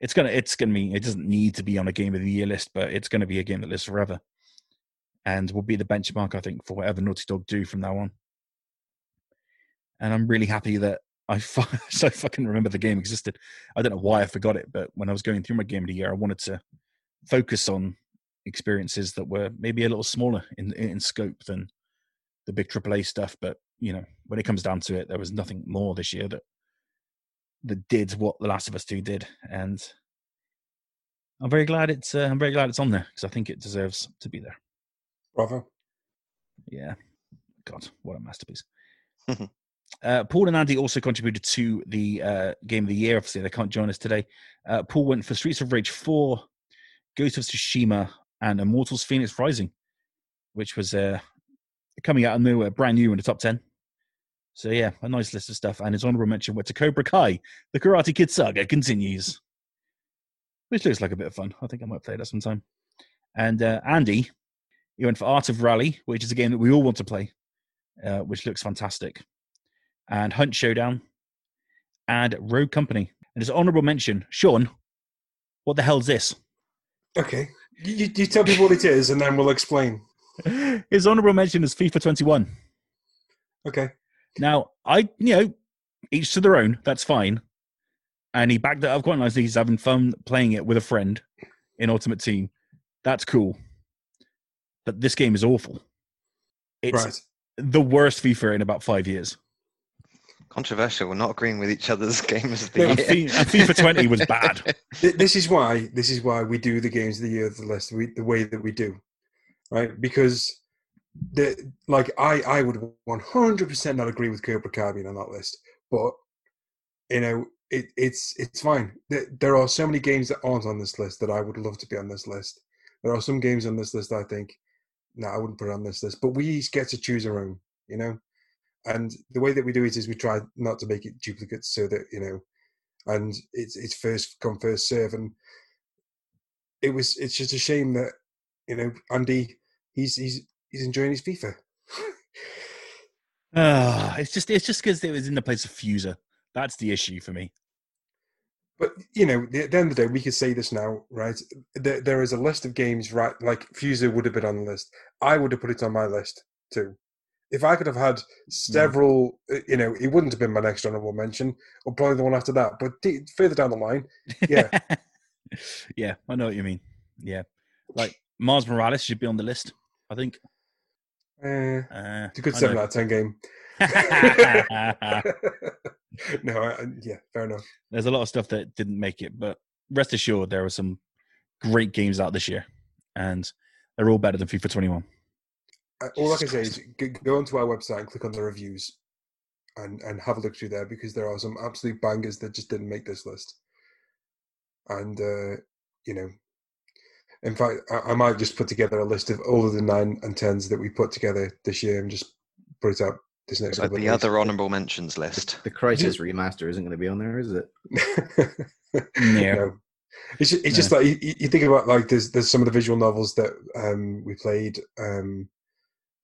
S1: it's gonna it's gonna be it doesn't need to be on a game of the year list, but it's gonna be a game that lives forever, and will be the benchmark I think for whatever Naughty Dog do from now on. And I'm really happy that I so fucking remember the game existed. I don't know why I forgot it, but when I was going through my game of the year, I wanted to focus on experiences that were maybe a little smaller in in scope than the big AAA stuff. But you know, when it comes down to it, there was nothing more this year that that did what The Last of Us Two did, and I'm very glad it's uh, I'm very glad it's on there because I think it deserves to be there.
S4: Bravo.
S1: Yeah, God, what a masterpiece. uh, Paul and Andy also contributed to the uh, game of the year. Obviously, they can't join us today. Uh, Paul went for Streets of Rage 4, Ghost of Tsushima, and Immortals Phoenix Rising, which was uh, coming out of nowhere, brand new in the top 10. So yeah, a nice list of stuff. And his honorable mention went to Cobra Kai. The Karate Kid saga continues, which looks like a bit of fun. I think I might play that sometime. And uh, Andy, he went for Art of Rally, which is a game that we all want to play, uh, which looks fantastic. And Hunt Showdown, and Rogue Company. And his honorable mention, Sean. What the hell's this?
S4: Okay, you, you tell people what it is, and then we'll explain.
S1: His honorable mention is FIFA 21.
S4: Okay.
S1: Now, I, you know, each to their own. That's fine. And he backed it up quite nicely. He's having fun playing it with a friend in Ultimate Team. That's cool. But this game is awful. It's
S4: right.
S1: the worst FIFA in about five years.
S3: Controversial. We're not agreeing with each other's games of the
S1: And
S3: year.
S1: And uh, FIFA 20 was bad.
S4: This is why. This is why we do the games of the year the list we, the way that we do, right? Because the like I I would one hundred percent not agree with Cobra Kai being on that list, but you know it it's it's fine. There, there are so many games that aren't on this list that I would love to be on this list. There are some games on this list I think, no, I wouldn't put it on this list. But we each get to choose our own, you know. And the way that we do it is we try not to make it duplicates, so that you know, and it's it's first come first serve. And it was it's just a shame that you know Andy he's he's he's enjoying his FIFA.
S1: Ah, it's just it's just because it was in the place of Fuser. That's the issue for me.
S4: But you know, at the end of the day, we could say this now, right? There, there is a list of games, right? Like Fuser would have been on the list. I would have put it on my list too. If I could have had several, uh, you know, it wouldn't have been my next honorable mention, or probably the one after that. But d- further down the line, Yeah.
S1: yeah, I know what you mean. Yeah. Like Miles Morales should be on the list, I think.
S4: eh,
S1: Uh,
S4: it's a good
S1: I
S4: seven
S1: know.
S4: out of ten game. no, I, I- yeah, fair enough.
S1: There's a lot of stuff that didn't make it, but rest assured there were some great games out this year, and they're all better than FIFA 21.
S4: All I can say is go onto our website and click on the reviews, and and have a look through there because there are some absolute bangers that just didn't make this list. And uh, you know, in fact, I, I might just put together a list of all of the nine and tens that we put together this year and just put it up this next.
S3: Like the other honourable mentions list.
S2: The Crysis remaster isn't going to be on there, is it?
S1: No.
S4: no. It's just, it's just like you, you think about like there's there's some of the visual novels that um, we played um,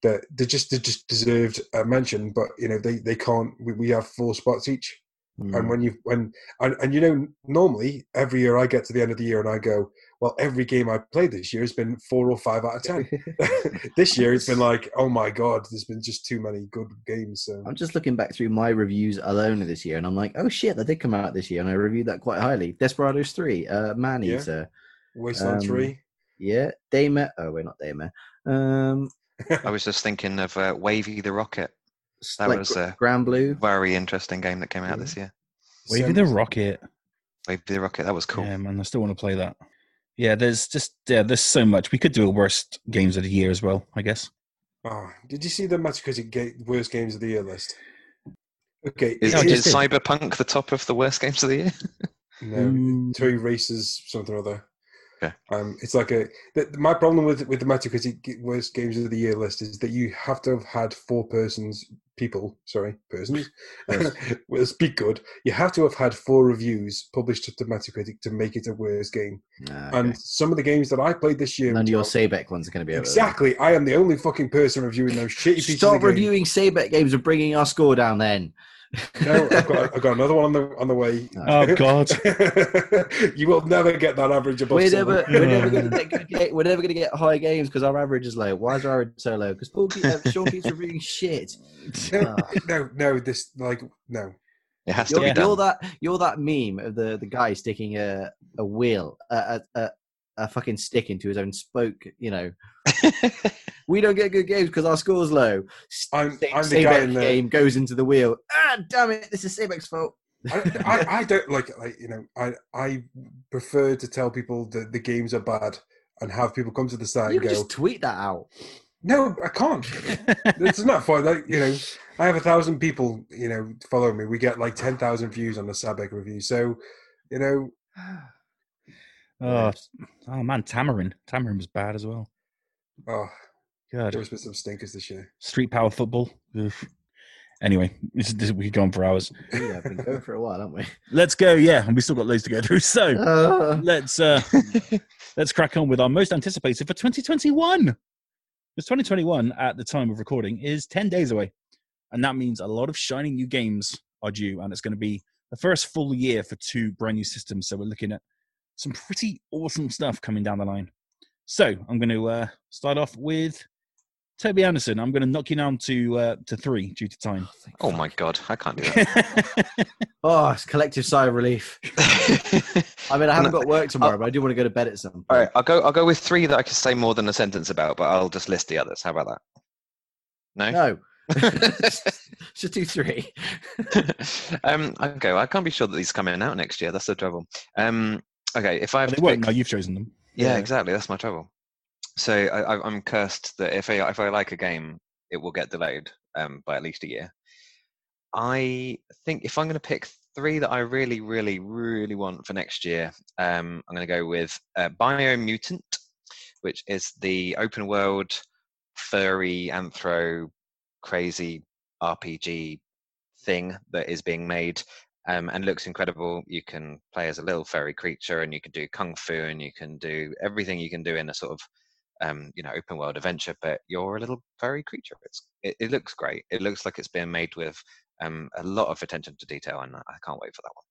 S4: that they just they just deserved a mention, but you know they they can't. We, we have four spots each,
S2: Hmm.
S4: and when you when and, and you know normally every year I get to the end of the year and I go, well, every game I played this year has been four or five out of ten. this year it's been like, oh my god, there's been just too many good games. So
S2: I'm just looking back through my reviews alone this year, and I'm like, oh shit, that did come out this year, and I reviewed that quite highly. Desperados 3, uh, Man
S4: Yeah.
S2: Eater,
S4: Wasteland
S2: um,
S4: Three.
S2: yeah, Daymare. Oh, we're not Daymare. Um,
S3: I was just thinking of uh, Wavey the Rocket. That
S2: like
S3: was a
S2: Grand Blue.
S3: very interesting game that came out this year.
S1: Wavey the Rocket.
S3: Wave the Rocket, that was cool.
S1: Yeah, man, I still want to play that. Yeah, there's just yeah, there's so much. We could do a worst games of the year as well, I guess.
S4: Oh, did you see the Metacritic ga- worst games of the year list? Okay,
S3: Is,
S1: Yeah, I
S3: is
S1: did.
S3: Cyberpunk the top of the worst games of the year?
S4: No,
S1: Mm.
S4: three races, something or other.
S3: Okay.
S4: Um, it's like a. The, my problem with with the Metacritic worst games of the year list is that you have to have had four persons, people, sorry, persons, will speak good. You have to have had four reviews published to Metacritic to make it a worst game.
S2: Nah,
S4: And some of the games that I played this year,
S2: None of your Sabec ones are going to be
S4: exactly, I am the only fucking person reviewing those shitty pieces.
S2: Stop
S4: of game.
S2: reviewing Sabec games and bringing our score down. Then.
S4: No, I've got, I've got another one on the on the way.
S1: Oh God.
S4: you will never get that average above.
S2: We're never, we're never going to get ga- we're never going to get high games because our average is low. Why is our average so low? Because Paul keep, uh, Sean keeps reviewing shit.
S4: No,
S2: Ah.
S4: no, no. This like no.
S3: It has to
S2: You're,
S3: be done.
S2: you're that you're that meme of the, the guy sticking a a wheel a, a, a, fucking stick into his own spoke. You know, we don't get good games because our score's low.
S4: I'm I'm the guy in the.
S2: game goes into the wheel. Ah, damn it! This is Sabec's fault.
S4: I, I, I don't like like you know I I prefer to tell people that the games are bad and have people come to the site
S2: you
S4: and go
S2: just tweet that out.
S4: no I can't. it's not fun. Like you know I have a thousand people you know follow me. We get like ten thousand views on the Sabec review. So you know
S1: oh, oh man, Tamarin. Tamarin was bad as well.
S4: oh
S1: God.
S4: there's been some stinkers this year.
S1: Street power football. Oof. Anyway, this, this, we could go on for hours.
S2: Yeah, been going for a while, haven't we?
S1: Let's go. Yeah, and we still got loads to go through. So
S2: Uh,
S1: let's uh let's crack on with our most anticipated for 2021. Because 2021 at the time of recording is 10 days away. And that means a lot of shiny new games are due. And it's going to be the first full year for two brand new systems. So we're looking at some pretty awesome stuff coming down the line. So I'm going to uh, start off with Toby Anderson. I'm going to knock you down to uh, to three due to time.
S3: oh my god, I can't do that.
S2: oh, it's collective sigh of relief. I mean, I haven't got work tomorrow,
S3: Uh,
S2: but I do want to go to bed at some point.
S3: All right, I'll go. I'll go with three that I can say more than a sentence about, but I'll just list the others. How about that? No.
S2: No. Just do three.
S3: um, okay, well, I can't be sure that these are coming out next year. That's the trouble. Um, okay, if I have
S1: they
S3: to
S1: won't
S3: pick,
S1: now. You've chosen them.
S3: yeah,
S2: Yeah.
S3: exactly. That's my trouble. So I, I, I'm cursed that if I if I like a game, it will get delayed um, by at least a year. I think if I'm going to pick three that I really, really, really want for next year, um, I'm going to go with uh, Biomutant, which is the open world, furry, anthro, crazy RPG thing that is being made um, and looks incredible. You can play as a little furry creature, and you can do kung fu, and you can do everything you can do in a sort of um, you know open world adventure. But you're a little furry creature. It's it, it looks great. It looks like it's being made with um, a lot of attention to detail, and I can't wait for that one.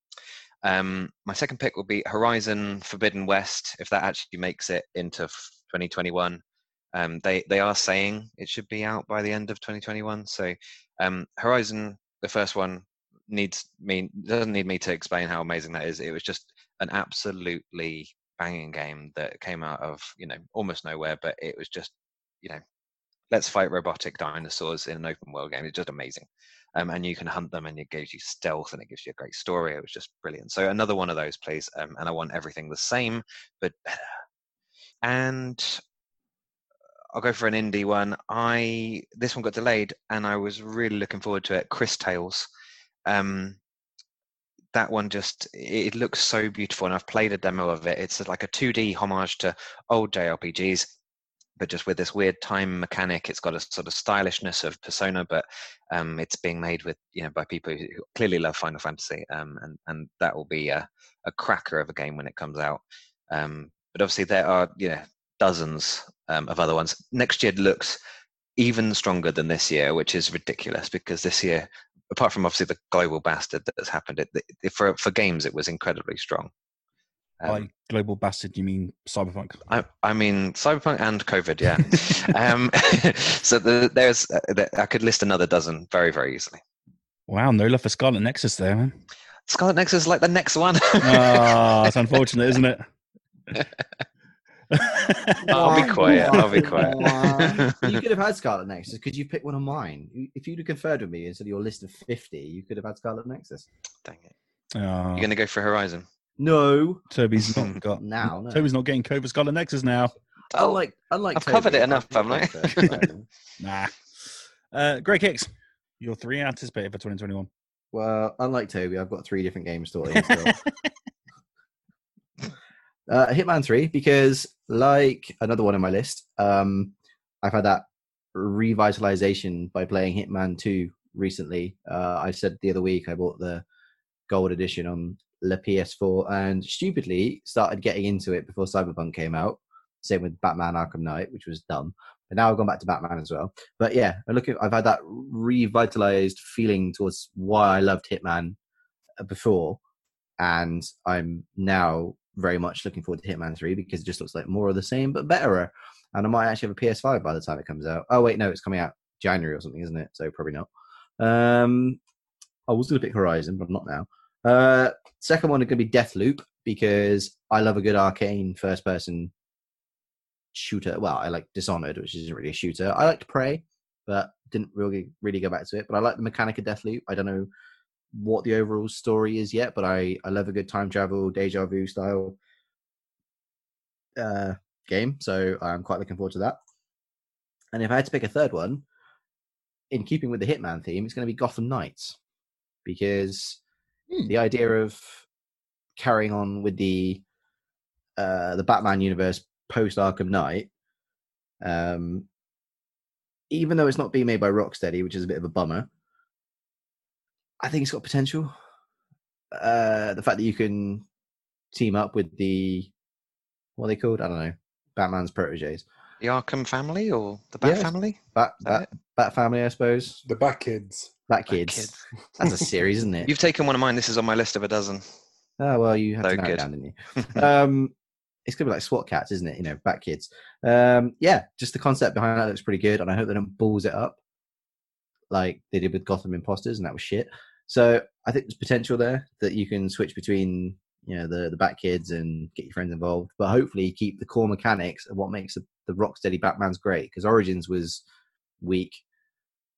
S3: Um, my second pick will be Horizon Forbidden West. If that actually makes it into 2021, um, they they are saying it should be out by the end of 2021. So um, Horizon, the first one, needs me doesn't need me to explain how amazing that is. It was just an absolutely banging game that came out of you know almost nowhere, but it was just you know let's fight robotic dinosaurs in an open world game. It's just amazing. Um, and you can hunt them, and it gives you stealth, and it gives you a great story. It was just brilliant. So another one of those, please. Um, and I want everything the same, but better. And I'll go for an indie one. I this one got delayed, and I was really looking forward to it. Cris Tales. Um, that one just it looks so beautiful, and I've played a demo of it. It's like a 2D homage to old JRPGs, but just with this weird time mechanic. It's got a sort of stylishness of Persona, but um, it's being made with you know by people who clearly love Final Fantasy, um, and and that will be a, a cracker of a game when it comes out. Um, but obviously there are you know dozens um, of other ones. Next year looks even stronger than this year, which is ridiculous because this year, apart from obviously the global bastard that has happened, it, it, for for games it was incredibly strong. Um,
S1: By global bastard, you mean cyberpunk?
S3: I, I mean, Cyberpunk and COVID, yeah. um, so the, there's, uh, I could list another dozen very, very easily.
S1: Wow, no love for Scarlet Nexus there, man.
S3: Scarlet Nexus is like the next one.
S1: Ah, it's unfortunate, isn't it?
S3: I'll be quiet. I'll be quiet.
S2: you could have had Scarlet Nexus because you picked one of mine. If you'd have conferred with me instead of your list of 50, you could have had Scarlet Nexus.
S3: Dang it.
S1: Oh,
S3: You're going to go for Horizon?
S2: No.
S1: Toby's not got.
S2: Now, no.
S1: Toby's not getting Cobra Scarlet Nexus now.
S2: Unlike, unlike
S3: I've covered it enough,
S2: I've
S3: haven't I?
S2: picked first, so-
S1: Nah. Uh, Greg Hicks, your three anticipated for 2021.
S2: Well, unlike Toby, I've got three different games to in still. uh, Hitman 3, because like another one on my list, um, I've had that revitalization by playing Hitman 2 recently. Uh, I said the other week I bought the gold edition on the PS4 and stupidly started getting into it before Cyberpunk came out. Same with Batman Arkham Knight, which was dumb. But now I've gone back to Batman as well. But yeah, I look at, I've had that revitalized feeling towards why I loved Hitman uh, before, and I'm now very much looking forward to Hitman 3 because it just looks like more of the same but betterer. And I might actually have a PS5 by the time it comes out. Oh wait, no, it's coming out January or something, isn't it? So probably not. Um, I was going to pick Horizon, but not now. Uh, second one is going to be Deathloop because I love a good arcane first-person shooter. Well, I like Dishonored, which isn't really a shooter. I liked Prey, but didn't really really go back to it. But I like the mechanic of Deathloop. I don't know what the overall story is yet, but I I love a good time travel, deja vu style uh, game. So I'm quite looking forward to that. And if I had to pick a third one, in keeping with the Hitman theme, it's going to be Gotham Knights because
S1: Hmm.
S2: the idea of carrying on with the uh, the Batman universe post Arkham Knight, um, even though it's not being made by Rocksteady, which is a bit of a bummer, I think it's got potential. Uh, the fact that you can team up with the what are they called? I don't know. Batman's proteges.
S3: The Arkham family or the Bat
S2: Yes.
S3: family?
S2: Bat, Bat, Bat family, I suppose.
S4: The Bat Kids.
S2: Bat
S3: Bat
S2: kids.
S3: Kids.
S2: That's a series, isn't it?
S3: You've taken one of mine. This is on my list of a dozen.
S2: Oh well, you had
S3: So
S2: to narrow it
S3: good.
S2: down, didn't you? um, it's gonna be like SWAT Kats, isn't it? You know, Bat kids. Um, yeah, just the concept behind that looks pretty good, and I hope they don't balls it up like they did with Gotham Impostors, and that was shit. So I think there's potential there that you can switch between you know the the Bat kids and get your friends involved, but hopefully keep the core mechanics of what makes the, the Rocksteady Batman's great because Origins was weak.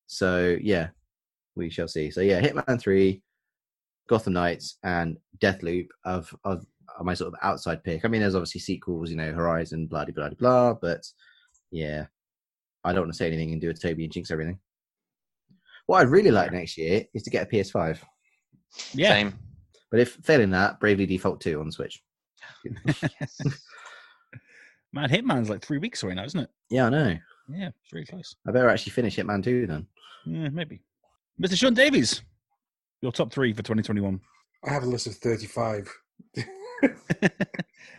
S2: So yeah, we shall see. So yeah, Hitman three. Gotham Knights and Deathloop of of are my sort of outside pick. I mean, there's obviously sequels, you know, Horizon, blah blah blah blah. But yeah, I don't want to say anything and do a Toby and jinx everything. What I'd really like next year is to get a PS5.
S1: Yeah.
S3: Same.
S2: But if failing that, Bravely Default 2 on the Switch.
S1: Man, Hitman's like three weeks away now, isn't it?
S2: Yeah, I know.
S1: Yeah, it's really close.
S2: I better actually finish Hitman 2 then.
S1: Yeah, maybe. Mr. Sean Davies, your top three for 2021.
S4: I have a list of 35.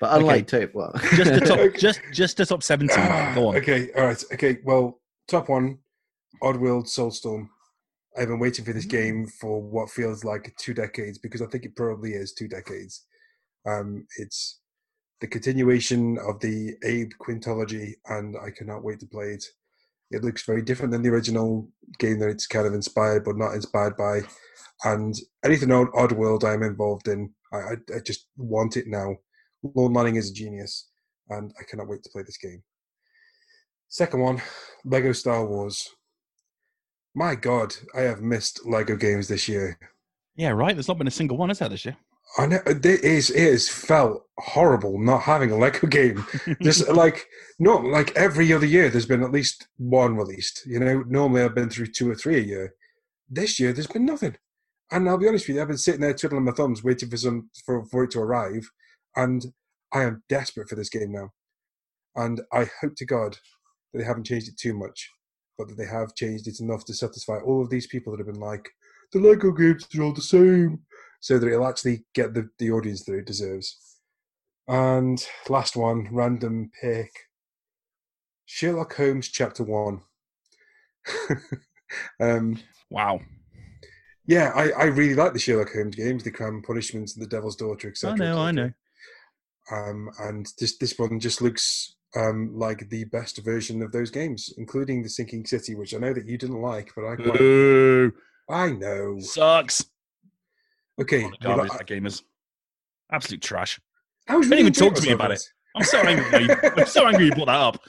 S2: But unlike Toby, well,
S1: Just the top,
S4: Okay.
S1: just just the top 17. Go on.
S4: Okay, all right. Okay, well, top one, Oddworld Soulstorm. I've been waiting for this game for what feels like two decades because I think it probably is two decades. Um, it's the continuation of the Abe quintology, and I cannot wait to play it. It looks very different than the original game that it's kind of inspired, but not inspired by. And anything Oddworld I'm involved in, I, I, I just want it now. Lorne Lanning is a genius, and I cannot wait to play this game. Second one, Lego Star Wars. My God, I have missed Lego games this year.
S1: Yeah, right. There's not been a single one, has there, this year?
S4: I know uh, it is. It has felt horrible not having a Lego game. Just uh, like not like every other year, there's been at least one released. You know, normally I've been through two or three a year. This year, there's been nothing. And I'll be honest with you, I've been sitting there twiddling my thumbs, waiting for some for, for it to arrive, and I am desperate for this game now. And I hope to God that they haven't changed it too much, but that they have changed it enough to satisfy all of these people that have been like, the Lego games are all the same, so that it'll actually get the, the audience that it deserves. And last one, random pick Sherlock Holmes Chapter 1. um,
S1: Wow.
S4: yeah, I, I really like the Sherlock Holmes games, the Crown Punishments and the Devil's Daughter, etc.
S1: I know, I know.
S4: Um, and this this one just looks um, like the best version of those games, including the Sinking City, which I know that you didn't like, but I quite.
S1: Boo.
S4: I know.
S1: Sucks.
S4: Okay,
S1: What a garbage that game is. Absolute trash.
S4: I was
S1: Don't even talk to me about
S4: in
S1: it. I'm so angry. I'm so angry you brought that up.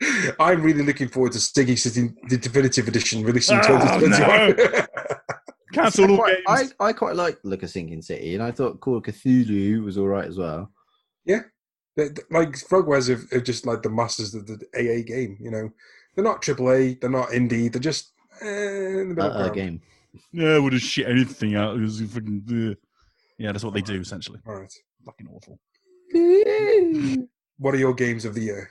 S4: I'm really looking forward to Sticky City, the definitive edition, releasing in
S1: Oh,
S4: 2021.
S1: Cancel all
S2: quite,
S1: games.
S2: I, I quite like Look of Sinking City, and I thought Call of Cthulhu was all right as well.
S4: They- they- like Frogwares are, are just like the masters of the AA game. You know, they're not AAA, they're not indie, they're just eh, in the middle
S2: Uh, uh, game.
S1: Yeah, would have shit anything out. It was fucking. ugh. Yeah, that's what they do essentially.
S4: All right.
S1: Fucking awful.
S4: What are your games of the year?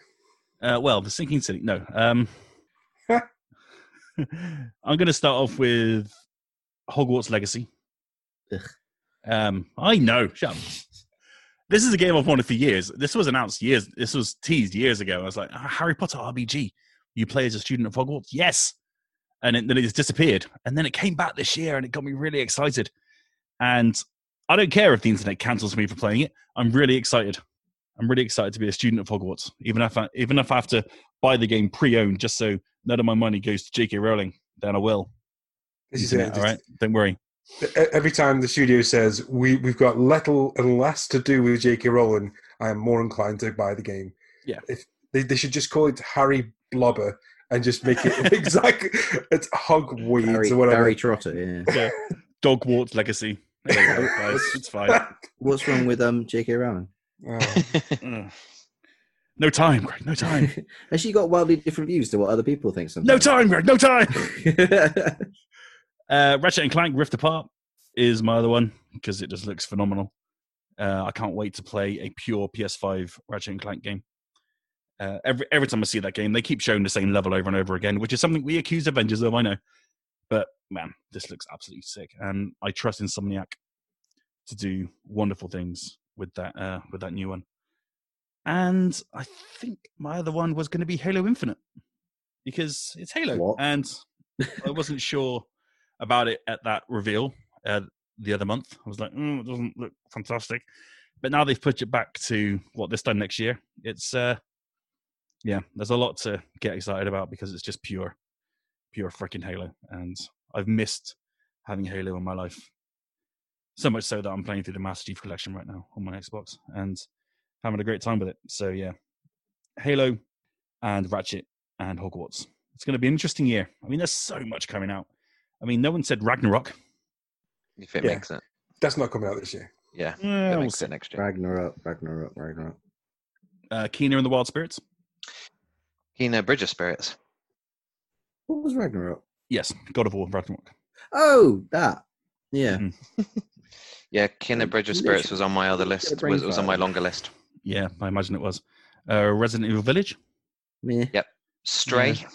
S1: Uh, well, the sinking city. No. Um, I'm going to start off with Hogwarts Legacy.
S2: Ugh.
S1: Um, I know. Shut up. This is a game I've wanted for years. This was announced years. This was teased years ago. I was like, "Ah, Harry Potter RPG. You play as a student of Hogwarts? Yes. And it, then it just disappeared. And then it came back this year, and it got me really excited. And I don't care if the internet cancels me for playing it. I'm really excited. I'm really excited to be a student of Hogwarts, even if I, even if I have to buy the game pre-owned, just so none of my money goes to J.K. Rowling. Then I will. Internet, all right, don't worry.
S4: Every time the studio says we we've got little and less to do with J.K. Rowling, I am more inclined to buy the game.
S1: Yeah.
S4: if they, they should just call it Harry Blobber and just make it exactly it's Hogweeds
S2: Barry,
S4: or whatever.
S2: Barry Trotter, yeah.
S1: Yeah. Dogwarts Legacy. There guys. It's fine.
S2: What's wrong with um J.K. Rowling?
S4: Oh,
S1: No time, Greg. No time.
S2: Has she got wildly different views to what other people think sometimes?
S1: No time, Greg. No time. Uh, Ratchet and Clank Rift Apart is my other one because it just looks phenomenal. Uh, I can't wait to play a pure PS5 Ratchet and Clank game. Uh, every every time I see that game, they keep showing the same level over and over again, which is something we accuse Avengers of. I know, but man, this looks absolutely sick, and I trust Insomniac to do wonderful things with that uh, with that new one. And I think my other one was going to be Halo Infinite because it's Halo,
S2: What?
S1: and I wasn't sure about it at that reveal uh, the other month. I was like, mm, it doesn't look fantastic. But now they've pushed it back to what this time next year. It's uh, yeah, there's a lot to get excited about because it's just pure, pure freaking Halo, and I've missed having Halo in my life. So much so that I'm playing through the Master Chief Collection right now on my Xbox and having a great time with it. So yeah, Halo and Ratchet and Hogwarts. It's going to be an interesting year. I mean, there's so much coming out. I mean, no one said Ragnarok.
S3: if it
S4: Yeah.
S3: makes it.
S4: that's not coming out this year.
S3: Yeah,
S1: Eh,
S3: it
S1: we'll
S3: makes
S1: see.
S3: it next year.
S2: Ragnarok, Ragnarok, Ragnarok.
S1: Uh, Keener and the Wild Spirits.
S3: Kena Bridge of Spirits.
S2: What was Ragnarok?
S1: Yes, God of War Ragnarok.
S2: Oh, that. Yeah.
S1: Mhm.
S3: Yeah, Kena
S2: Um,
S3: Bridge of Spirits was on my other
S2: get a
S3: list.
S2: brain
S3: Was, was on my
S2: fart.
S3: longer list.
S1: Yeah, I imagine it was. Uh, Resident Evil Village.
S2: Meh.
S3: Stray.
S1: Yeah.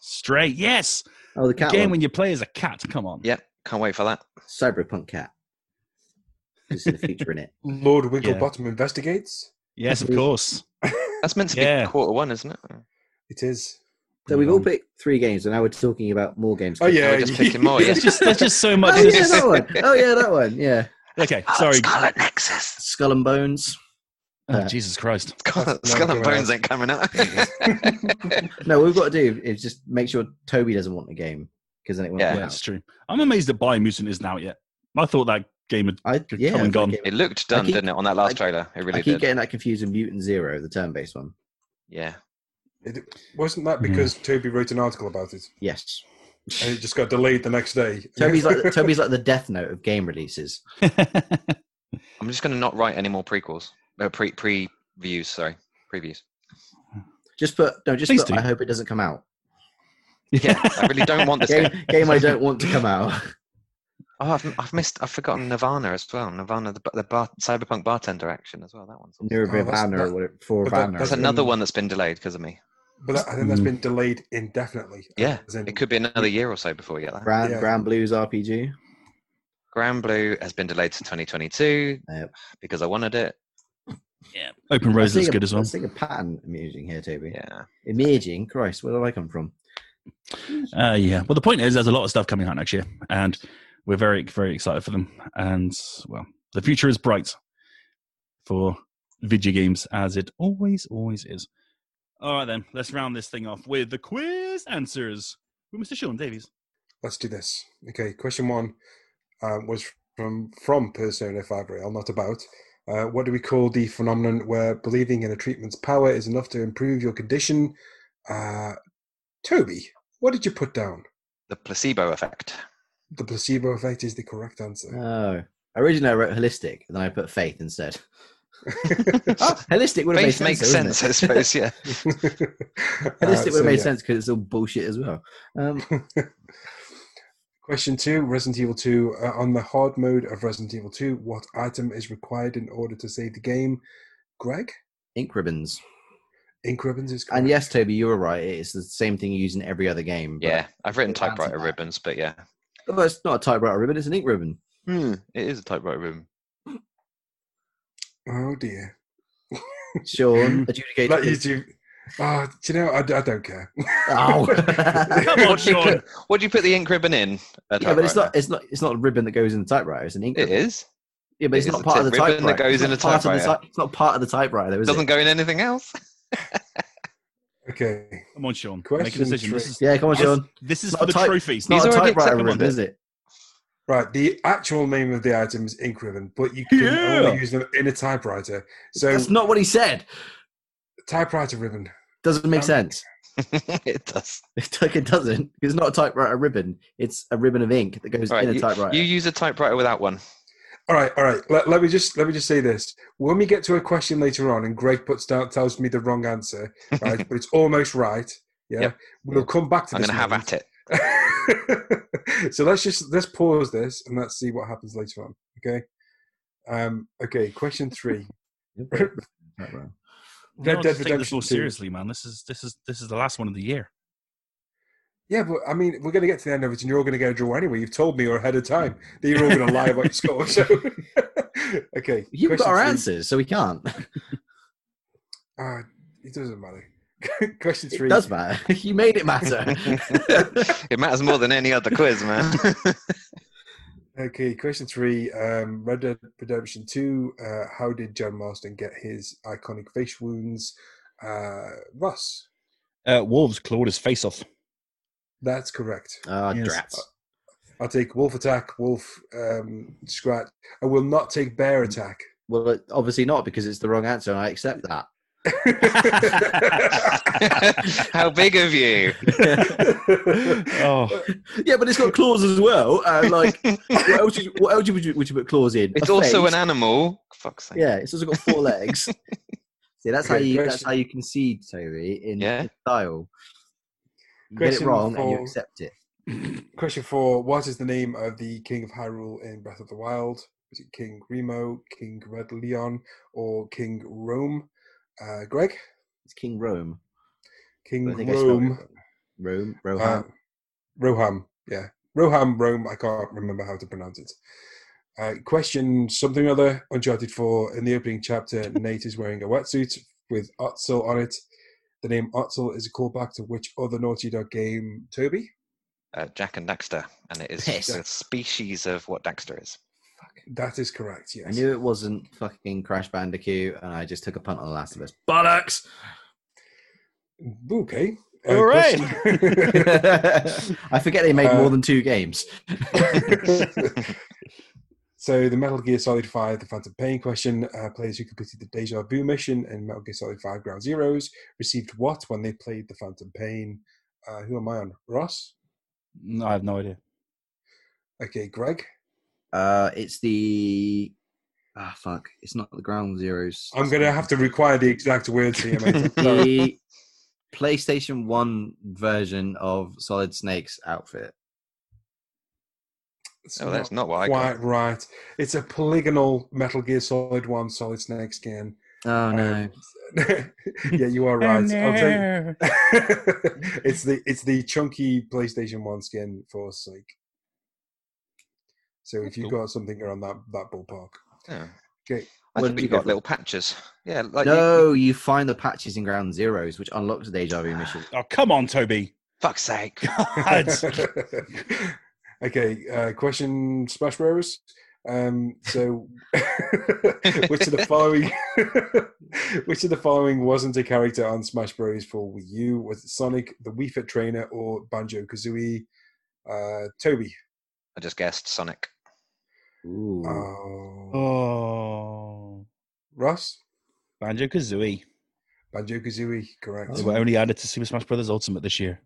S1: Stray. Yes.
S2: Oh, the cat
S1: game
S2: one.
S1: when you play as a cat. Come on.
S3: Yep, can't wait for that.
S2: Cyberpunk cat. This is the feature in it.
S4: Lord Winklebottom investigates.
S1: Yes, of course.
S3: That's meant to
S1: Yeah.
S3: be quarter one, isn't it?
S4: It is.
S2: So we've all picked three games, and now we're talking about more games.
S4: Oh yeah,
S3: we're just picking more, yeah.
S1: There's just there's just so oh, much.
S2: Oh yeah, that one. Oh yeah, that one. Yeah.
S1: Okay, sorry.
S3: Scarlet Nexus.
S2: Skull and Bones.
S1: Oh, Jesus Christ.
S3: Scarlet,
S4: That's
S3: Skull and Bones
S4: out.
S3: ain't coming out.
S2: No, what we've got to do is just make sure Toby doesn't want the game because then it won't
S3: Yeah.
S2: come
S1: Yeah,
S2: out.
S1: true. I'm amazed that Biomutant isn't out yet. I thought that game had.
S2: I
S1: Good
S2: yeah,
S1: come and gone.
S3: it looked done,
S2: keep-
S3: didn't it, on that last
S2: I-
S3: trailer? It really
S2: I keep
S3: did.
S2: getting that confused with Mutant Zero, the turn-based one.
S3: Yeah.
S4: It, wasn't that hmm. because Toby wrote an article about it
S2: Yes.
S4: and it just got delayed the next day?
S2: Toby's like Toby's like the Death Note of game releases.
S3: I'm just going to not write any more prequels. Uh, pre pre views, sorry, previews.
S2: Just put no, just
S1: Please
S2: put.
S1: do.
S2: I hope it doesn't come out.
S3: Yeah, I really don't want this
S2: Game,
S3: game.
S2: game I don't want to come out.
S3: Oh, I've, I've missed. I've forgotten Nirvana as well. Nirvana, the, the bar, cyberpunk bartender action as well. That one's. awesome.
S2: Nirvana
S4: that's-
S2: or whatever. For
S4: but that-
S2: Banner.
S3: That's
S4: That's
S3: another one that's been delayed because of me.
S4: But that, I think that's been delayed indefinitely.
S3: Yeah,
S4: in-
S3: It could be another year or so before we get that.
S2: Grand,
S4: Yeah.
S2: Grand Blues RPG.
S3: Grand Blue has been delayed to 2022
S2: Yep.
S3: because I wanted it.
S1: Yeah. Open Rose
S2: Let's
S1: looks good as well.
S2: Let's take a pattern imaging here, Toby.
S3: Yeah.
S2: Imaging, Christ, where did I come from?
S1: Uh, yeah. Well, the point is, there's a lot of stuff coming out next year, and we're very, very excited for them. And well, the future is bright for video games, as it always, always is. All right, then. Let's round this thing off with the quiz answers with Mr. Sean Davies.
S4: Let's do this. Okay, question one um, was from from Persona 5 Royal, not about. Uh, what do we call the phenomenon where believing in a treatment's power is enough to improve your condition? Uh, Toby, what did you put down?
S3: The placebo effect.
S4: The placebo effect is the correct answer.
S2: Oh. Originally, I wrote holistic, and then I put faith instead. oh, holistic would have made
S3: Faith makes
S2: sense,
S3: sense,
S2: though,
S3: I
S2: wouldn't it?
S3: suppose. Yeah.
S2: Holistic would
S4: Uh, so,
S2: made
S4: yeah.
S2: sense because it's all bullshit as well. Um,
S4: Question two Resident Evil 2. Uh, on the hard mode of Resident Evil 2, what item is required in order to save the game? Greg?
S2: ink ribbons.
S4: Ink ribbons is correct.
S2: And yes, Toby, you were right. It's the same thing you use in every other game.
S3: yeah, I've written typewriter ribbons, but yeah.
S2: Oh, it's not a typewriter ribbon, it's an ink ribbon.
S3: Hmm, it is a typewriter ribbon.
S4: Oh dear.
S2: Sean, adjudicate.
S4: Let you do. Oh, do you know, I, I don't care.
S2: Oh.
S1: Come on,
S3: What do you
S1: Sean.
S3: put? What do you put the ink ribbon in?
S2: Yeah, but it's not. It's not. It's not a ribbon that goes in the typewriter. It's an ink.
S3: It
S2: ribbon.
S3: is.
S2: Yeah, but it's
S3: It
S2: not part of the
S3: tip ribbon
S2: typewriter.
S3: that goes
S2: It's
S3: in
S2: not
S3: a
S2: of the
S3: typewriter.
S2: ty- It's not part of the typewriter, though, is
S3: Doesn't
S2: it?
S3: go in anything else.
S4: Okay.
S1: Come on, Sean. Make a decision. This is,
S2: Yeah, come on, Sean.
S1: this is for
S2: not
S1: the
S2: a type-
S1: trophy.
S2: It's not
S3: He's
S2: a
S3: already
S2: typewriter ribbon,
S3: it.
S2: is it?
S4: Right, the actual name of the item is ink ribbon, but you can
S1: Yeah.
S4: only use them in a typewriter. So,
S2: That's not what he said.
S4: Typewriter ribbon.
S2: Doesn't make
S4: Um,
S2: sense.
S3: it does.
S2: It's like it doesn't. It's not a typewriter ribbon. It's a ribbon of ink that goes
S3: All right,
S2: in a
S3: you,
S2: typewriter.
S3: you use a typewriter without one.
S4: All right, all right. Let, let me just let me just say this. When we get to a question later on, and Greg puts down tells me the wrong answer, right, but it's almost right. Yeah,
S3: Yep.
S4: we'll come back to
S3: I'm
S4: this.
S3: going to have
S4: moment.
S3: at it.
S4: so let's just let's pause this and let's see what happens later on. Okay. Um. Okay. Question three.
S2: Typewriter.
S4: Red
S1: No,
S4: Dead
S1: just take this
S4: Redemption
S1: seriously, man. This is this is this is the last one of the year.
S4: Yeah, but I mean, we're going to get to the end of it, and you're all going to get a draw anyway. You've told me ahead of time that you're all going to lie about your score. So, okay.
S2: You've got
S4: question
S2: our
S4: three.
S2: answers, so we can't.
S4: Uh, it doesn't matter. question three.
S2: It does matter. you made it matter.
S3: it matters more than any other quiz, man.
S4: Okay, question three. Um, Red Dead Redemption 2. Uh, how did John Marston get his iconic face wounds? Uh, Russ,
S1: Uh, Wolves clawed his face off.
S4: that's correct.
S2: Ah,
S1: Yes.
S2: drats.
S4: I'll take Wolf Attack, Wolf um, Scratch. I will not take Bear Attack.
S2: Well, obviously not because it's the wrong answer, and I accept that.
S3: How big of you?
S1: Oh,
S2: yeah, but it's got claws as well. Uh, like, what else, would you, what else would you, would you put claws in?
S3: It's
S2: A
S3: also
S2: face.
S3: an animal. Fuck's sake.
S2: Yeah, it's also got four legs. See, that's how
S4: Okay,
S2: you that's
S4: question-
S2: how you concede, Toby, in,
S3: Yeah.
S2: style. You get it
S4: Question
S2: wrong and you
S4: four.
S2: accept it.
S4: question four. What is the name of the King of Hyrule in Breath of the Wild? Is it King Remo, King Red Leon, or King Rhoam? Uh, Greg?
S2: It's King Rhoam.
S4: King
S2: I think I spelled it
S4: Rome.
S2: wrong. Rome,
S4: Uh,
S2: Rohan.
S4: Roham, yeah. Roham, Rome, I can't remember how to pronounce it. Uh, question something other, Uncharted 4. In the opening chapter, Nate is wearing a wetsuit with Ottsel on it. The name Ottsel is a callback to which other Naughty Dog game, Toby?
S3: Uh, Jak and Daxter, and it is
S2: Piss.
S3: the species of what Daxter is.
S4: That is correct, yes.
S2: I knew it wasn't fucking Crash Bandicoot, and I just took a punt on The Last of Us. Bollocks!
S4: Okay.
S1: All right.
S4: question-
S2: I forget they made
S4: Uh,
S2: more than two games.
S4: so the Metal Gear Solid 5, the Phantom Pain question, uh, players who completed the Deja Vu mission in Metal Gear Solid 5 Ground Zeroes received what when they played the Phantom Pain? Uh, who am I on? Ross?
S1: no, I have no idea.
S4: Okay, Greg?
S2: Uh, it's the ah fuck. It's not the Ground Zeroes.
S4: I'm going to have to require the exact words here, mate.
S2: The PlayStation One version of Solid Snake's outfit.
S4: It's
S3: Oh, that's not what I
S4: quite
S3: got.
S4: right. It's a polygonal Metal Gear Solid 1 Solid Snake skin.
S2: Oh no!
S4: Um, yeah, you are right. I'll take it's the it's the chunky PlayStation One skin for Snake. So if you've
S1: Cool.
S4: got something around that that ballpark,
S3: Yeah.
S4: okay.
S3: I
S2: What
S3: think
S2: did
S3: you
S2: you
S3: got
S2: for?
S3: little patches. Yeah, like you-
S2: no, you find the patches in Ground Zeroes, which unlocks the Deja Vu mission.
S1: Oh, come on, Toby.
S3: fuck's sake.
S1: God.
S4: okay, uh, question Smash Bros. Um, so, which of the following, which of the following wasn't a character on Smash Bros. for Wii U? Was it Sonic, the Wii Fit Trainer, or Banjo Kazooie? Uh, Toby.
S3: I just guessed Sonic.
S2: Ooh.
S4: Oh,
S1: Oh.
S4: Ross,
S1: Banjo Kazooie.
S4: Banjo Kazooie, correct.
S1: They were only added to Super Smash Bros. Ultimate this year.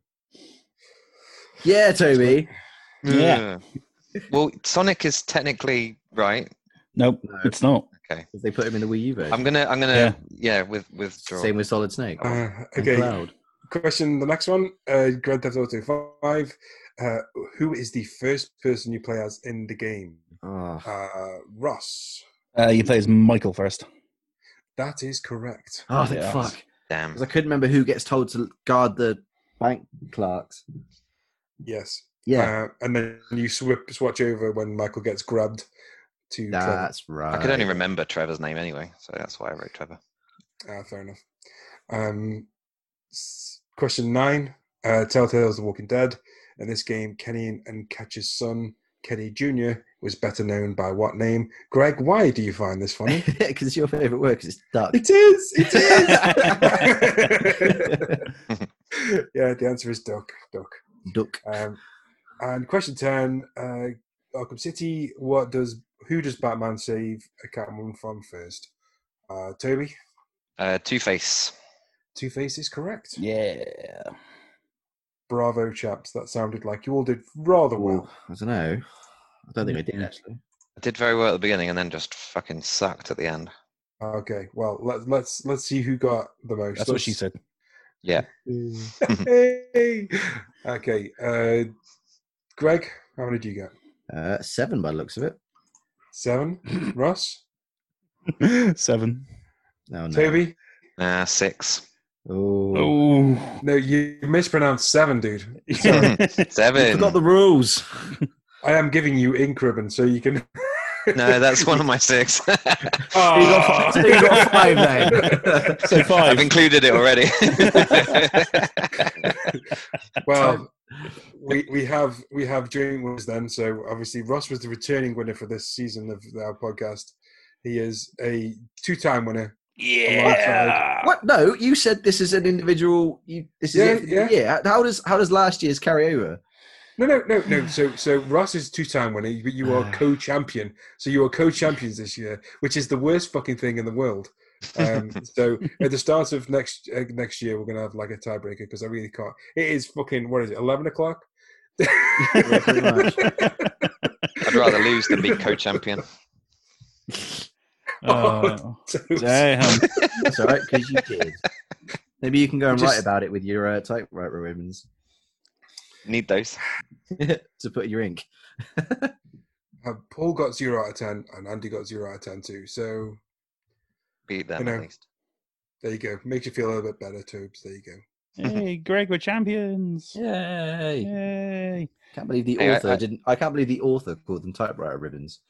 S2: Yeah, Toby.
S1: Yeah.
S3: Well, Sonic is technically right.
S1: Nope,
S2: No.
S1: it's not.
S2: If they put him in the Wii U version.
S3: I'm gonna, I'm gonna,
S1: Yeah.
S3: yeah, with withdraw.
S2: Same with Solid Snake.
S4: Uh, okay,
S2: Cloud.
S4: question. The next one, uh, Grand Theft Auto Five. Uh, who is the first person you play as in the game?
S2: Oh,
S4: Uh, Ross.
S1: Uh, you play as Michael first.
S4: That is correct.
S2: oh thank
S1: Yeah.
S2: fuck.
S3: Damn.
S2: 'Cause I couldn't remember who gets told to guard the bank clerks.
S4: Yes.
S2: Yeah,
S4: Uh, and then you swip, swatch over when Michael gets grabbed to Trevor.
S2: that's right.
S3: I could only remember Trevor's name anyway, so that's why I wrote Trevor.
S4: Ah, fair enough. Um, question nine. Uh, Telltale's The Walking Dead. In this game, Kenny and, and Katjaa's son, Kenny Jr., was better known by what name? Greg, why do you find this funny?
S2: Yeah, because it's your favourite word, 'cause it's duck.
S4: it is! It is! yeah, the answer is duck. Duck.
S2: duck.
S4: Um, and question 10. Uh, Arkham City, what does who does Batman save a Catwoman from first? Uh, Toby?
S3: Uh, Two Face.
S4: Two Face is correct.
S1: Yeah.
S4: Bravo, chaps. That sounded like you all did rather well.
S2: Well, I don't know. I don't think I did actually.
S3: I did very well at the beginning, and then just fucking sucked at the end.
S4: Okay, well let's let's let's see who got the most.
S1: That's what she said.
S3: Yeah.
S4: Hey! okay, uh, Greg, how many did you get?
S2: Uh, seven by the looks of it.
S4: Seven. Ross,
S1: Seven.
S2: Oh, no.
S4: Toby.
S3: Nah, six.
S2: Oh.
S1: Oh.
S4: No, you mispronounced seven, dude. Sorry.
S3: Seven.
S2: Forgot the rules.
S4: I am giving you ink ribbon, so you can.
S3: No, that's one of my six.
S2: So you got, ah. so you got five then.
S1: So five.
S3: I've included it already.
S4: well, we we have we have joint winners then. So obviously Ross was the returning winner for this season of our podcast. He is a two-time winner.
S1: Yeah.
S2: What? No, you said this is an individual. You, this is
S4: Yeah,
S2: it for
S4: yeah.
S2: year. How does how does last year's carry over?
S4: No, no, no, no. So, so Ross is two-time winner, but you are co-champion. So you are co-champions this year, which is the worst fucking thing in the world. Um, so at the start of next uh, next year, we're gonna have like a tiebreaker because I really can't. It is fucking what is it? Eleven o'clock.
S2: pretty much.
S3: I'd rather lose than be co-champion.
S1: Oh,
S4: So-
S1: damn.
S2: That's all right because you did. Maybe you can go and
S4: Just-
S2: write about it with your uh, typewriter ribbons
S3: Need those.
S2: to put your ink.
S4: Uh, Paul got zero out of ten, and Andy got zero out of ten too. So
S3: Beat them
S4: You know.
S3: at least.
S4: there you go. Makes you feel a little bit better, Tubes. There you go.
S1: Hey, Greg, we're champions.
S2: Yay!
S1: Yay.
S2: Can't believe the
S3: Hey, I-
S2: author
S3: I-
S2: didn't. I can't believe the author called them typewriter ribbons.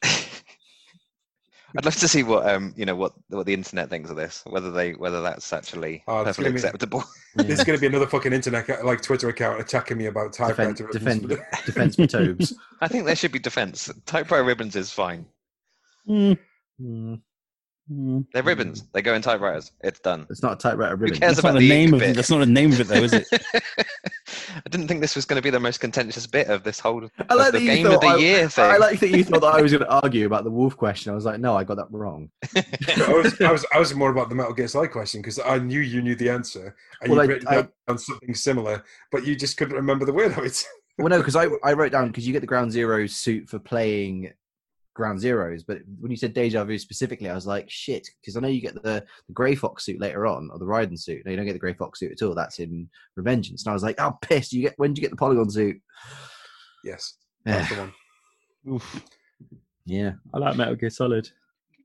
S3: I'd love to see what um you know what what the internet thinks of this. Whether they whether that's actually
S4: Oh,
S3: perfectly
S4: gonna be-
S3: acceptable.
S4: There's going to be another fucking internet like Twitter account attacking me about typewriter.
S2: defend,
S4: ribbons.
S2: defense for Tobes.
S3: I think there should be defense. Typewriter ribbons is fine.
S1: Mm,
S2: Mm,
S1: mm.
S3: They're ribbons. They go in typewriters. It's done.
S2: it's not a typewriter ribbon.
S3: Who cares
S1: That's
S3: about
S1: not
S3: the
S1: the name
S3: ink
S1: of
S3: bit?
S1: it. That's not the name of it, though, is it?
S3: I didn't think this was going to be the most contentious bit of this whole
S2: I like
S3: of the
S2: that you
S3: game of
S2: thought
S3: the
S2: I-
S3: year thing.
S2: I like that you thought that I was going to argue about the wolf question. I was like, no, I got that wrong.
S4: I was, I was, I was more about the Metal Gear Solid question because I knew you knew the answer and
S2: Well,
S4: you
S2: wrote
S4: down something similar, but you just couldn't remember the word of it.
S2: Well, no, because I, I wrote down because you get the Ground Zero suit for playing Ground Zeroes, but when you said Deja Vu specifically, I was like, shit, because I know you get the, the Grey Fox suit later on, or the Raiden suit. No, you don't get the Grey Fox suit at all. That's in Revengeance. And I was like, oh, pissed. You get when did you get the Polygon suit?
S4: yes, that's
S2: Yeah,
S4: the one.
S1: Oof.
S2: yeah. I like Metal Gear Solid.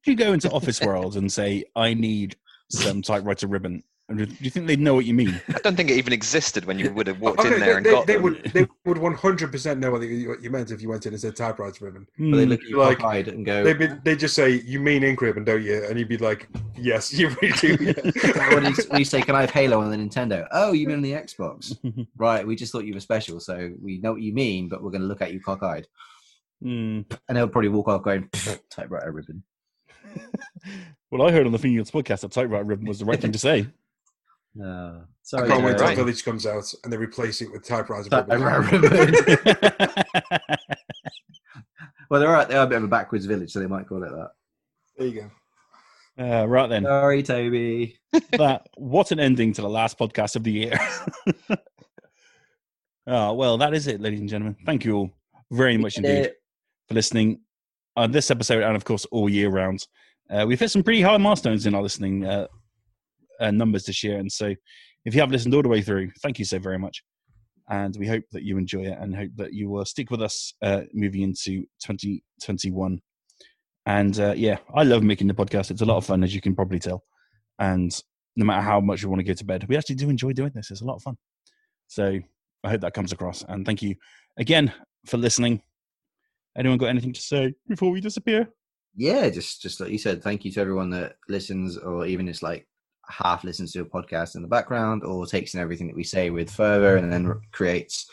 S1: If you go into Office World and say, I need some typewriter ribbon, and do you think they'd know what you mean?
S3: I don't think it even existed when you would have walked
S4: Okay,
S3: in there and
S4: they,
S3: got
S4: they
S3: them.
S4: would they would 100 percent know what you, what you meant if you went in and said typewriter ribbon.
S2: But they
S1: Mm.
S2: look at you
S4: Like,
S2: cockeyed and go,
S4: They'd be, they just say you mean ink ribbon, don't you? And you'd be like, yes, you really do. yeah."
S2: when, you, when you say, can I have Halo on the Nintendo? Oh, you mean on the Xbox? right, we just thought you were special, so we know what you mean, but we're going to look at you cockeyed.
S1: Mm.
S2: And they'll probably walk off going, typewriter ribbon.
S1: Well, I heard on the Finger podcast that typewriter ribbon was the right thing to say.
S2: Uh,
S4: I
S2: sorry,
S4: can't wait till
S3: right.
S4: Village comes out and they replace it with typewriter
S2: Typewriter
S4: ribbon.
S2: ribbon. well, they're, right, they are a bit of a backwards village, so they might call it that.
S4: There you go.
S1: Uh, right then.
S2: Sorry, Toby.
S1: that what an ending to the last podcast of the year. oh, well, that is it, ladies and gentlemen. Thank you all very much indeed for listening on this episode and, of course, all year round. Uh, we've hit some pretty high milestones in our listening uh, uh, numbers this year. And so, if you have listened all the way through, thank you so very much. And we hope that you enjoy it and hope that you will stick with us uh, moving into 2021. And uh, yeah, I love making the podcast. It's a lot of fun, as you can probably tell. And no matter how much we want to go to bed, we actually do enjoy doing this. It's a lot of fun. So I hope that comes across. And thank you again for listening. Anyone got anything to say before we disappear?
S2: Yeah, just just like you said, thank you to everyone that listens, or even it's like half listens to a podcast in the background, or takes in everything that we say with fervor, and then creates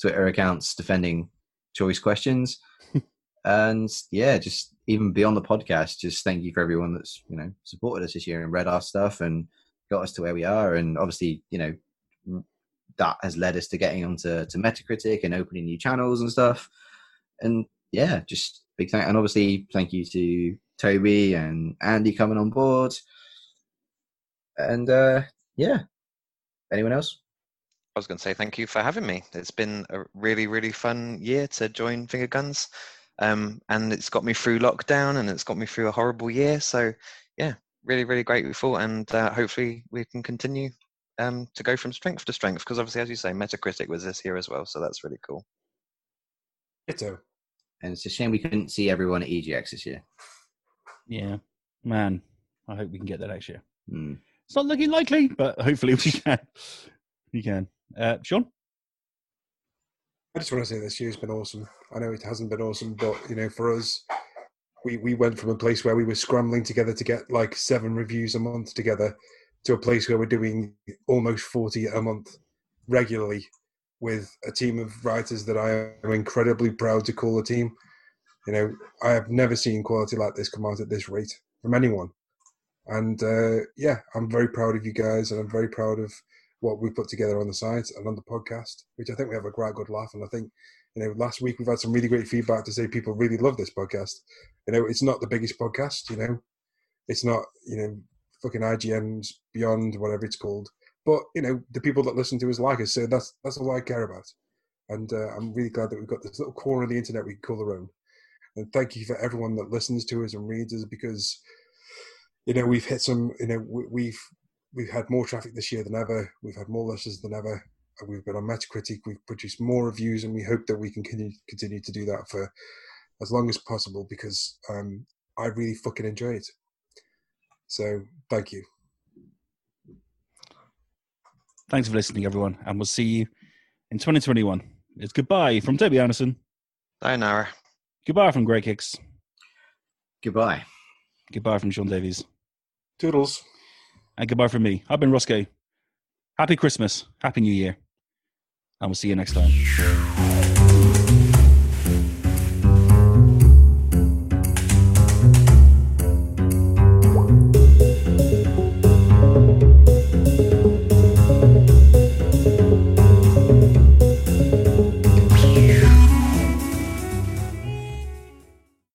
S2: Twitter accounts defending choice questions. and yeah, just even beyond the podcast, just thank you for everyone that's you know supported us this year and read our stuff and got us to where we are. And obviously, you know, that has led us to getting onto to Metacritic and opening new channels and stuff. And yeah, just big thank and obviously thank you to Toby and Andy coming on board. And uh yeah. Anyone else?
S3: I was going to say thank you for having me. It's been a really, really fun year to join Finger Guns, um, and it's got me through lockdown, and it's got me through a horrible year. So, yeah, really, really grateful, and uh, hopefully we can continue um, to go from strength to strength. Because obviously, as you say, Metacritic was this year as well, so that's really cool.
S4: Ditto.
S2: And it's a shame we couldn't see everyone at EGX this year.
S1: Yeah, man. I hope we can get that next year.
S2: Hmm.
S1: It's not looking likely, but hopefully we can. We can. Uh, Sean?
S4: I just want to say this year's been awesome. I know it hasn't been awesome, but you know, for us, we we went from a place where we were scrambling together to get like seven reviews a month together to a place where we're doing almost forty a month regularly with a team of writers that I am incredibly proud to call a team. You know, I have never seen quality like this come out at this rate from anyone. And uh, yeah, I'm very proud of you guys, and I'm very proud of what we put together on the site and on the podcast, which I think we have a great good laugh. And I think, you know, last week we've had some really great feedback to say people really love this podcast. You know, it's not the biggest podcast, you know, it's not, you know, fucking IGN's beyond whatever it's called. But, you know, the people that listen to us like us, so that's that's all I care about. And uh, I'm really glad that we've got this little corner of the internet we can call our own. And thank you for everyone that listens to us and reads us because, you know, we've hit some, you know, we- we've we've had more traffic this year than ever. We've had more listeners than ever. We've been on Metacritic. We've produced more reviews, and we hope that we can continue, continue to do that for as long as possible because um, I really fucking enjoy it. So thank you.
S1: Thanks for listening, everyone, and we'll see you in 2021. It's goodbye from Toby Anderson.
S3: Sayonara.
S1: Goodbye from Greg Hicks.
S2: Goodbye.
S1: Goodbye from Sean Davies.
S4: Toodles.
S1: And goodbye from me. I've been Rossko. Happy Christmas. Happy New Year. And we'll see you next time.